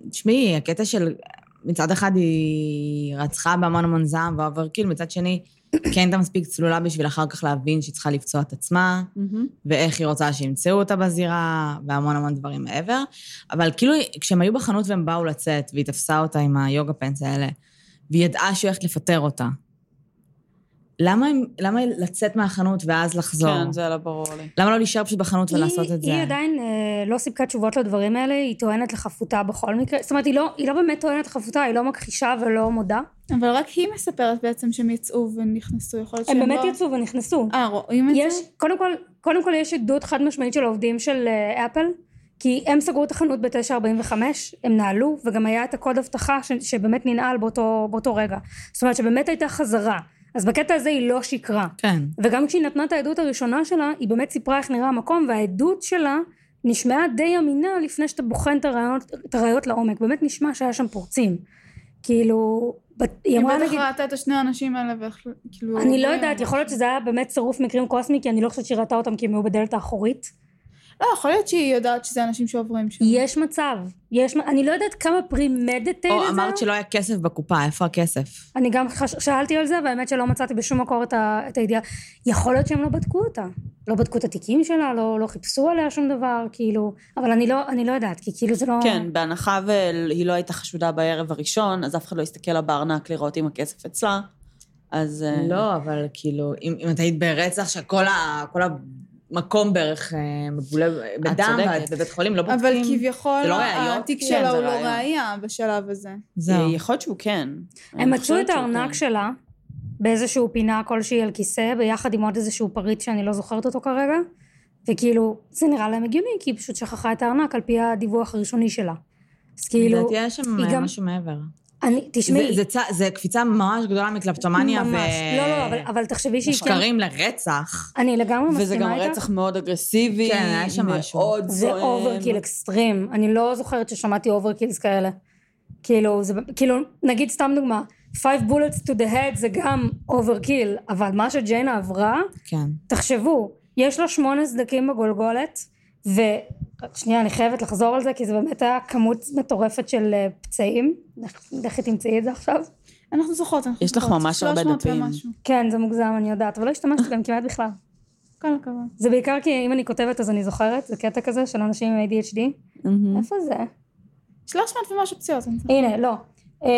תשמעי, הקטע של... מצד אחד היא רצחה בהמון המון זעם ו overkill, מצד שני, כן הייתה מספיק צלולה בשביל אחר כך להבין שהיא צריכה לפצוע את עצמה, ואיך היא רוצה שימצאו אותה בזירה, והמון המון דברים מעבר. אבל כאילו, כשהם היו בחנות והם באו לצאת, והיא תפסה אותה עם ה yoga pants האלה, והיא ידעה שהיא הולכת לפטר אותה. למה, הם- למה לצאת מהחנות ואז לחזור? כן, זה לא ברור לי. למה לא להישאר פשוט בחנות ולעשות היא, את זה? היא עדיין אה, לא סיפקה תשובות לדברים האלה, היא טוענת לחפותה בכל מקרה, זאת אומרת היא לא, היא לא באמת טוענת לחפותה, היא לא מכחישה ולא מודה. אבל רק היא מספרת בעצם שהם יצאו ונכנסו, יכול להיות הם שהם באמת לא... יצאו ונכנסו. אה, רואים את יש, זה? קודם כל, קודם כל יש עדות חד משמעית של העובדים של אה, אפל, כי הם סגרו את החנות ב-9.45, הם נעלו, וגם היה את הקוד אבטחה ש, שבאמת ננעל באותו, באותו רגע. זאת אומרת שבאמת הייתה חזרה. אז בקטע הזה היא לא שיקרה. כן. וגם כשהיא נתנה את העדות הראשונה שלה, היא באמת סיפרה איך נראה המקום, והעדות שלה נשמעה די אמינה לפני שאתה בוחן את הראיות, את הראיות לעומק. באמת נשמע שהיה שם פורצים. כאילו, היא היא אמרה בטח נגיד... ראתה את השני האנשים האלה וכאילו... אני לא רואים יודעת. יכול להיות שזה היה באמת צירוף מקרים קוסמי, כי אני לא חושבת שהיא ראתה אותם כי הם היו בדלת האחורית. לא, יכול להיות שהיא יודעת שזה אנשים שעוברים שם. יש מצב. יש, אני לא יודעת כמה premeditated או זה. אמרת שלא היה כסף בקופה, איפה הכסף? אני גם חש... שאלתי על זה, והאמת שלא מצאתי בשום מקור את, ה... את הידיעה. יכול להיות שהם לא בדקו אותה. לא בדקו את התיקים שלה, לא, לא חיפשו עליה שום דבר, כאילו... אבל אני לא, אני לא יודעת, כי כאילו זה לא... כן, בהנחה והיא לא הייתה חשודה בערב הראשון, אז אף אחד לא הסתכל לה בארנק לראות אם הכסף אצלה. אז... אה, לא, אבל כאילו, אם, אם את היית ברצח שכל ה, כל המקום בערך אה, מבולה בדם, צודקת. ואת בבית חולים, לא בודקים. אבל כביכול זה לא ראיות? התיק כן, שלה זה הוא לא ראיות. ראייה בשלב הזה. זהו. יכול להיות שהוא כן. הם מצאו את הארנק כן. שלה באיזשהו פינה כלשהי על כיסא, ביחד עם עוד איזשהו פריט שאני לא זוכרת אותו כרגע, וכאילו, זה נראה להם הגיוני, כי היא פשוט שכחה את הארנק על פי הדיווח הראשוני שלה. אז כאילו, לדעתי יש שם היא גם- משהו מעבר. אני, תשמעי, זה, זה, צ- זה קפיצה ממש גדולה מקלפטומניה ממש, לא, לא, אבל, אבל תחשבי שהיא כן, ושקרים לרצח. אני לגמרי וזה גם מסכימה איתך, רצח מאוד אגרסיבי. כן, היה שם משהו. מאוד זה זועם. overkill extreme, אני לא זוכרת ששמעתי overkills כאלה. כאילו, זה, כאילו, נגיד סתם דוגמה, 5 bullets to the head זה גם overkill, אבל מה שג'יינה עברה, כן. תחשבו, יש לה שמונה סדקים בגולגולת, ו... שנייה, אני חייבת לחזור על זה, כי זה באמת היה כמות מטורפת של אה, פצעים. לך- לכי תמצאי את זה עכשיו. אנחנו זוכרות, אנחנו יש לך. ממש הרבה 300 דפים. כן, זה מוגזם, אני יודעת, אבל לא השתמשתי בהם כמעט בכלל. כל הכבוד. זה בעיקר כי אם אני כותבת אז אני זוכרת, זה קטע כזה של אנשים עם ADHD. איפה זה? 300 ומשהו פציעות. הנה, לא. אמ,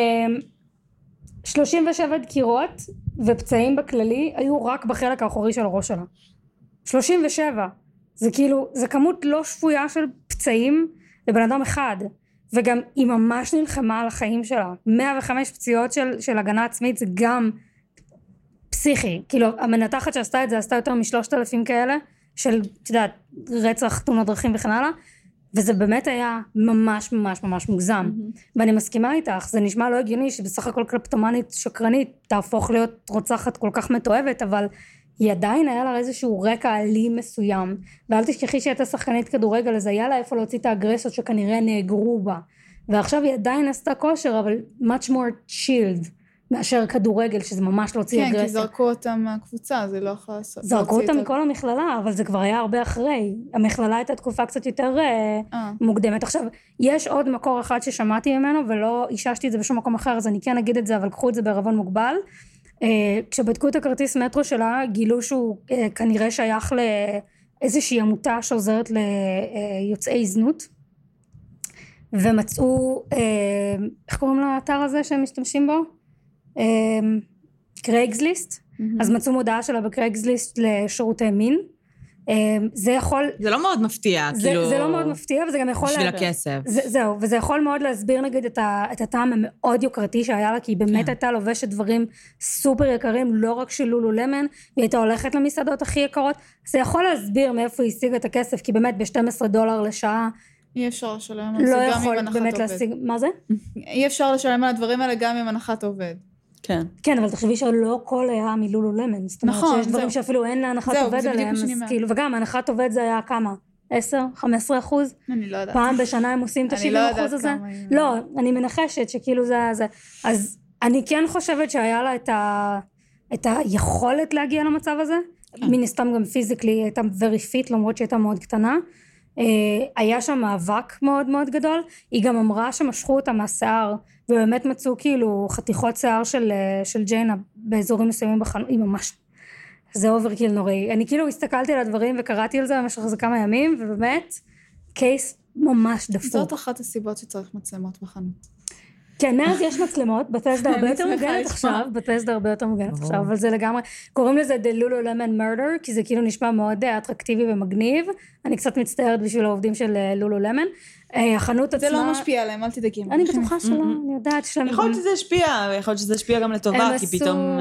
37 דקירות ופצעים בכללי היו רק בחלק האחורי של הראש שלה. 37. זה כאילו, זה כמות לא שפויה של פצעים לבן אדם אחד. וגם היא ממש נלחמה על החיים שלה. 105 פציעות של, של הגנה עצמית זה גם פסיכי. כאילו, המנתחת שעשתה את זה עשתה יותר משלושת אלפים כאלה, של, את יודעת, רצח, תאונות דרכים וכן הלאה. וזה באמת היה ממש ממש ממש מוגזם. ואני מסכימה איתך, זה נשמע לא הגיוני שבסך הכל קלפטומנית שקרנית תהפוך להיות רוצחת כל כך מתועבת, אבל היא עדיין היה לה איזשהו רקע אלים מסוים. ואל תשכחי שהיא הייתה שחקנית כדורגל, אז היה לה איפה להוציא את האגרסיות שכנראה נאגרו בה. ועכשיו היא עדיין עשתה כושר, אבל much more chilled מאשר כדורגל, שזה ממש להוציא כן, אגרסיה. כי זרקו אותה מהקבוצה, היא לא יכולה לעשות. זרקו אותה ה- מכל המכללה, אבל זה כבר היה הרבה אחרי. המכללה הייתה תקופה קצת יותר... אה, אה. מוקדמת. עכשיו, יש עוד מקור אחד ששמעתי ממנו ולא איששתי את זה בשום מקום אחר, אז אני כן אגיד את זה, אבל קחו את זה בערבון מוגבל. אה, כשבדקו את הכרטיס מטרו שלה, גילו שהוא אה, כנראה שייך לאיזושהי עמותה שעוזרת ליוצאי זנות. ומצאו, אה, איך קוראים לאתר הזה שהם משתמשים בו? קרייגסליסט. אז מצאו מודעה שלה בקרייגסליסט לשירותי מין. אה, זה יכול, זה לא מאוד מפתיע, זה, כאילו... זה לא מאוד מפתיע וזה גם יכול... בשביל לה- הכסף. זה, זהו, וזה יכול מאוד להסביר נגיד את, ה, את הטעם המאוד יוקרתי שהיה לה, כי היא באמת כן. הייתה לובשת דברים סופר יקרים, לא רק של לולו למן, והיא הייתה הולכת למסעדות הכי יקרות, זה יכול להסביר מאיפה היא השיגה את הכסף, כי באמת ב-12 דולר לשעה אי אפשר לשלם על זה לא גם עם יכול הנחת באמת עובד. להשיג, מה זה? אי אפשר לשלם על הדברים האלה גם עם הנחת עובד. כן. כן, אבל תחשבי שלא הכל היה מלולו למן, זאת אומרת נכון, שיש דברים זהו. שאפילו אין להנחת זהו, עובד זה עליהם, מה אז אומרת. כאילו, וגם הנחת עובד זה היה כמה? 10? 15 אחוז? אני לא יודעת. פעם בשנה הם עושים את אני ה-70 לא אחוז יודעת הזה? כמה היא- לא, אני מנחשת שכאילו זה זה. אז אני כן חושבת שהיה לה את, ה, את היכולת להגיע למצב הזה. כן. מן הסתם גם physically היא הייתה very fit למרות שהיא הייתה מאוד קטנה. אה, היה שם מאבק מאוד מאוד גדול. היא גם אמרה שמשכו אותה מהשיער ובאמת מצאו כאילו חתיכות שיער של, אה, של ג'יינה באזורים מסוימים בחנות. היא ממש... זה overkill נוראי. אני כאילו הסתכלתי על הדברים וקראתי על זה במשך איזה כמה ימים ובאמת case ממש דפוק. זאת אחת הסיבות שצריך מצלמות בחנות. כן, מאז יש מצלמות, בטסדה הרבה יותר מוגנת. עכשיו, בטסדה הרבה יותר מוגנת. עכשיו, אבל זה לגמרי, קוראים לזה The Lululemon Murder, כי זה כאילו נשמע מאוד אה, אטרקטיבי ומגניב, אני קצת מצטערת בשביל העובדים של אה, לולולמן. אה, החנות עצמה... זה לא משפיע עליהם, אל תדאגי. אני בטוחה שלא. אני יודעת שיש להם... יכול להיות שזה השפיע, יכול להיות שזה השפיע גם לטובה, כי פתאום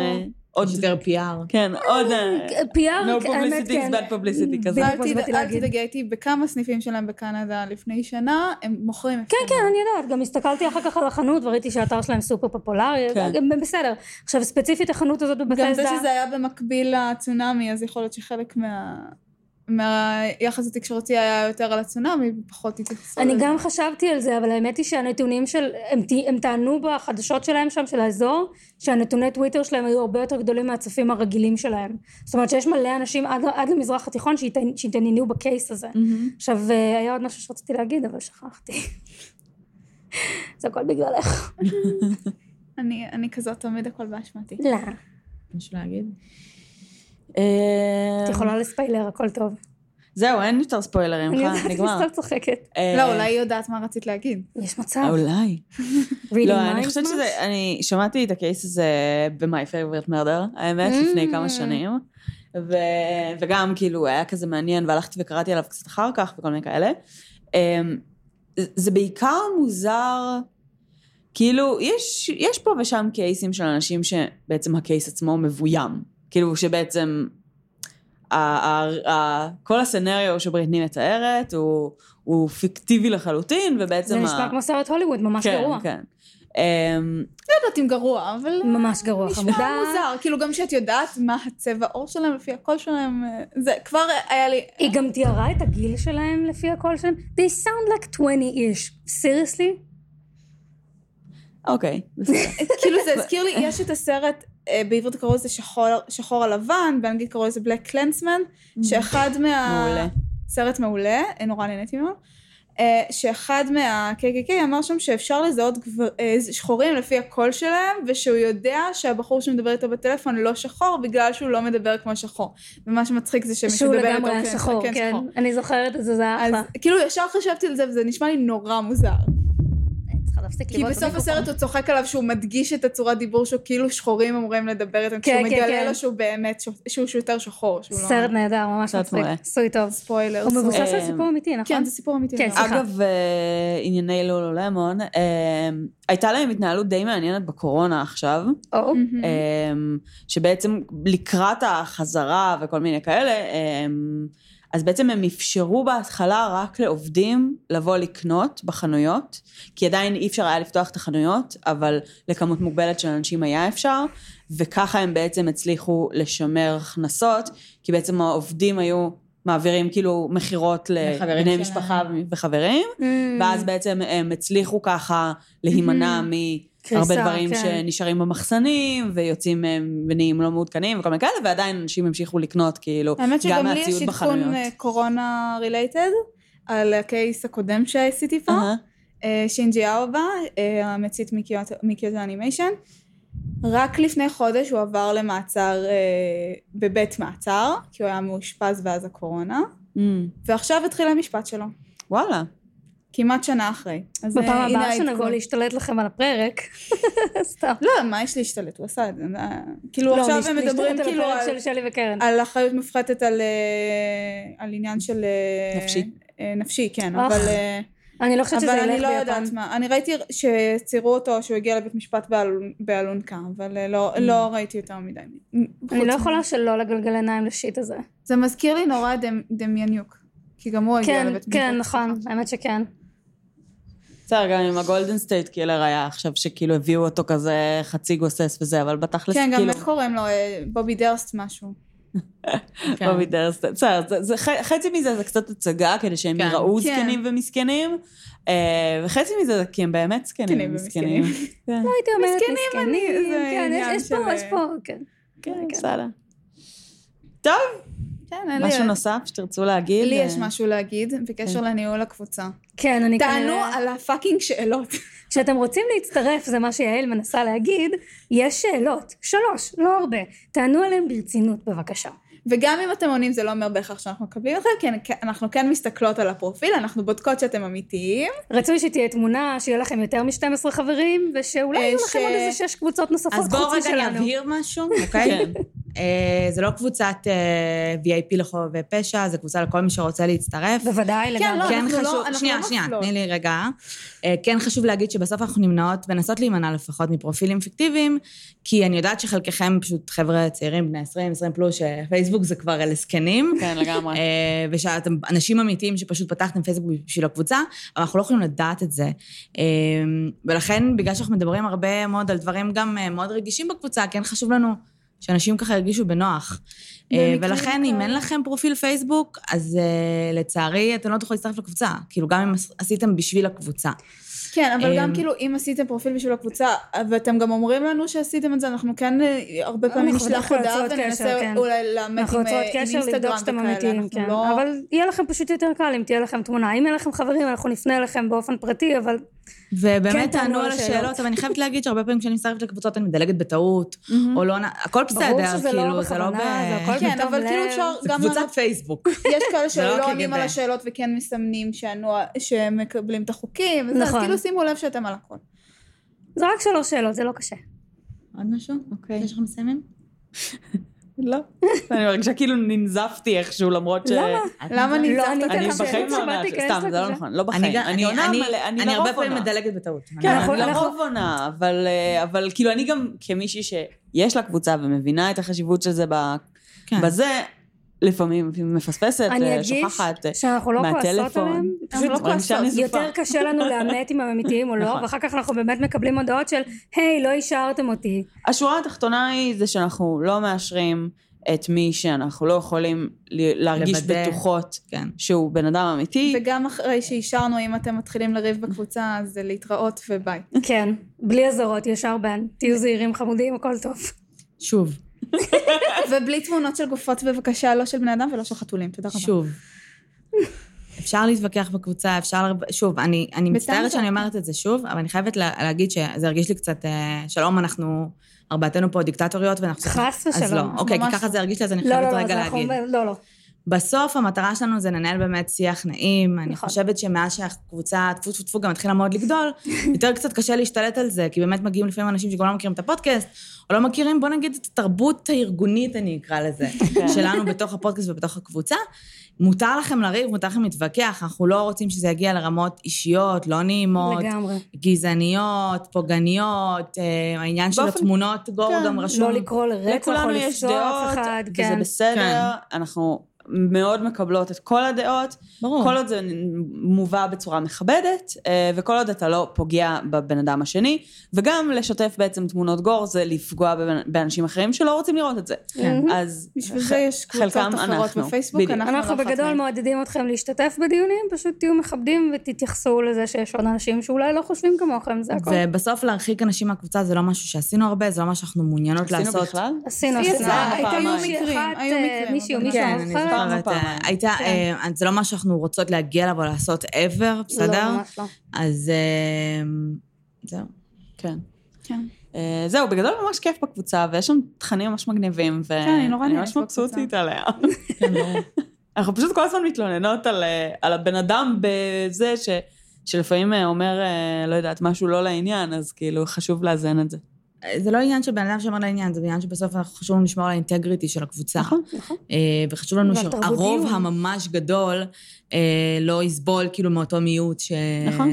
עוד... יש יותר PR. כן, עוד... אה, PR, No האמת, publicity כן. is bad publicity כזה. אל. תדאגי, הייתי בכמה סניפים שלהם בקנדה לפני שנה, הם מוכרים כן. כן, אני יודעת, גם הסתכלתי אחר כך על החנות וראיתי שהאתר שלהם סופר פופולרי, כן. בסדר. עכשיו, ספציפית החנות הזאת גם זה שזה היה במקביל לצונאמי, אז יכול להיות שחלק מה... מהיחס התקשורתי היה יותר על הצונאמי, ופחות התייחסו אני. גם חשבתי על זה, אבל האמת היא שהנתונים של, הם, הם טענו בחדשות שלהם שם, של האזור, שהנתוני טוויטר שלהם היו הרבה יותר גדולים מהצופים הרגילים שלהם. זאת אומרת שיש מלא אנשים עד, עד למזרח התיכון שהתעני- שהתעניינו בקייס הזה. עכשיו, אה, היה עוד משהו שרציתי להגיד, אבל שכחתי. זה הכל בגללך. אני, אני כזאת תמיד הכל באשמתי. לא, משהו להגיד? אה, את יכולה לספיילר, הכל טוב. זהו, אין יותר ספוילרים, אני חיים, יודעת, אני נגמר. סתם צוחקת. אה, לא, אולי היא יודעת מה רצית להגיד. יש מצב. אולי. לא, אני חושבת? שזה, אני שמעתי את הקייס הזה ב-My Favorite Murder, האמת, Mm. לפני כמה שנים. ו... וגם כאילו היה כזה מעניין, והלכתי וקראתי עליו קצת אחר כך וכל מיני כאלה. אמ, זה בעיקר מוזר, כאילו, יש, יש פה ושם קייסים של אנשים שבעצם הקייס עצמו מבוים. כאילו, שבעצם כל הסצנריו שבריטני מתארת הוא, הוא פיקטיבי לחלוטין, ובעצם... זה ה- נשמע כמו סרט הוליווד, ממש כן, גרוע. כן. אמ, לא יודעת אם גרוע, אבל... ממש גרוע, נשמע חמודה. מוזר, כאילו גם שאת יודעת מה הצבע עור שלהם לפי הקול שלהם, אה, זה כבר היה לי... היא גם תיארה את הגיל שלהם לפי הקול שלהם. They sound like 20-ish. seriously? אוקיי. כאילו זה הזכיר לי, יש את הסרט, אה, בעברית קראו לזה שחור, שחור על לבן, באנגלית קראו לזה בלק קלנסמן, שאחד מה... מעולה. סרט מעולה, אה, נורא נהניתי ממנו. אה, שאחד מה-KKK אמר שם שאפשר לזהות גבר, אה, שחורים לפי הקול שלהם, ושהוא יודע שהבחור שמדבר איתו בטלפון לא שחור, בגלל שהוא לא מדבר כמו שחור. ומה שמצחיק זה שמי שהוא שמדבר איתו לגמרי היה כן, שחור, כן, כן. שחור. אני זוכרת את זה, זה אז אחלה. כאילו ישר חשבתי על זה, וזה נשמע לי נורא מוזר. להפסיק כי לראות בסוף במיקרופון. הסרט הוא צוחק עליו שהוא מדגיש את הצורת דיבור שלו, כאילו שחורים אמורים לדבר איתם, כן, כשהוא כן, מגלה כן. לו שהוא באמת, שהוא יותר שחור, שהוא לא... סרט נהדר, ממש מצחיק. עשוי טוב. ספוילר. הוא מבוסס על סיפור אמיתי, נכון? כן, זה סיפור אמיתי. כן, לגמרי. סליחה. אגב, אה, ענייני לולו למון, אה, הייתה להם התנהלות די מעניינת בקורונה עכשיו. אה, שבעצם לקראת החזרה וכל מיני כאלה, אז בעצם הם אפשרו בהתחלה רק לעובדים לבוא לקנות בחנויות, כי עדיין אי אפשר היה לפתוח את החנויות, אבל לכמות מוגבלת של אנשים היה אפשר, וככה הם בעצם הצליחו לשמר הכנסות, כי בעצם העובדים היו מעבירים כאילו מכירות לבני. משפחה וחברים, Mm. ואז בעצם הם הצליחו ככה להימנע מהרבה קריסה, דברים כן. שנשארים במחסנים, ויוצאים מהם ונהיים לא מעודכנים וכל מיני כאלה, ועדיין אנשים המשיכו לקנות כאילו, האמת גם שגם לי יש מהציוד עדכון בחנויות. אה, קורונה רילייטד, על הקייס הקודם שעשיתי פה. אה, שינג'י אאובה, אה, המצית מקיוטו אנימיישן. רק לפני חודש הוא עבר למעצר אה, בבית מעצר, כי הוא היה מאושפז ואז הקורונה, Mm, ועכשיו התחיל המשפט שלו, וואלה. כמעט שנה אחרי. אז אה, בפעם הבאה. שנבוא להשתלט לכם על הפרק. סתם. לא, מה יש להשתלט? הוא עשה את זה. אה, כאילו לא, עכשיו הם מדברים כאילו על אחריות מופחתת על, אה, עניין של... נפשי. נפשי, כן, אבל... אני לא חושבת שזה אבל ילך אני לא ביפן. יודעת מה. אני ראיתי שציירו אותו שהוא הגיע לבית משפט באלונ- באלונקה, אבל לא- Mm. לא ראיתי יותר מדי. אני לא. יכולה שלא לגלגל עיניים ל shit הזה. זה מזכיר לי נורא דמ- דמיאניוק. כי גם הוא הגיע כן, לבית משפט. כן, נכון, האמת שכן. בסדר, גם עם ה Golden State Killer היה עכשיו שכאילו הביאו אותו כזה חצי גוסס וזה, אבל בתכלס כן, גם כאילו... איך קוראים לו? אה, בובי דרסט משהו. כן. בובי דרסט, בסדר, זה- זה- ח- חצי מזה זה קצת הצגה כדי שהם כן. ייראו כן. זקנים ומסכנים, אה, וחצי מזה זה כי הם באמת זקנים ומסכנים. כן, לא הייתי אומרת מסכנים, אני- מסכנים. זה כן, יש- פה, יש פה, כן. כן, בסדר. טוב, כן, אין לי... משהו נוסף שתרצו להגיד? לי יש משהו להגיד בקשר לניהול הקבוצה. כן, אני תענו כנראה... על הפאקינג שאלות. כשאתם רוצים להצטרף, זה מה שיעל מנסה להגיד, יש שאלות, שלוש, לא הרבה. תענו עליהן ברצינות בבקשה. וגם אם אתם עונים זה לא אומר בהכרח שאנחנו מקבלים אתכם, כי אנחנו כן מסתכלות על הפרופיל, אנחנו בודקות שאתם אמיתיים. רצוי שתהיה תמונה, שיהיה לכם יותר מ-12 חברים, ושאולי אה, יהיו ש- לכם עוד איזה שש קבוצות נוספות אז בואו חוץ רגע אני משלנו. אבהיר משהו, אוקיי? כן. אה, זה לא קבוצת אה, VIP לחובבי פשע, זה קבוצה לכל מי שרוצה להצטרף. בוודאי, כן, לגמרי. לא, כן אנחנו לא- אנחנו שנייה, לא שנייה. תני לי רגע. אה, כן חשוב להגיד שבסוף אנחנו נמנעות, מנסות להימנע לפחות מפרופילים פיקטיביים, כי אני יודעת שחלקכם פשוט חבר'ה צעירים, בני 20, 20 פלוס, שפייסבוק זה כבר אלה זקנים. כן, לגמרי. אה, ושאתם אנשים אמיתיים שפשוט פתחתם פייסבוק בשביל הקבוצה, אבל אנחנו לא יכולים לדעת את זה. אה, ולכן, בגלל שאנחנו מדברים הרבה מאוד על דברים גם אה, מאוד רגישים בקבוצה, כן חשוב לנו שאנשים ככה ירגישו בנוח. ולכן, אם. אין לכם פרופיל פייסבוק, אז לצערי, אתם לא תוכלו להצטרף לקבוצה. כאילו, גם אם עשיתם בשביל הקבוצה. כן, אבל גם אמ, כאילו, אם עשיתם פרופיל בשביל הקבוצה, ואתם גם אומרים לנו שעשיתם את זה, אנחנו כן אה, הרבה פעמים אנחנו נשלח הודעה וננסה כן. אולי לאמת עם אה, אינסטגרם וכאלה. כן. לא... אבל יהיה לכם פשוט יותר קל אם תהיה לכם תמונה. אם אין לכם חברים, אנחנו נפנה אליכם באופן פרטי, אבל ובאמת כן, תענו על השאלות, אבל אני חייבת להגיד שהרבה פעמים כשאני מצטרפת לקבוצות אני מדלגת בטעות, או לא... הכל בסדר, לא כאילו, זה לא ב... זה כן, אבל כאילו. אפשר זה גם קבוצת לענות... פייסבוק. יש כאלה זה לא שלא עונים. על השאלות וכן מסמנים שהם מקבלים את החוקים, אז נכון. כאילו שימו לב שאתם על הכל. זה רק שלוש שאלות, זה לא קשה. עוד משהו? אוקיי. יש לכם מסיימים? לא. אני מרגישה כאילו ננזפתי איכשהו, למרות ש... למה? למה לא את אני? בחיים לא שבאתי עונה, להיכנס סתם, זה לא. נכון, לא אני בחיים. אני עונה אני- מלא, אני אני הרבה פעמים. מדלגת בטעות. כן, אנחנו- אני אנחנו- לרוב עונה, אבל, אה, אבל כאילו אני גם כמישהי שיש לה קבוצה ומבינה את החשיבות של זה ב- כן. בזה, לפעמים מפספסת, אני אה, שוכחת. אה, שאנחנו לא כועסות. עליהם. אנחנו לא כועסות. יותר קשה לנו לאמת אם הם אמיתיים או לא, נכון. ואחר כך אנחנו באמת מקבלים הודעות של, היי, לא אישרתם אותי. השורה התחתונה היא זה שאנחנו לא מאשרים את מי שאנחנו לא יכולים להרגיש לוודא. בטוחות כן. שהוא בן אדם אמיתי. וגם אחרי שאישרנו, אם אתם מתחילים לריב בקבוצה, אז זה להתראות וביי. כן, בלי אזהרות, ישר בן. תהיו זהירים חמודים, הכל טוב. שוב, ובלי תמונות של גופות בבקשה, לא של בני אדם ולא של חתולים. תודה רבה. שוב. אפשר להתווכח בקבוצה, אפשר... שוב, אני, אני מצטערת שאני טוב. אומרת את זה שוב, אבל אני חייבת לה, להגיד שזה הרגיש לי קצת... אה, שלום, אנחנו... ארבעתנו פה דיקטטוריות, ואנחנו... חס אז ושלום. לא, אוקיי, כי ככה. זה הרגיש לי, אז אני לא, חייבת רגע אז. להגיד. לא, לא. בסוף המטרה שלנו זה לנהל באמת שיח נעים. אני נכון. חושבת שמאז שהקבוצה, טפו טפו טפו, גם התחילה מאוד לגדול, יותר קצת קשה להשתלט על זה, כי באמת מגיעים לפעמים אנשים שגם לא מכירים את הפודקאסט, או לא מכירים, בוא נגיד, את התרבות הארגונית, אני אקרא לזה, כן. שלנו בתוך הפודקאסט ובתוך הקבוצה. מותר לכם לריב, מותר לכם להתווכח, אנחנו לא רוצים שזה יגיע לרמות אישיות, לא נעימות, לגמרי. גזעניות, פוגעניות, אה, העניין של התמונות, גור כן, גם רשום. לא לקרוא לרצח או אף אחד, וזה כן. בסדר, אנחנו מאוד מקבלות את כל הדעות, ברור. כל עוד זה מובא בצורה מכבדת, אה, וכל עוד אתה לא פוגע בבן אדם השני, וגם לשתף בעצם תמונות גור זה לפגוע באנשים אחרים שלא רוצים לראות את זה. כן. אז בשביל זה יש קבוצות חלקם אחרות אנחנו, בפייסבוק, בדיוק. אנחנו אנחנו לא בגדול. מעודדים אתכם להשתתף בדיונים, פשוט תהיו מכבדים ותתייחסו לזה שיש עוד אנשים שאולי לא חושבים כמוכם, זה הכל. ובסוף להרחיק אנשים מהקבוצה זה לא משהו שעשינו הרבה, זה לא משהו שאנחנו מעוניינות עשינו לעשות. בכלל? עשינו, עשינו. יצאה, הייתה היו מישהי מקרים, אחת, היו אה, מקרים, מישהי או אבל- מישהו, כן, אני זוכרת. זוכרת, פעם. אה, הייתה, זה לא מה שאנחנו רוצות להגיע אליו או לעשות ever, בסדר? לא, ממש לא. אז אה, זהו. כן. כן. אה, זהו, בגדול ממש כיף בקבוצה, ויש שם תכנים ממש מגניבים, כן, אני נורא ואני נהנית ממש מבסוטית עליה. כן, ברור. אנחנו פשוט כל הזמן מתלוננות על, על הבן אדם בזה ש, שלפעמים אומר, לא יודעת, משהו לא לעניין, אז כאילו חשוב לאזן את זה. זה לא עניין של בן אדם שאומר לעניין, זה עניין שבסוף אנחנו חשוב לנו לשמור על האינטגריטי של הקבוצה. נכון. נכון. אה, וחשוב לנו שהרוב. הממש גדול אה, לא יסבול כאילו מאותו מיעוט ש... נכון.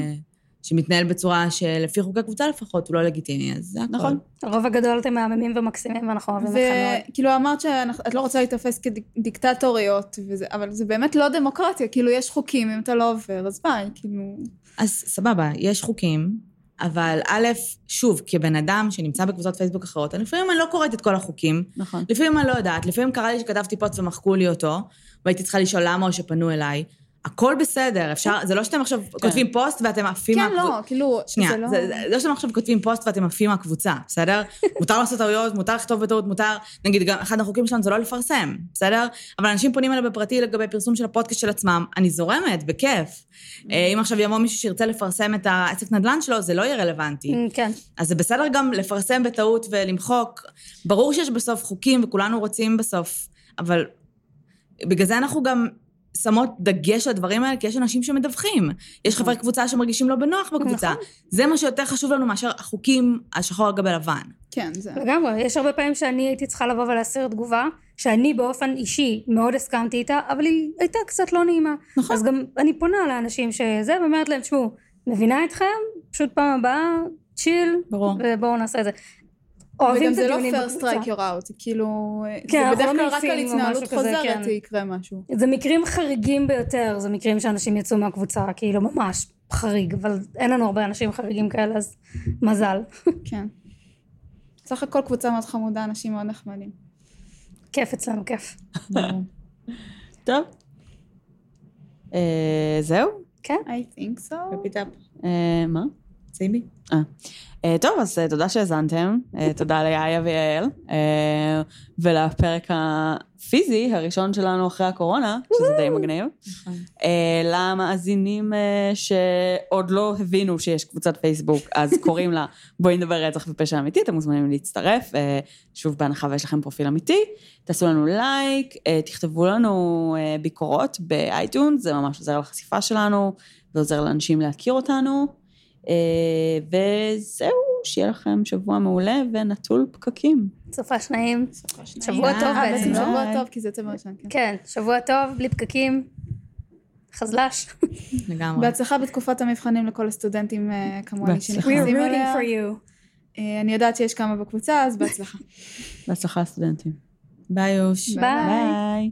שמתנהל בצורה שלפי חוקי קבוצה לפחות הוא לא לגיטימי, אז זה הכל. נכון. הרוב הגדול אתם מהממים ומקסימים ואנחנו אוהבים אתכם מאוד. וכאילו אמרת שאת לא רוצה להיתפס כדיקטטוריות, וזה, אבל זה באמת לא דמוקרטיה, כאילו יש חוקים, אם אתה לא עובר, אז ביי, כאילו... אז סבבה, יש חוקים, אבל א', שוב, כבן אדם שנמצא בקבוצות פייסבוק אחרות, אני לפעמים אני לא קוראת את כל החוקים, נכון. לפעמים אני לא יודעת, לפעמים קרה לי שכתבתי פוסט ומחקו לי אותו, והייתי צריכה לשאול למה או שפנו אליי. הכל בסדר, אפשר, זה לא שאתם עכשיו כותבים פוסט ואתם עפים כן, מהקבוצה. לא, כאילו, שנייה, זה לא... זה, זה לא שאתם עכשיו כותבים פוסט ואתם עפים מהקבוצה, בסדר? מותר לעשות טעויות, מותר לכתוב בטעות, מותר... נגיד, גם אחד החוקים שלנו זה לא לפרסם, בסדר? אבל אנשים פונים אליי בפרטי לגבי פרסום של הפודקאסט של עצמם, אני זורמת, בכיף. אה, אם עכשיו יבוא מישהו שירצה לפרסם את העסק נדל"ן שלו, זה לא יהיה רלוונטי. Mm, כן. אז זה בסדר גם לפרסם בטעות ולמחוק. ברור שיש בסוף חוקים וכולנו רוצים בסוף, אבל בגלל זה אנחנו גם שמות דגש על הדברים האלה, כי יש אנשים שמדווחים. יש חברי קבוצה שמרגישים לא בנוח בקבוצה. זה מה שיותר חשוב לנו מאשר החוקים השחור על גבי לבן. כן, זה... לגמרי, יש הרבה פעמים שאני הייתי צריכה לבוא ולהסיר תגובה, שאני באופן אישי מאוד הסכמתי איתה, אבל היא הייתה קצת לא נעימה. נכון. אז גם אני פונה לאנשים שזה, ואומרת להם, תשמעו, מבינה אתכם, פשוט פעם הבאה, צ'יל, ברור. ובואו נעשה את זה. אוהבים וגם את זה לא הדיונים fair בקבוצה. strike you're out, זה כאילו... כן, זה בדרך לא כלל רק על התנהלות חוזרת כן. יקרה משהו. זה מקרים חריגים ביותר, זה מקרים שאנשים יצאו מהקבוצה, כאילו ממש חריג, אבל אין לנו הרבה אנשים חריגים כאלה, אז מזל. כן. סך הכל קבוצה מאוד חמודה, אנשים מאוד נחמדים. כיף אצלנו, כיף. טוב. אה, זהו? כן? I think so. אה, מה? סיימי. אה, טוב, אז אה, תודה שהאזנתם, אה, תודה ליאיה ויעל, אה, ולפרק הפיזי הראשון שלנו אחרי הקורונה, שזה די מגניב. אה, למאזינים אה, שעוד לא הבינו שיש קבוצת פייסבוק, אז קוראים לה בואי נדבר רצח ופשע אמיתי, אתם מוזמנים להצטרף, אה, שוב בהנחה ויש לכם פרופיל אמיתי, תעשו לנו לייק, אה, תכתבו לנו אה, ביקורות באייטונס, זה ממש עוזר לחשיפה שלנו, ועוזר לאנשים להכיר אותנו. אה, וזהו, שיהיה לכם שבוע מעולה ונטול פקקים. סופה שניים. שבוע אה, טוב בעצם, בעצם לא? שבוע טוב, כי זה יוצא בראשון, כן. כן, שבוע טוב, בלי פקקים. חזל"ש. לגמרי. בהצלחה בתקופת המבחנים לכל הסטודנטים אה, כמוני שנכנסים rooting אליה. for you. אה, אני יודעת שיש כמה בקבוצה, אז בהצלחה. בהצלחה סטודנטים. ביי יוש. ביי.